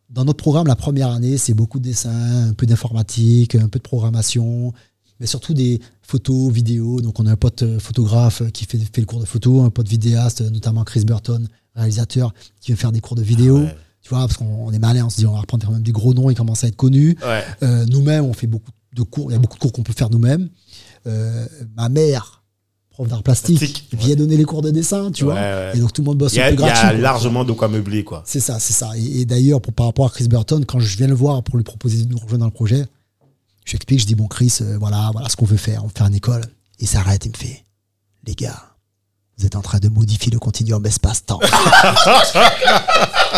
Speaker 1: dans notre programme, la première année, c'est beaucoup de dessins, un peu d'informatique, un peu de programmation, mais surtout des photos, vidéos. Donc, on a un pote euh, photographe qui fait, fait le cours de photo, un pote vidéaste, notamment Chris Burton, réalisateur, qui veut faire des cours de vidéo.
Speaker 2: Ah ouais.
Speaker 1: Tu vois, parce qu'on on est malin, on se dit, on va reprendre quand même des gros noms, ils commencent à être connus.
Speaker 2: Ouais.
Speaker 1: Euh, nous-mêmes, on fait beaucoup de cours. Il y a beaucoup de cours qu'on peut faire nous-mêmes. Euh, ma mère, prof d'art plastique,
Speaker 2: Plastique,
Speaker 1: vient donner les cours de dessin, tu
Speaker 2: Ouais,
Speaker 1: vois.
Speaker 2: ouais.
Speaker 1: Et donc tout le monde bosse
Speaker 2: Il y a,
Speaker 1: un peu
Speaker 2: il y a
Speaker 1: gratuit. quoi.
Speaker 2: largement de quoi meubler, quoi.
Speaker 1: C'est ça, c'est ça. Et, et d'ailleurs, pour- par rapport à Chris Burton, quand je viens le voir pour lui proposer de nous rejoindre dans le projet, je lui explique, je dis, bon Chris, euh, voilà, voilà ce qu'on veut faire. On veut faire une école. Il s'arrête, il me fait, les gars, vous êtes en train de modifier le continuum espace-temps.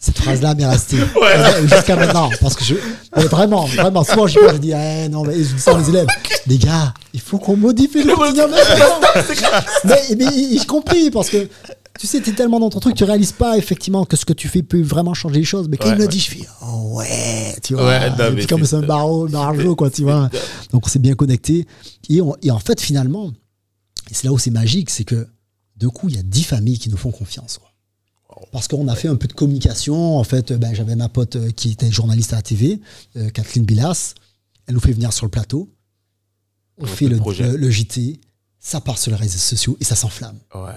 Speaker 1: Cette phrase-là m'est restée euh, jusqu'à maintenant. Parce que je. mais vraiment, vraiment, souvent je je dis, eh, non, mais je dis ça mes élèves. Les gars, il faut qu'on modifie le continuum espace-temps. mais, mais j'ai compris, parce que tu sais, tu es tellement dans ton truc, tu réalises pas effectivement que ce que tu fais peut vraiment changer les choses. Mais quand
Speaker 2: Ouais,
Speaker 1: il me
Speaker 2: ouais.
Speaker 1: dit, je fais, oh ouais, tu vois.
Speaker 2: Ouais, non,
Speaker 1: et
Speaker 2: mais
Speaker 1: puis comme
Speaker 2: c'est
Speaker 1: un barreau, barreau, quoi, tu vois. Donc on s'est bien connecté. Et, on- et en fait, finalement, c'est là où c'est magique, c'est que de coup, il y a dix familles qui nous font confiance. quoi. Parce qu'on a fait un peu de communication. En fait, ben, j'avais ma pote euh, qui était journaliste à la TV, euh, Kathleen Bilas. Elle nous fait venir sur le plateau. On fait
Speaker 2: le
Speaker 1: JT. Ça part sur les réseaux sociaux et ça s'enflamme.
Speaker 2: Ouais.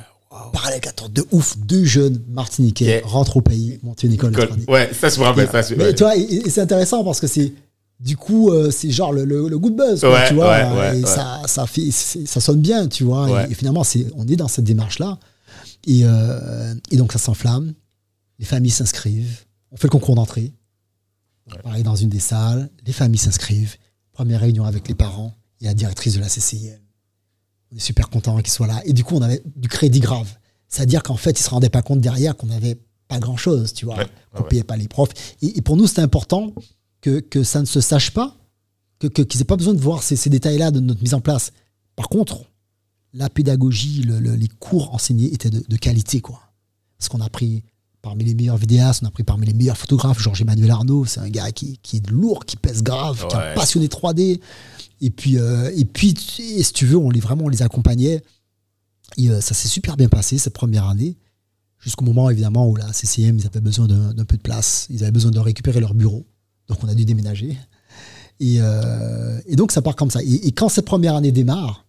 Speaker 1: Parallèle 14 de ouf. Deux jeunes martiniquais rentrent au pays, montent une école. de 3D.
Speaker 2: Ouais, ça, me rappelle. ça, je-
Speaker 1: Mais
Speaker 2: ouais.
Speaker 1: tu vois, et, et c'est intéressant parce que c'est du coup, euh, c'est genre le, le, le good buzz, quoi,
Speaker 2: Ouais,
Speaker 1: tu vois.
Speaker 2: ouais,
Speaker 1: et ça, ça fait, ça sonne bien, tu vois. et-. Et, finalement, c'est, on est dans cette démarche-là. Et, euh, et donc, ça s'enflamme. Les familles s'inscrivent. On fait le concours d'entrée. Pareil, dans une des salles. Les familles s'inscrivent. Première réunion avec les parents et la directrice de la CCIM. On est super content qu'ils soient là. Et du coup, on avait du crédit grave. C'est-à-dire qu'en fait, ils se rendaient pas compte derrière qu'on n'avait pas grand-chose, tu vois.
Speaker 3: Ouais,
Speaker 1: qu'on
Speaker 3: ouais.
Speaker 1: payait pas les profs. Et, et pour nous, c'était important que, que ça ne se sache pas, que, que- qu'ils n'aient pas besoin de voir ces, ces détails-là de notre mise en place. Par contre, la pédagogie, le- le- les cours enseignés étaient de, de qualité, quoi. Parce qu'on a pris parmi les meilleurs vidéastes, on a pris parmi les meilleurs photographes. Georges-Emmanuel Arnaud, c'est un gars qui, qui est lourd, qui pèse grave, qui est un passionné 3D. Et puis, euh, et puis et si tu veux, on les, vraiment, on les accompagnait. Et euh, ça s'est super bien passé cette première année. Jusqu'au moment, évidemment, où la CCM, ils avaient besoin d'un d'un peu de place. Ils avaient besoin de récupérer leur bureau. Donc, on a dû déménager. Et, euh, et donc, ça part comme ça. Et, et quand cette première année démarre,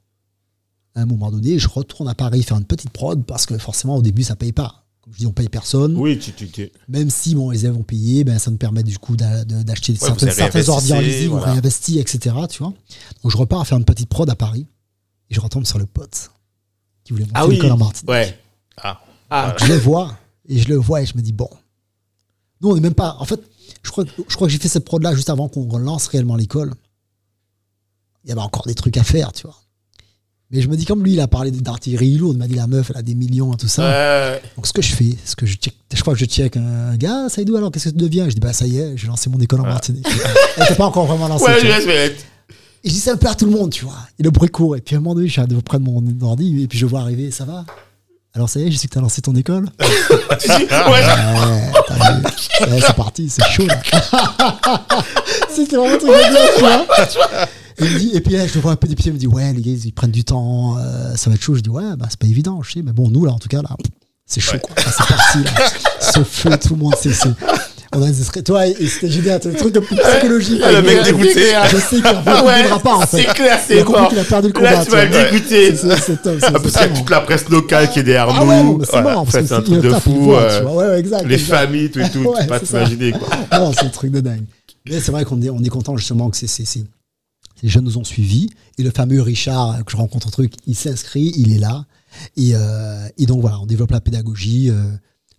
Speaker 1: à un moment donné, je retourne à Paris faire une petite prod parce que forcément, au début, ça paye pas. Comme je dis, on paye personne.
Speaker 2: Oui, tu, tu, tu-
Speaker 1: Même si bon, les élèves ont payé, ben, ça nous permet du coup d'acheter certaines, certains ordi en on réinvestit, etc. Tu vois Donc, je repars à faire une petite prod à Paris. Et je retombe sur le pote qui voulait monter
Speaker 2: Ah oui.
Speaker 1: l'école en Martinique.
Speaker 2: Ouais.
Speaker 3: Ah.
Speaker 2: Ah,
Speaker 1: Je le vois, et je le vois, et je me dis, bon. Nous, on n'est même pas. En fait, je crois, que- je crois que j'ai fait cette prod-là juste avant qu'on lance réellement l'école. Il y avait encore des trucs à faire, tu vois. Mais je me dis, comme lui, il a parlé d'artillerie lourde, il m'a dit, la meuf, elle a des millions et tout ça. Donc, ce que je fais, ce que je check, je crois que je check un gars, Saïdou, alors, qu'est-ce que tu deviens? Je dis, bah, ça y est, j'ai lancé mon école en Martinique. Elle n'était pas encore vraiment lancée.
Speaker 2: Ouais, je.
Speaker 1: Et je dis ça un peu à tout le monde, tu vois. Et le bruit court. Et puis à un moment donné, je suis auprès de mon ordi, et puis je vois arriver, ça va? Alors ça y est, je sais que tu as lancé ton école
Speaker 2: ouais.
Speaker 1: Ouais, t'as c'est parti, c'est chaud là. C'était vraiment truc de bien, tu vois. Et, il me dit- et puis là, je le vois un peu des pieds, il me dit Ouais, les gars, ils prennent du temps, euh, ça va être chaud. Je dis Ouais, bah, c'est pas évident, je sais. Mais bon, nous, là, en tout cas, là, c'est chaud, quoi. Là, c'est parti, là. Ce feu, tout le monde, c'est. On a serait toi et, c'était génial, c'est un truc de psychologie.
Speaker 3: Ah, le mec dégoûté.
Speaker 1: Je sais qu'il ne
Speaker 2: Ouais,
Speaker 1: pas en fait.
Speaker 2: c'est clair, c'est
Speaker 1: Il a
Speaker 2: mort.
Speaker 1: perdu le combat.
Speaker 2: Là, tu vas le dégoûter.
Speaker 1: C'est- top, c'est-
Speaker 3: toute la presse locale qui est derrière
Speaker 1: Ah
Speaker 3: nous.
Speaker 1: ouais, c'est marrant, parce que
Speaker 3: c'est un truc de fou. euh.
Speaker 1: Ouais, ouais,
Speaker 3: Les familles, tout et tout.
Speaker 1: Ouais,
Speaker 3: Tu peux pas t'imaginer, quoi.
Speaker 1: Non, c'est un truc de dingue. Mais c'est vrai qu'on est, on est content justement que c'est, ces jeunes nous ont suivis. Et le fameux Richard que je rencontre un truc, il s'inscrit, il est là. Et, euh, et donc voilà, on développe la pédagogie. euh,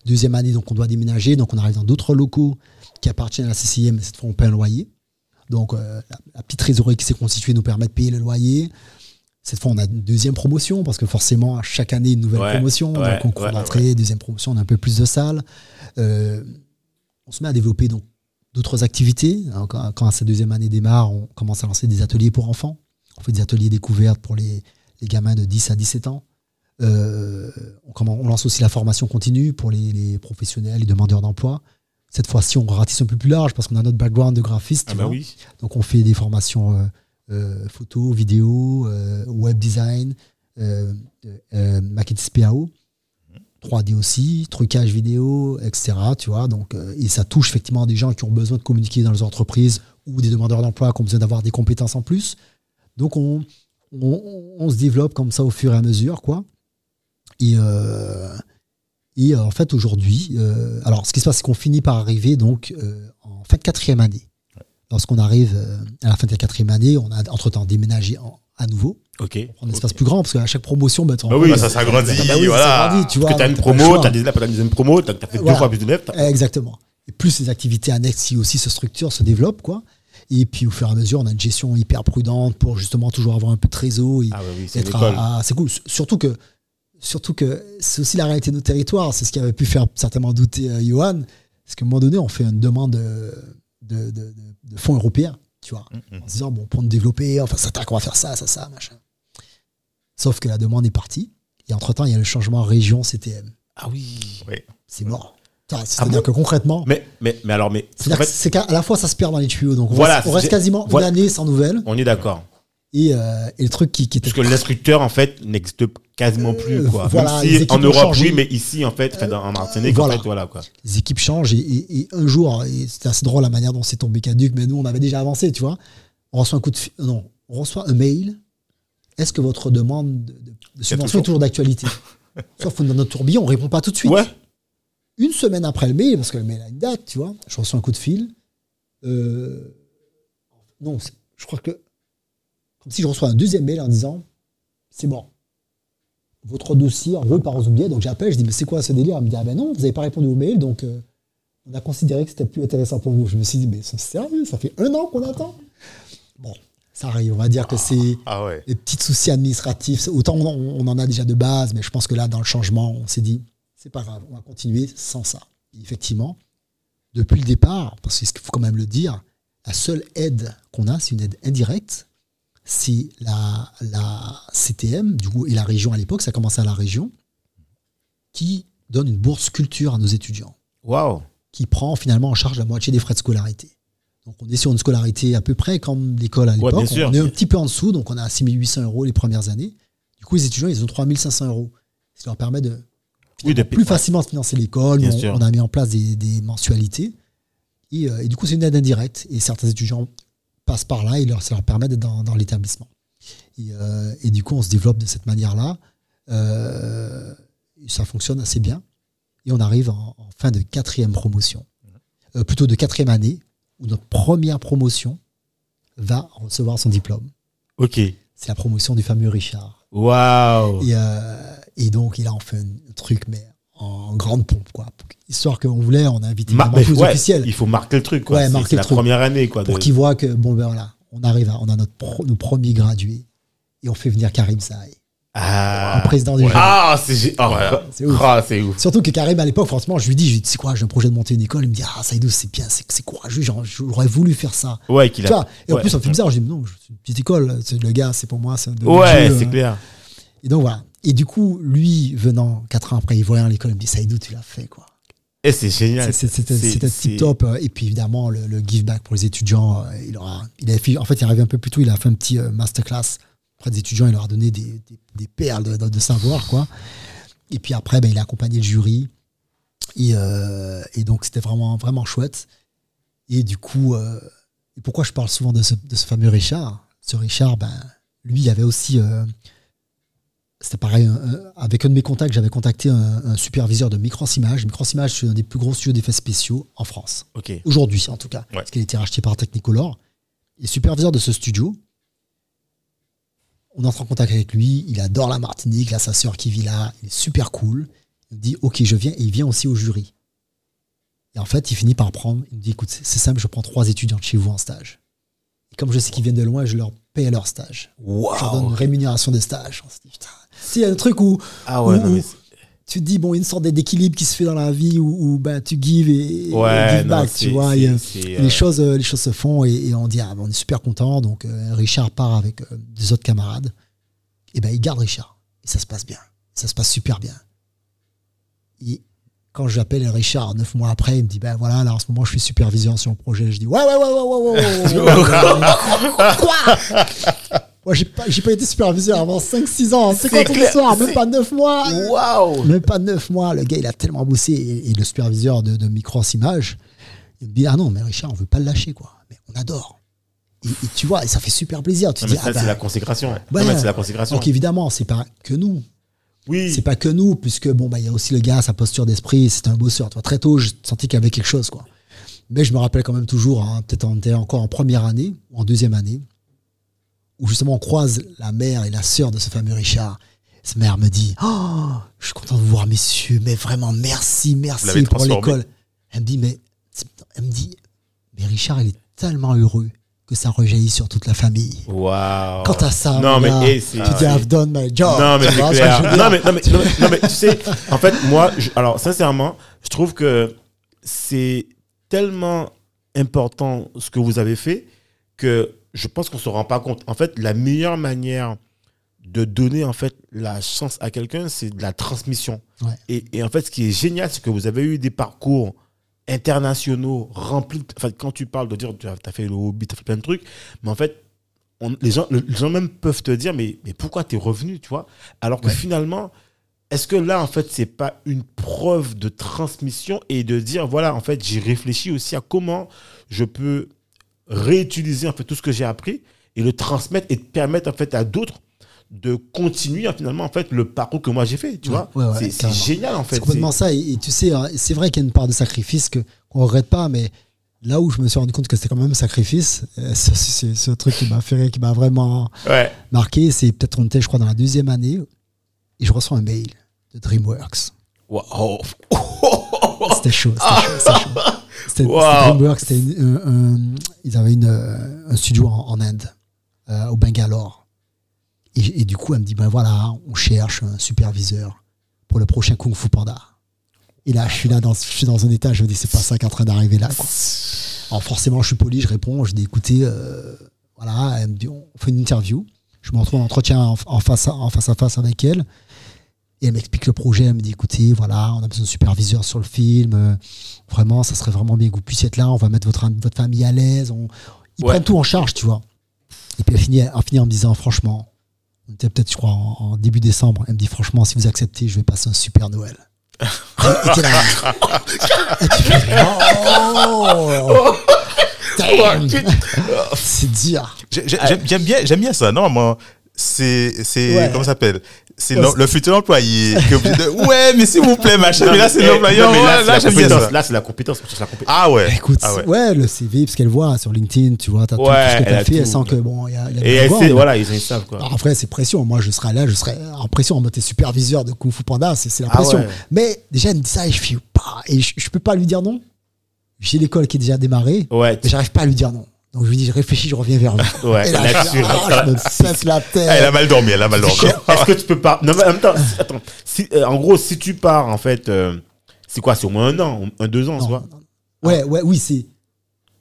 Speaker 1: deuxième année, donc on doit déménager. Donc on arrive dans d'autres locaux qui appartiennent à la CCIM, mais cette fois on paie un loyer. Donc euh, la, la petite trésorerie qui s'est constituée nous permet de payer le loyer. Cette fois, on a une deuxième promotion parce que forcément, à chaque année, une nouvelle
Speaker 2: Ouais,
Speaker 1: promotion.
Speaker 2: ouais,
Speaker 1: donc, concours
Speaker 2: ouais,
Speaker 1: d'entrée, deuxième promotion, on a un peu plus de salles. On se met à développer donc d'autres activités. Alors, quand, quand cette deuxième année démarre, on commence à lancer des ateliers pour enfants. On fait des ateliers découvertes pour les, les gamins de 10 à 17 ans. Euh, on, commence- on lance aussi la formation continue pour les, les professionnels, les demandeurs d'emploi. Cette fois-ci, on ratisse un peu plus large parce qu'on a notre background de graphiste.
Speaker 2: Ah bah oui.
Speaker 1: Donc on fait des formations euh, euh, photo, vidéo, euh, web design, euh, euh, maquettes PAO, 3D aussi, trucage vidéo, etc. Tu vois, donc, euh, et ça touche effectivement des gens qui ont besoin de communiquer dans les entreprises ou des demandeurs d'emploi qui ont besoin d'avoir des compétences en plus. Donc on, on, on se développe comme ça au fur et à mesure, quoi. Et, euh, et euh, en fait aujourd'hui, euh, alors ce qui se passe, c'est qu'on finit par arriver donc en fin de quatrième année. Lorsqu'on arrive à la fin de la quatrième année, on a entre-temps déménagé en- à nouveau.
Speaker 2: Ok.
Speaker 1: Un espace plus grand parce qu'à chaque promotion, bah, tu
Speaker 2: Bah oui,
Speaker 3: Bah, ça s'agrandit,
Speaker 1: bah oui,
Speaker 3: voilà.
Speaker 1: tu vois.
Speaker 2: Parce que t'as une
Speaker 1: donc pas le
Speaker 2: promo,
Speaker 1: choix.
Speaker 2: t'as des- t'as une deuxième promo, t'as t'as fait deux
Speaker 1: Voilà.
Speaker 2: fois plus de t'as-
Speaker 1: Exactement. Et plus les activités annexes qui aussi se structurent, se développent, quoi. Et puis au fur et à mesure, on a une gestion hyper prudente pour justement toujours avoir un peu de trésor et
Speaker 2: Ah oui, une
Speaker 1: être à- à- c'est cool. Surtout que, surtout que c'est aussi la réalité de nos territoires. C'est ce qui avait pu faire certainement douter euh, Johan. Parce qu'à un moment donné, on fait une demande de, de, de- fonds européens, tu vois, en se disant, bon, pour nous développer, enfin, ça on va faire ça, ça, ça, machin. Sauf que la demande est partie. Et entre-temps, il y a le changement région CTM.
Speaker 2: Ah oui.
Speaker 1: C'est mort. Ça,
Speaker 2: Ah
Speaker 1: C'est-à-dire
Speaker 2: bon
Speaker 1: que concrètement,
Speaker 2: Mais, mais, mais alors, mais.
Speaker 1: c'est-à-dire
Speaker 2: en fait,
Speaker 1: qu'à à la fois ça se perd dans les tuyaux. Donc on,
Speaker 2: Voilà,
Speaker 1: reste, on reste quasiment
Speaker 2: voilà.
Speaker 1: une année sans nouvelles.
Speaker 2: on est d'accord.
Speaker 1: Et, euh, et le truc qui, qui était.
Speaker 2: Parce que l'instructeur, en fait, n'existe quasiment plus,
Speaker 1: Euh,
Speaker 2: quoi.
Speaker 1: voilà,
Speaker 2: Même si en Europe, oui, mais ici, en fait, en Martinique,
Speaker 1: Voilà.
Speaker 2: en fait, voilà, quoi.
Speaker 1: les équipes changent et, et- et un jour, et c'était assez drôle la manière dont c'est tombé caduc, mais nous on avait déjà avancé, tu vois. On reçoit un coup de non, on reçoit un mail. Est-ce que votre demande de, subvention est toujours d'actualité Sauf que dans notre tourbillon, on répond pas tout de suite.
Speaker 2: Ouais.
Speaker 1: Une semaine après le mail, parce que le mail a une date, tu vois, je reçois un coup de fil. Euh, non, je crois que comme si je reçois un deuxième mail en disant c'est bon. Votre dossier envoyé par Ozoubier. Donc j'appelle, je dis mais c'est quoi ce délire? Elle me dit ah ben non, vous n'avez pas répondu au mail, donc euh, on a considéré que c'était plus intéressant pour vous. Je me suis dit mais c'est sérieux, ça fait un an qu'on attend. Bon, ça arrive, on va dire que c'est
Speaker 3: Ah ouais.
Speaker 1: les petits soucis administratifs. Autant on, on en a déjà de base, mais je pense que là, dans le changement, on s'est dit, c'est pas grave, on va continuer sans ça. Et effectivement, depuis le départ, parce qu'il faut quand même le dire, la seule aide qu'on a, c'est une aide indirecte. C'est la, la CTM, du coup, et la région à l'époque, ça commençait à la région, qui donne une bourse culture à nos étudiants
Speaker 2: Waouh.
Speaker 1: qui prend finalement en charge la moitié des frais de scolarité. Donc on est sur une scolarité à peu près comme l'école à l'époque. on est un petit peu en dessous, donc on a 6800 euros les premières années. Du coup, les étudiants, ils ont 3500 euros. Ça leur permet de
Speaker 2: Oui,
Speaker 1: plus facilement financer l'école. On, a mis en place des, des mensualités. Et, euh, et du coup, c'est une aide indirecte. Et certains étudiants passent par là et leur, ça leur permet d'être dans, dans l'établissement. Et, euh, et du coup, on se développe de cette manière-là. Euh, ça fonctionne assez bien. Et on arrive en, en fin de quatrième promotion. Plutôt de quatrième année, où notre première promotion va recevoir son diplôme.
Speaker 2: Ok.
Speaker 1: C'est la promotion du fameux Richard.
Speaker 2: Waouh.
Speaker 1: Et, euh, et donc, il a en fait un truc, mais en grande pompe, quoi. Histoire qu'on voulait, on a invité
Speaker 2: Mar-
Speaker 1: les
Speaker 2: ouais,
Speaker 1: officiels
Speaker 2: Il faut marquer le truc, quoi.
Speaker 1: Ouais,
Speaker 2: C'est- la
Speaker 1: truc.
Speaker 2: première année, quoi.
Speaker 1: pour
Speaker 2: de-
Speaker 1: qu'ils voient que, bon, ben voilà, on arrive, à, on a notre pro- nos premiers gradués et on fait venir Karim Saï,
Speaker 2: Ah.
Speaker 1: le président du jury.
Speaker 2: Ah, c'est
Speaker 3: Voilà.
Speaker 1: C'est ouf.
Speaker 2: ah, c'est ouf.
Speaker 1: Surtout que Karim, à l'époque, franchement, je lui dis, je lui dis, c'est quoi, j'ai un projet de monter une école? Il me dit, ah, Saïdou, c'est bien, c'est courageux, j'aurais voulu faire ça.
Speaker 2: Ouais, qu'il a.
Speaker 1: vois, et en
Speaker 2: ouais.
Speaker 1: plus, ça me fait bizarre. Je dis, non, c'est une petite école, c'est le gars, c'est pour moi, c'est de
Speaker 2: Ouais, c'est
Speaker 1: euh.
Speaker 2: clair.
Speaker 1: Et donc voilà. Et du coup, lui, venant quatre ans après, il voyant l'école, il me dit, Saïdou, tu l'as fait, quoi.
Speaker 2: Et c'est génial.
Speaker 1: C'est- C'était tip top. Et puis évidemment, le, le give back pour les étudiants, euh, il aura, il avait fait, en fait, il est arrivé un peu plus tôt, il a fait un petit euh, masterclass auprès des étudiants, il leur a donné des, des- des perles de, de- de savoir, quoi. Et puis après, ben, il a accompagné le jury. Et, euh, et donc, c'était vraiment, vraiment chouette. Et du coup, euh, pourquoi je parle souvent de ce, de ce fameux Richard? Ce Richard, ben, lui, il avait aussi. euh, c'était pareil, avec un de mes contacts, j'avais contacté un, un superviseur de Microsimage. Microsimage, c'est un des plus gros studios d'effets spéciaux en France.
Speaker 2: Ok.
Speaker 1: Aujourd'hui, en tout cas.
Speaker 3: Ouais.
Speaker 1: Parce qu'il a été racheté par Technicolor. Et superviseur de ce studio, on entre en contact avec lui. Il adore la Martinique. Il a sa sœur qui vit là. Il est super cool. Il me dit Ok, je viens. Et il vient aussi au jury. Et en fait, il finit par prendre. Il me dit Écoute, c'est simple, je prends trois étudiants de chez vous en stage. Et comme je sais qu'ils viennent de loin, je leur paye leur stage. Je leur donne une rémunération de stage. On se dit Putain. Si, il y a un truc où,
Speaker 2: Ah ouais,
Speaker 1: où-
Speaker 2: non, mais
Speaker 1: tu te dis Bon, il y a une sorte d'équilibre qui se fait dans la vie où, où, ben, tu give et, et
Speaker 2: Ouais,
Speaker 1: give
Speaker 2: non,
Speaker 1: back. Tu vois, a-
Speaker 2: c'est, euh,
Speaker 1: les choses, euh, les choses se font et, et on dit ah, ben, on est super content. Donc euh, Richard part avec euh, des autres camarades. Et ben il garde Richard et ça se passe bien. Ça se passe super bien. Et quand j'appelle Richard neuf mois après, il me dit ben voilà là en ce moment je suis superviseur sur le projet. Je dis ouais ouais ouais ouais ouais ouais. ouais, ouais, ouais. Quoi Moi j'ai pas j'ai pas été superviseur avant 5-6 ans. C'est quoi ton histoire? Même
Speaker 2: c'est-
Speaker 1: pas 9 mois.
Speaker 2: Waouh
Speaker 1: Même pas 9 mois. Le gars il a tellement bossé et, et le superviseur de, de Micros Images il me dit ah non mais Richard on veut pas le lâcher quoi. Mais on adore. Et, et tu vois et ça fait super plaisir. Tu
Speaker 2: Non,
Speaker 1: dis
Speaker 2: mais ça,
Speaker 1: ah
Speaker 2: c'est
Speaker 1: ben,
Speaker 2: la consécration.
Speaker 1: ouais.
Speaker 2: Non, mais c'est la consécration.
Speaker 1: Donc évidemment, c'est pas que nous.
Speaker 2: Oui.
Speaker 1: C'est pas que nous, puisque bon, bah, il y a aussi le gars, sa posture d'esprit, c'est un bosseur. Toi, très tôt, je sentais qu'il y avait quelque chose, quoi. Mais je me rappelle quand même toujours, hein, peut-être on était encore en première année, ou en deuxième année, où justement on croise la mère et la sœur de ce fameux Richard. Cette mère me dit, oh, je suis content de vous voir, messieurs, mais vraiment merci, merci pour l'école. Elle me dit, mais, elle me dit, mais Richard, il est tellement heureux que ça rejaillit sur toute la famille.
Speaker 2: Waouh.
Speaker 1: Quant à ça,
Speaker 2: Non, mais, hey,
Speaker 1: tu dis, I've done my job.
Speaker 2: Non, mais
Speaker 1: vois
Speaker 2: clair. Non mais, non, mais, non, mais, non, mais tu sais, en fait, moi, je- alors, sincèrement, je trouve que c'est tellement important ce que vous avez fait que je pense qu'on se rend pas compte. En fait, la meilleure manière de donner, en fait, la chance à quelqu'un, c'est de la transmission.
Speaker 1: Ouais.
Speaker 2: Et, et en fait, ce qui est génial, c'est que vous avez eu des parcours internationaux remplis. Enfin, quand tu parles de dire, tu as, fait le hobby, tu as fait plein de trucs, mais en fait, on- les, gens, les gens même peuvent te dire, mais, mais pourquoi tu es revenu, tu vois? Alors que
Speaker 1: Ouais.
Speaker 2: finalement, est-ce que là, en fait, c'est pas une preuve de transmission et de dire, voilà, en fait, j'ai réfléchi aussi à comment je peux réutiliser en fait tout ce que j'ai appris et le transmettre et permettre en fait à d'autres de continuer finalement en fait le parcours que moi j'ai fait, tu
Speaker 1: Ouais,
Speaker 2: vois
Speaker 1: ouais, ouais,
Speaker 2: C'est- génial en fait.
Speaker 1: C'est complètement ça. Et, et tu sais, hein, c'est vrai qu'il y a une part de sacrifice que qu'on regrette pas, mais là où je me suis rendu compte que c'était quand même un sacrifice, euh, c'est ce truc qui m'a fait qui m'a vraiment marqué. C'est peut-être on était, je crois, dans la deuxième année, et je reçois un mail de DreamWorks.
Speaker 2: Wow.
Speaker 1: C'était chaud, c'était chaud, c'était
Speaker 2: Wow.
Speaker 1: DreamWorks, une- un- un- ils avaient une, euh, un studio en, en Inde, euh, au Bangalore. Et, et du coup, elle me dit, ben voilà, on cherche un superviseur pour le prochain Kung Fu Panda. Et là, je suis là, dans, je suis dans un état, je me dis, c'est pas ça qui est en train d'arriver là. quoi. Alors forcément, je suis poli, je réponds, je dis, écoutez, euh, voilà, elle me dit, on fait une interview. Je me retrouve en entretien en, en face, à, en face à face avec elle. Et elle m'explique le projet, elle me dit, écoutez, voilà, on a besoin de superviseur sur le film. euh, vraiment, ça serait vraiment bien que vous puissiez être là. On va mettre votre, votre famille à l'aise. On... Ils
Speaker 2: Ouais.
Speaker 1: prennent tout en charge, tu vois. Et puis elle finit, elle finit en me disant, franchement, on était peut-être, je crois, en, en début décembre. Elle me dit, franchement, si vous acceptez, je vais passer un super Noël. Et t'es là. Et tu fais, oh. C'est dur.
Speaker 3: J'ai- j'ai- J'aime bien, j'aime bien ça. Normalement, c'est, c'est,
Speaker 1: Ouais.
Speaker 3: comment ça s'appelle? C'est le, futur employé est obligé de, ouais, mais s'il vous plaît, machin. Mais là, c'est
Speaker 2: Eh,
Speaker 3: l'employeur.
Speaker 2: là, c'est
Speaker 3: Là,
Speaker 2: la
Speaker 3: j'aime bien ça.
Speaker 2: Là, c'est la compétence. la.
Speaker 3: Ah ouais.
Speaker 1: Écoute,
Speaker 3: ah
Speaker 1: ouais.
Speaker 3: ouais.
Speaker 1: le CV, parce qu'elle voit sur LinkedIn, tu vois, t'as tout,
Speaker 2: Ouais,
Speaker 1: tout ce que
Speaker 2: elle
Speaker 1: t'as fait, elle
Speaker 2: tout.
Speaker 1: sent que bon, il y a, y a
Speaker 2: Et elle sait, voilà, ils savent quoi.
Speaker 1: Alors après, c'est pression. Moi, je serais là, je serais en pression en mode t'es superviseur de Kung Fu Panda, c'est c'est la
Speaker 2: Ah
Speaker 1: pression.
Speaker 2: ouais.
Speaker 1: Mais déjà, elle me dit ça et je fais pas. Et je, je peux pas lui dire non. J'ai l'école qui est déjà démarrée,
Speaker 2: Ouais,
Speaker 1: j'arrive pas à lui dire non. Donc je lui dis, je réfléchis, je reviens vers vous.
Speaker 2: ouais,
Speaker 1: Et là, je,
Speaker 2: là-dessus.
Speaker 1: ah, je me pète la tête.
Speaker 3: Ah, elle a mal dormi, elle a mal dormi.
Speaker 2: Est-ce que tu peux pas. Non, mais en même temps, si- attends. Si, euh, en gros, si tu pars, en fait, euh, c'est quoi C'est au moins un an, un, deux ans, tu vois.
Speaker 1: Ouais, ouais, oui, c'est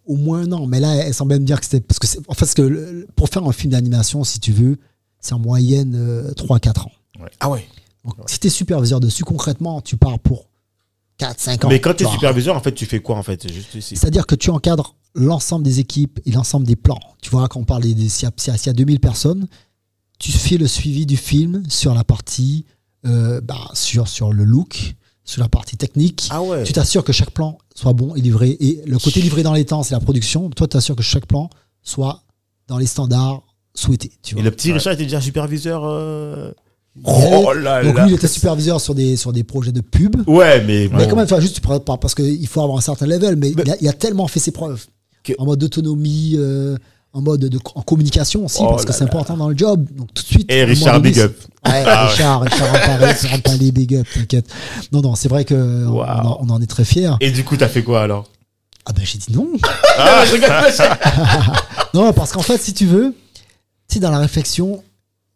Speaker 1: au moins un an. Mais là, elle semblait me dire que c'était. Parce que, en fait, parce que le- pour faire un film d'animation, si tu veux, c'est en moyenne euh, 3-4 ans.
Speaker 2: Ah ouais.
Speaker 1: Donc, si tu es superviseur dessus, concrètement, tu pars pour 4-5 ans.
Speaker 2: Mais quand tu es superviseur, en fait, tu fais quoi, en fait? Juste ici.
Speaker 1: C'est-à-dire que tu encadres l'ensemble des équipes et l'ensemble des plans. Tu vois, quand on parle des. S'il y, y a- s'il y a 2000 personnes, tu fais le suivi du film sur la partie. euh, bah, sur, sur le look, sur la partie technique.
Speaker 2: Ah ouais.
Speaker 1: Tu t'assures que chaque plan soit bon et livré. Et le côté livré dans les temps, c'est la production. Toi, tu t'assures que chaque plan soit dans les standards souhaités. Tu
Speaker 2: Et
Speaker 1: vois.
Speaker 2: le petit Richard était déjà superviseur. euh,
Speaker 1: Ouais.
Speaker 2: Oh là
Speaker 1: Donc
Speaker 2: là.
Speaker 1: lui, il était superviseur sur des, sur des projets de pub.
Speaker 2: Ouais, mais.
Speaker 1: Mais
Speaker 2: bon.
Speaker 1: quand même, enfin, juste parce qu'il faut avoir un certain level, mais,
Speaker 2: Mais-
Speaker 1: il, a, il a tellement fait ses preuves.
Speaker 2: Que-
Speaker 1: En mode d'autonomie, euh, en mode de, en communication aussi,
Speaker 2: Oh
Speaker 1: parce que c'est important dans le job. Donc tout de suite.
Speaker 2: Et Richard, big up.
Speaker 1: Ouais, Richard, Richard Rampalais, Richard Rampalais, big up, t'inquiète. Non, non, c'est vrai que on, en, on en est très fiers.
Speaker 2: Et du coup, t'as fait quoi alors?
Speaker 1: Ah ben j'ai dit non.
Speaker 2: Ah.
Speaker 1: Non, parce qu'en fait, si tu veux, tu sais, dans la réflexion,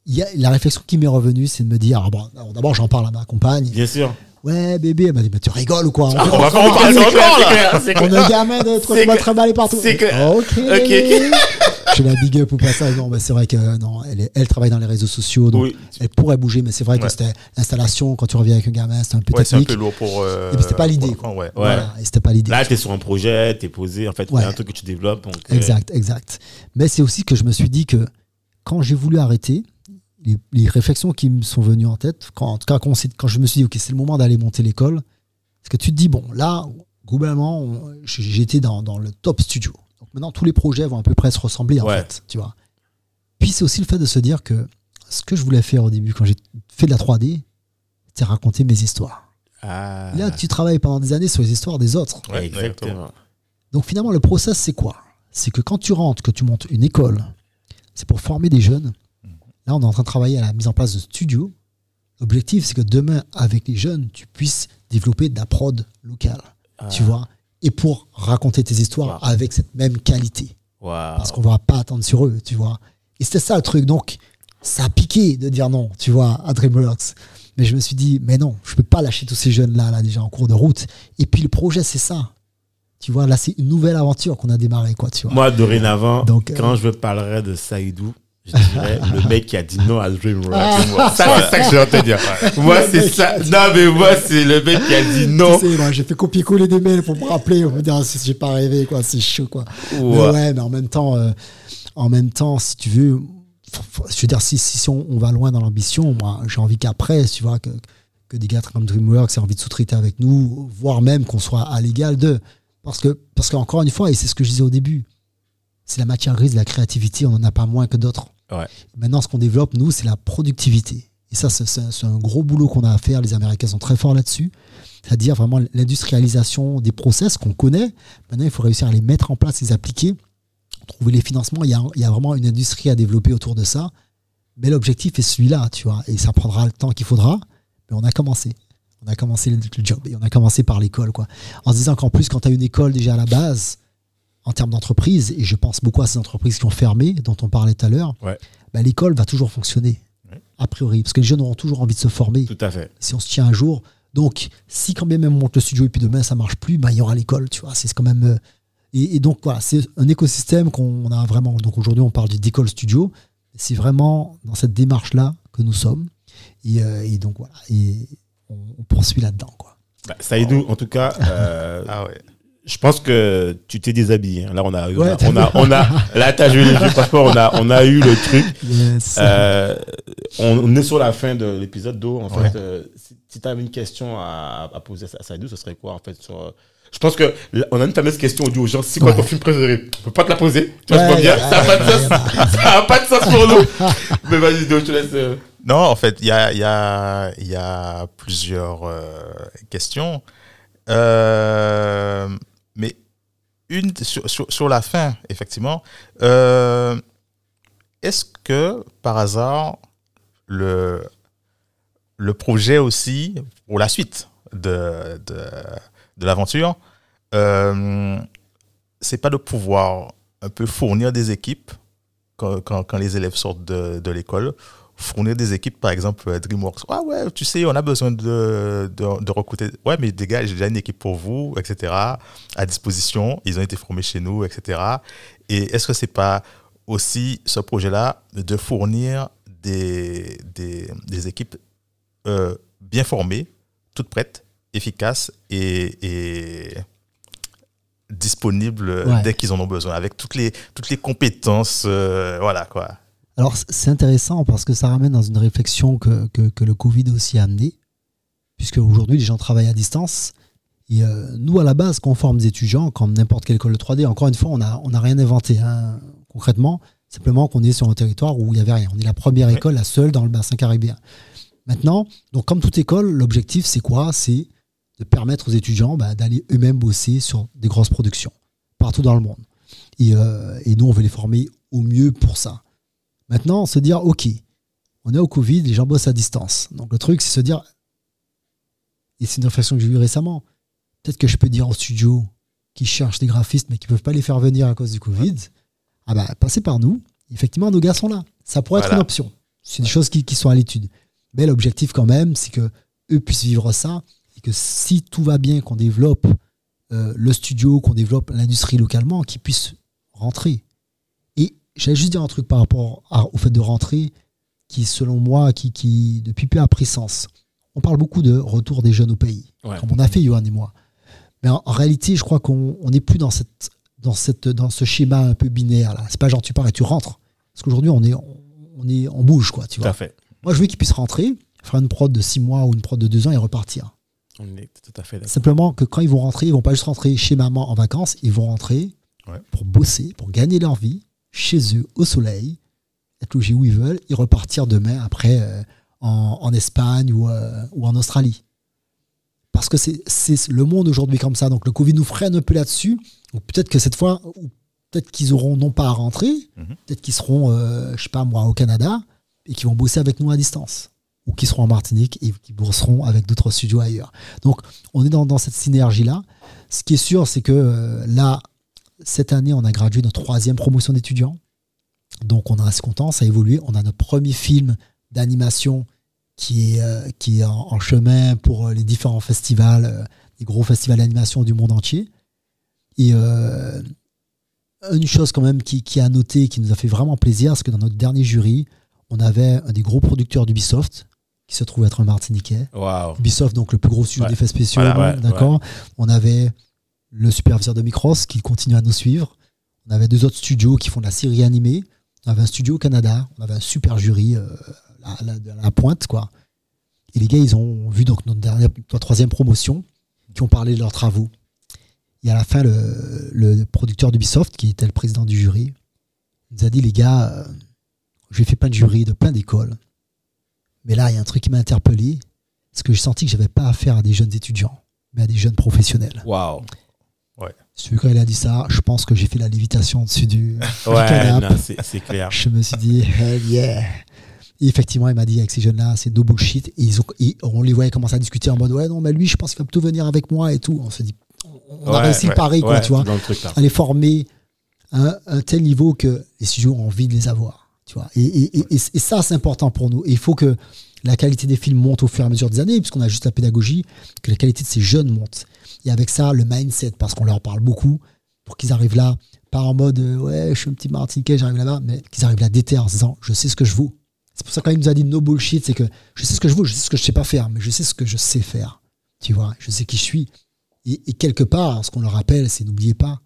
Speaker 1: il y a, la réflexion qui m'est revenue, c'est de me dire, ah bon, d'abord j'en parle à ma compagne.
Speaker 2: Bien sûr.
Speaker 1: Ouais, bébé, elle m'a dit, mais tu rigoles ou quoi
Speaker 2: Ah, on va pas en parler encore là.
Speaker 1: On a gamin de
Speaker 2: C'est
Speaker 1: 3 mètres balai partout.
Speaker 2: c'est clair.
Speaker 1: Ok.
Speaker 2: Ok,
Speaker 1: Je la big up ou pas ça. Non, mais c'est vrai que non, elle, est- elle travaille dans les réseaux sociaux, donc
Speaker 2: Oui.
Speaker 1: elle pourrait bouger, mais c'est vrai que
Speaker 3: Ouais.
Speaker 1: c'était l'installation, quand tu reviens avec un gamin, c'était un peu
Speaker 3: Ouais, c'est un
Speaker 1: technique.
Speaker 3: peu lourd pour. euh,
Speaker 1: Et puis, c'était pas l'idée, quoi.
Speaker 3: Ouais.
Speaker 2: Ouais.
Speaker 1: Voilà, et c'était pas l'idée.
Speaker 2: Là, t'es sur un projet, t'es posé. En fait, il y
Speaker 1: Ouais.
Speaker 2: a un truc que tu développes. donc, euh,
Speaker 1: Exact, exact. Mais c'est aussi que je me suis dit que quand j'ai voulu arrêter, les, les réflexions qui me sont venues en tête, quand, en tout cas quand, je me suis dit, ok, c'est le moment d'aller monter l'école, c'est que tu te dis, bon, là, globalement, j'étais dans, dans le top studio. Donc maintenant, tous les projets vont à peu près se ressembler, en
Speaker 2: Ouais.
Speaker 1: fait, tu vois. Puis c'est aussi le fait de se dire que ce que je voulais faire au début, quand j'ai fait de la 3D, c'est raconter mes histoires.
Speaker 2: Ah.
Speaker 1: Là, tu travailles pendant des années sur les histoires des autres.
Speaker 2: Ouais, exactement.
Speaker 1: Donc finalement, le process, c'est quoi? C'est que quand tu rentres, que tu montes une école, c'est pour former des jeunes. Là, on est en train de travailler à la mise en place de studios. L'objectif, c'est que demain, avec les jeunes, tu puisses développer de la prod locale, tu vois, et pour raconter tes histoires
Speaker 2: Wow.
Speaker 1: avec cette même qualité. Parce qu'on va pas attendre sur eux, tu vois. Et c'était ça le truc. Donc, ça a piqué de dire non, tu vois, à DreamWorks. Mais je me suis dit, mais non, je peux pas lâcher tous ces jeunes-là, là, déjà en cours de route. Et puis le projet, c'est ça. Tu vois, là, c'est une nouvelle aventure qu'on a démarré, quoi, tu vois.
Speaker 2: Moi, dorénavant,
Speaker 1: Donc,
Speaker 2: quand
Speaker 1: euh,
Speaker 2: je parlerai de Saïdou, je dirais le mec qui a dit non à DreamWorks.
Speaker 1: Ah.
Speaker 2: Ça, c'est ça que je vais te dire. Moi, c'est ça.
Speaker 1: dit-
Speaker 2: Non, mais moi, c'est le mec qui a dit non.
Speaker 1: Tu sais, moi, j'ai fait copier-coller des mails pour me rappeler, pour me dire, ah, si j'ai pas rêvé, quoi, c'est chaud, quoi. Mais
Speaker 2: Ouais.
Speaker 1: ouais, mais en même temps, euh, en même temps, si tu veux, je veux dire, si, si, si on, on va loin dans l'ambition, moi, j'ai envie qu'après, tu vois, que, que des gars comme DreamWorks aient envie de sous-traiter avec nous, voire même qu'on soit à l'égal d'eux. Parce que, parce qu'encore une fois, et c'est ce que je disais au début, c'est la matière grise, la créativité, on n'en a pas moins que d'autres. Maintenant, ce qu'on développe, nous, c'est la productivité. Et ça, c'est- un gros boulot qu'on a à faire. Les Américains sont très forts là-dessus. C'est-à-dire vraiment l'industrialisation des process qu'on connaît. Maintenant, il faut réussir à les mettre en place, les appliquer, trouver les financements. Il y a, il y a vraiment une industrie à développer autour de ça. Mais l'objectif est celui-là, tu vois. Et ça prendra le temps qu'il faudra. Mais on a commencé. On a commencé le job. Et on a commencé par l'école, quoi. En se disant qu'en plus, quand tu as une école déjà à la base, en termes d'entreprise, et je pense beaucoup à ces entreprises qui ont fermé, dont on parlait tout à l'heure,
Speaker 2: Ouais.
Speaker 1: bah, l'école va toujours fonctionner,
Speaker 3: Ouais.
Speaker 1: a priori. Parce que les jeunes auront toujours envie de se former
Speaker 2: Tout à fait.
Speaker 1: si on se tient un jour. Donc, si quand bien même on monte le studio et puis demain ça marche plus, bah, il y aura l'école, tu vois. C'est quand même. euh, et, et donc, voilà, c'est un écosystème qu'on a vraiment. Donc, aujourd'hui, on parle du d'école studio. C'est vraiment dans cette démarche-là que nous sommes. Et, euh, et donc, voilà. Et on, on poursuit là-dedans, quoi.
Speaker 2: Bah, Saïdou, en tout cas, euh,
Speaker 3: Ah ouais.
Speaker 2: Je pense que tu t'es déshabillé. hein. Là, on a,
Speaker 1: Ouais,
Speaker 2: a,
Speaker 1: t'as
Speaker 2: on a, on a- là, t'as joué le jeu, franchement, on a, on a eu le truc.
Speaker 1: Yes.
Speaker 2: Euh, on, on est sur la fin de l'épisode d'eau. En
Speaker 3: Ouais.
Speaker 2: fait, euh, si, si tu avais une question à, à poser à Saïdou, ce serait quoi en fait sur, euh, Je pense que là, on a une fameuse question on dit aux gens c'est quoi
Speaker 1: Ouais.
Speaker 2: ton film préféré? On peut pas te la poser. Tu vois, je
Speaker 1: Ouais,
Speaker 2: vois bien. ça n'a pas de sens. Ça n'a pas de sens pour nous. Mais vas-y, Do, je te laisse. euh,
Speaker 3: Non, en fait, il y a, il y, a, il y a plusieurs euh, questions. Euh, mais une sur, sur, sur la fin, effectivement. Euh, Est-ce que, par hasard, le, le projet aussi, pour la suite de, de, de l'aventure, euh, c'est pas de pouvoir un peu fournir des équipes quand, quand, quand les élèves sortent de, de l'école fournir des équipes, par exemple euh, DreamWorks. Ah ouais, tu sais, on a besoin de, de, de recruter. Ouais, mais des gars, j'ai déjà une équipe pour vous, etc. à disposition. Ils ont été formés chez nous, etc. Et est-ce que c'est pas aussi ce projet-là de fournir des, des, des équipes euh, bien formées, toutes prêtes, efficaces et, et disponibles
Speaker 1: Ouais.
Speaker 3: dès qu'ils en ont besoin, avec toutes les, toutes les compétences, euh, voilà quoi.
Speaker 1: Alors, c'est intéressant parce que ça ramène dans une réflexion que, que, que le Covid aussi a amené. puisque aujourd'hui les gens travaillent à distance. Et euh, nous, à la base, quand on forme des étudiants, comme n'importe quelle école de 3D, encore une fois, on n'a on a rien inventé hein, concrètement. Simplement qu'on est sur un territoire où il n'y avait rien. On est la première école, la seule dans le bassin caribéen. Maintenant, donc comme toute école, l'objectif, c'est quoi? C'est de permettre aux étudiants bah, d'aller eux-mêmes bosser sur des grosses productions partout dans le monde. Et, euh, et nous, on veut les former au mieux pour ça. Maintenant, se dire, OK, on est au Covid, les gens bossent à distance. Donc le truc, c'est se dire, et c'est une réflexion que j'ai eue récemment, peut-être que je peux dire au studio qui cherchent des graphistes mais qui ne peuvent pas les faire venir à cause du Covid, ah bah, passez par nous. Effectivement, nos gars sont là. Ça pourrait être une option. C'est des choses qui, qui sont à l'étude. Mais l'objectif quand même, c'est que eux puissent vivre ça et que si tout va bien, qu'on développe euh, le studio, qu'on développe l'industrie localement, qu'ils puissent rentrer. J'allais juste dire un truc par rapport à- au fait de rentrer, qui selon moi, qui, qui depuis peu a pris sens. On parle beaucoup de retour des jeunes au pays,
Speaker 2: Ouais.
Speaker 1: comme on a fait Johan et moi. Mais en, en réalité, je crois qu'on on n'est plus dans, cette, dans, cette, dans ce schéma un peu binaire. là. C'est pas genre tu pars et tu rentres. Parce qu'aujourd'hui, on est, on, on est, on bouge, quoi. Tu
Speaker 2: Tout
Speaker 1: vois.
Speaker 2: à fait.
Speaker 1: Moi, je veux qu'ils puissent rentrer, faire une prod de 6 mois ou une prod de 2 ans et repartir.
Speaker 2: On est tout à fait d'accord.
Speaker 1: Simplement que quand ils vont rentrer, ils vont pas juste rentrer chez maman en vacances, ils vont rentrer
Speaker 3: Ouais.
Speaker 1: pour bosser, pour gagner leur vie, chez eux, au soleil, être logés où ils veulent, et repartir demain après euh, en, en Espagne ou, euh, ou en Australie. Parce que c'est le monde aujourd'hui comme ça. Donc le Covid nous freine un peu là-dessus. Peut-être que cette fois, ou peut-être qu'ils auront non pas à rentrer,
Speaker 3: Mhm.
Speaker 1: peut-être qu'ils seront, euh, je sais pas moi, au Canada, et qui vont bosser avec nous à distance. Ou qui seront en Martinique et qui bosseront avec d'autres studios ailleurs. Donc on est dans, dans cette synergie-là. Ce qui est sûr, c'est que euh, là, cette année, on a gradué notre troisième promotion d'étudiants. Donc on est assez content, ça a évolué. On a notre premier film d'animation qui est, euh, qui est en, en chemin pour euh, les différents festivals, euh, les gros festivals d'animation du monde entier. Et euh, une chose quand même qui, qui a noté, qui nous a fait vraiment plaisir, c'est que dans notre dernier jury, on avait un des gros producteurs d'Ubisoft, qui se trouve être un Martiniquais.
Speaker 2: Waouh.
Speaker 1: Ubisoft, donc le plus gros studio
Speaker 2: Ouais.
Speaker 1: d'effets spéciaux,
Speaker 2: Voilà, ouais,
Speaker 1: d'accord. On avait le superviseur de Micros qui continue à nous suivre. On avait deux autres studios qui font de la série animée. On avait un studio au Canada. On avait un super jury euh, à, la, pointe, quoi. Et les gars, ils ont vu donc notre troisième promotion, qui ont parlé de leurs travaux. Et à la fin, le, le producteur d'Ubisoft, qui était le président du jury, nous a dit les gars, euh, j'ai fait plein de jurys de plein d'écoles. Mais là, il y a un truc qui m'a interpellé. C'est que j'ai senti que j'avais pas affaire à des jeunes étudiants, mais à des jeunes professionnels.
Speaker 2: Waouh.
Speaker 1: Tu veux, quand il a dit ça, je pense que j'ai fait la lévitation au-dessus du,
Speaker 2: Ouais, c'est clair.
Speaker 1: Je me suis dit, hell yeah. Et effectivement, il m'a dit avec ces jeunes-là, c'est no bullshit. Et, ils ont, et on les voyait commencer à discuter en mode, ouais, non, mais lui, je pense qu'il va plutôt venir avec moi et tout. On se dit, on a
Speaker 2: Ouais,
Speaker 1: réussi
Speaker 2: ouais,
Speaker 1: le pari, quoi,
Speaker 2: ouais,
Speaker 1: tu vois.
Speaker 2: Truc.
Speaker 1: À les former à un, un tel niveau que les studios ont envie de les avoir. Tu vois. Et, et- et- et- et ça, c'est important pour nous. Et il faut que la qualité des films monte au fur et à mesure des années, puisqu'on a juste la pédagogie, que la qualité de ces jeunes monte. Et avec ça, le mindset, parce qu'on leur parle beaucoup, pour qu'ils arrivent là, pas en mode euh, ouais, je suis un petit Martiniquais, j'arrive là-bas, mais qu'ils arrivent là déter en se disant je sais ce que je vaux. C'est pour ça quand il nous a dit no bullshit, c'est que je sais ce que je vaux, je sais ce que je sais pas faire, mais je sais ce que je sais faire. Tu vois, je sais qui je suis. Et, et quelque part, ce qu'on leur rappelle, c'est n'oubliez pas,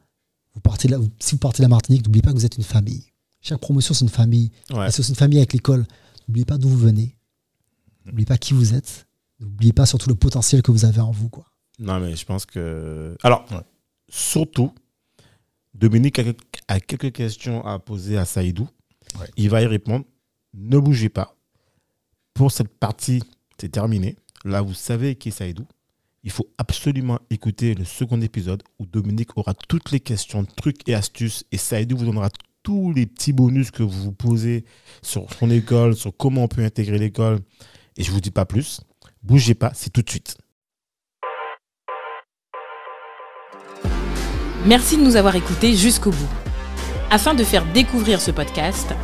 Speaker 1: vous partez de la- vous- si vous partez de la Martinique, n'oubliez pas que vous êtes une famille. Chaque promotion, c'est une famille.
Speaker 2: Ouais.
Speaker 1: C'est une famille avec l'école. N'oubliez pas d'où vous venez. N'oubliez pas qui vous êtes. N'oubliez pas surtout le potentiel que vous avez en vous. Quoi.
Speaker 2: Non, mais je pense que. Alors,
Speaker 3: Ouais.
Speaker 2: surtout, Dominique a, quelques- a quelques questions à poser à Saïdou.
Speaker 3: Ouais.
Speaker 2: Il va y répondre. Ne bougez pas. Pour cette partie, c'est terminé. Là, vous savez qui est Saïdou. Il faut absolument écouter le second épisode où Dominique aura toutes les questions, trucs et astuces. Et Saïdou vous donnera tous les petits bonus que vous vous posez sur son école, sur comment on peut intégrer l'école. Et je vous dis pas plus. Bougez pas, c'est tout de suite.
Speaker 4: Merci de nous avoir écoutés jusqu'au bout. Afin de faire découvrir ce podcast,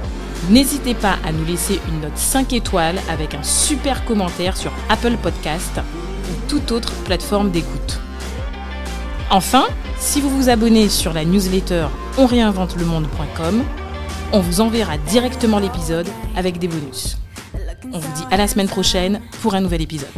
Speaker 4: n'hésitez pas à nous laisser une note 5 étoiles avec un super commentaire sur Apple Podcast ou toute autre plateforme d'écoute. Enfin, si vous vous abonnez sur la newsletter onréinventelemonde.com, on vous enverra directement l'épisode avec des bonus. On vous dit à la semaine prochaine pour un nouvel épisode.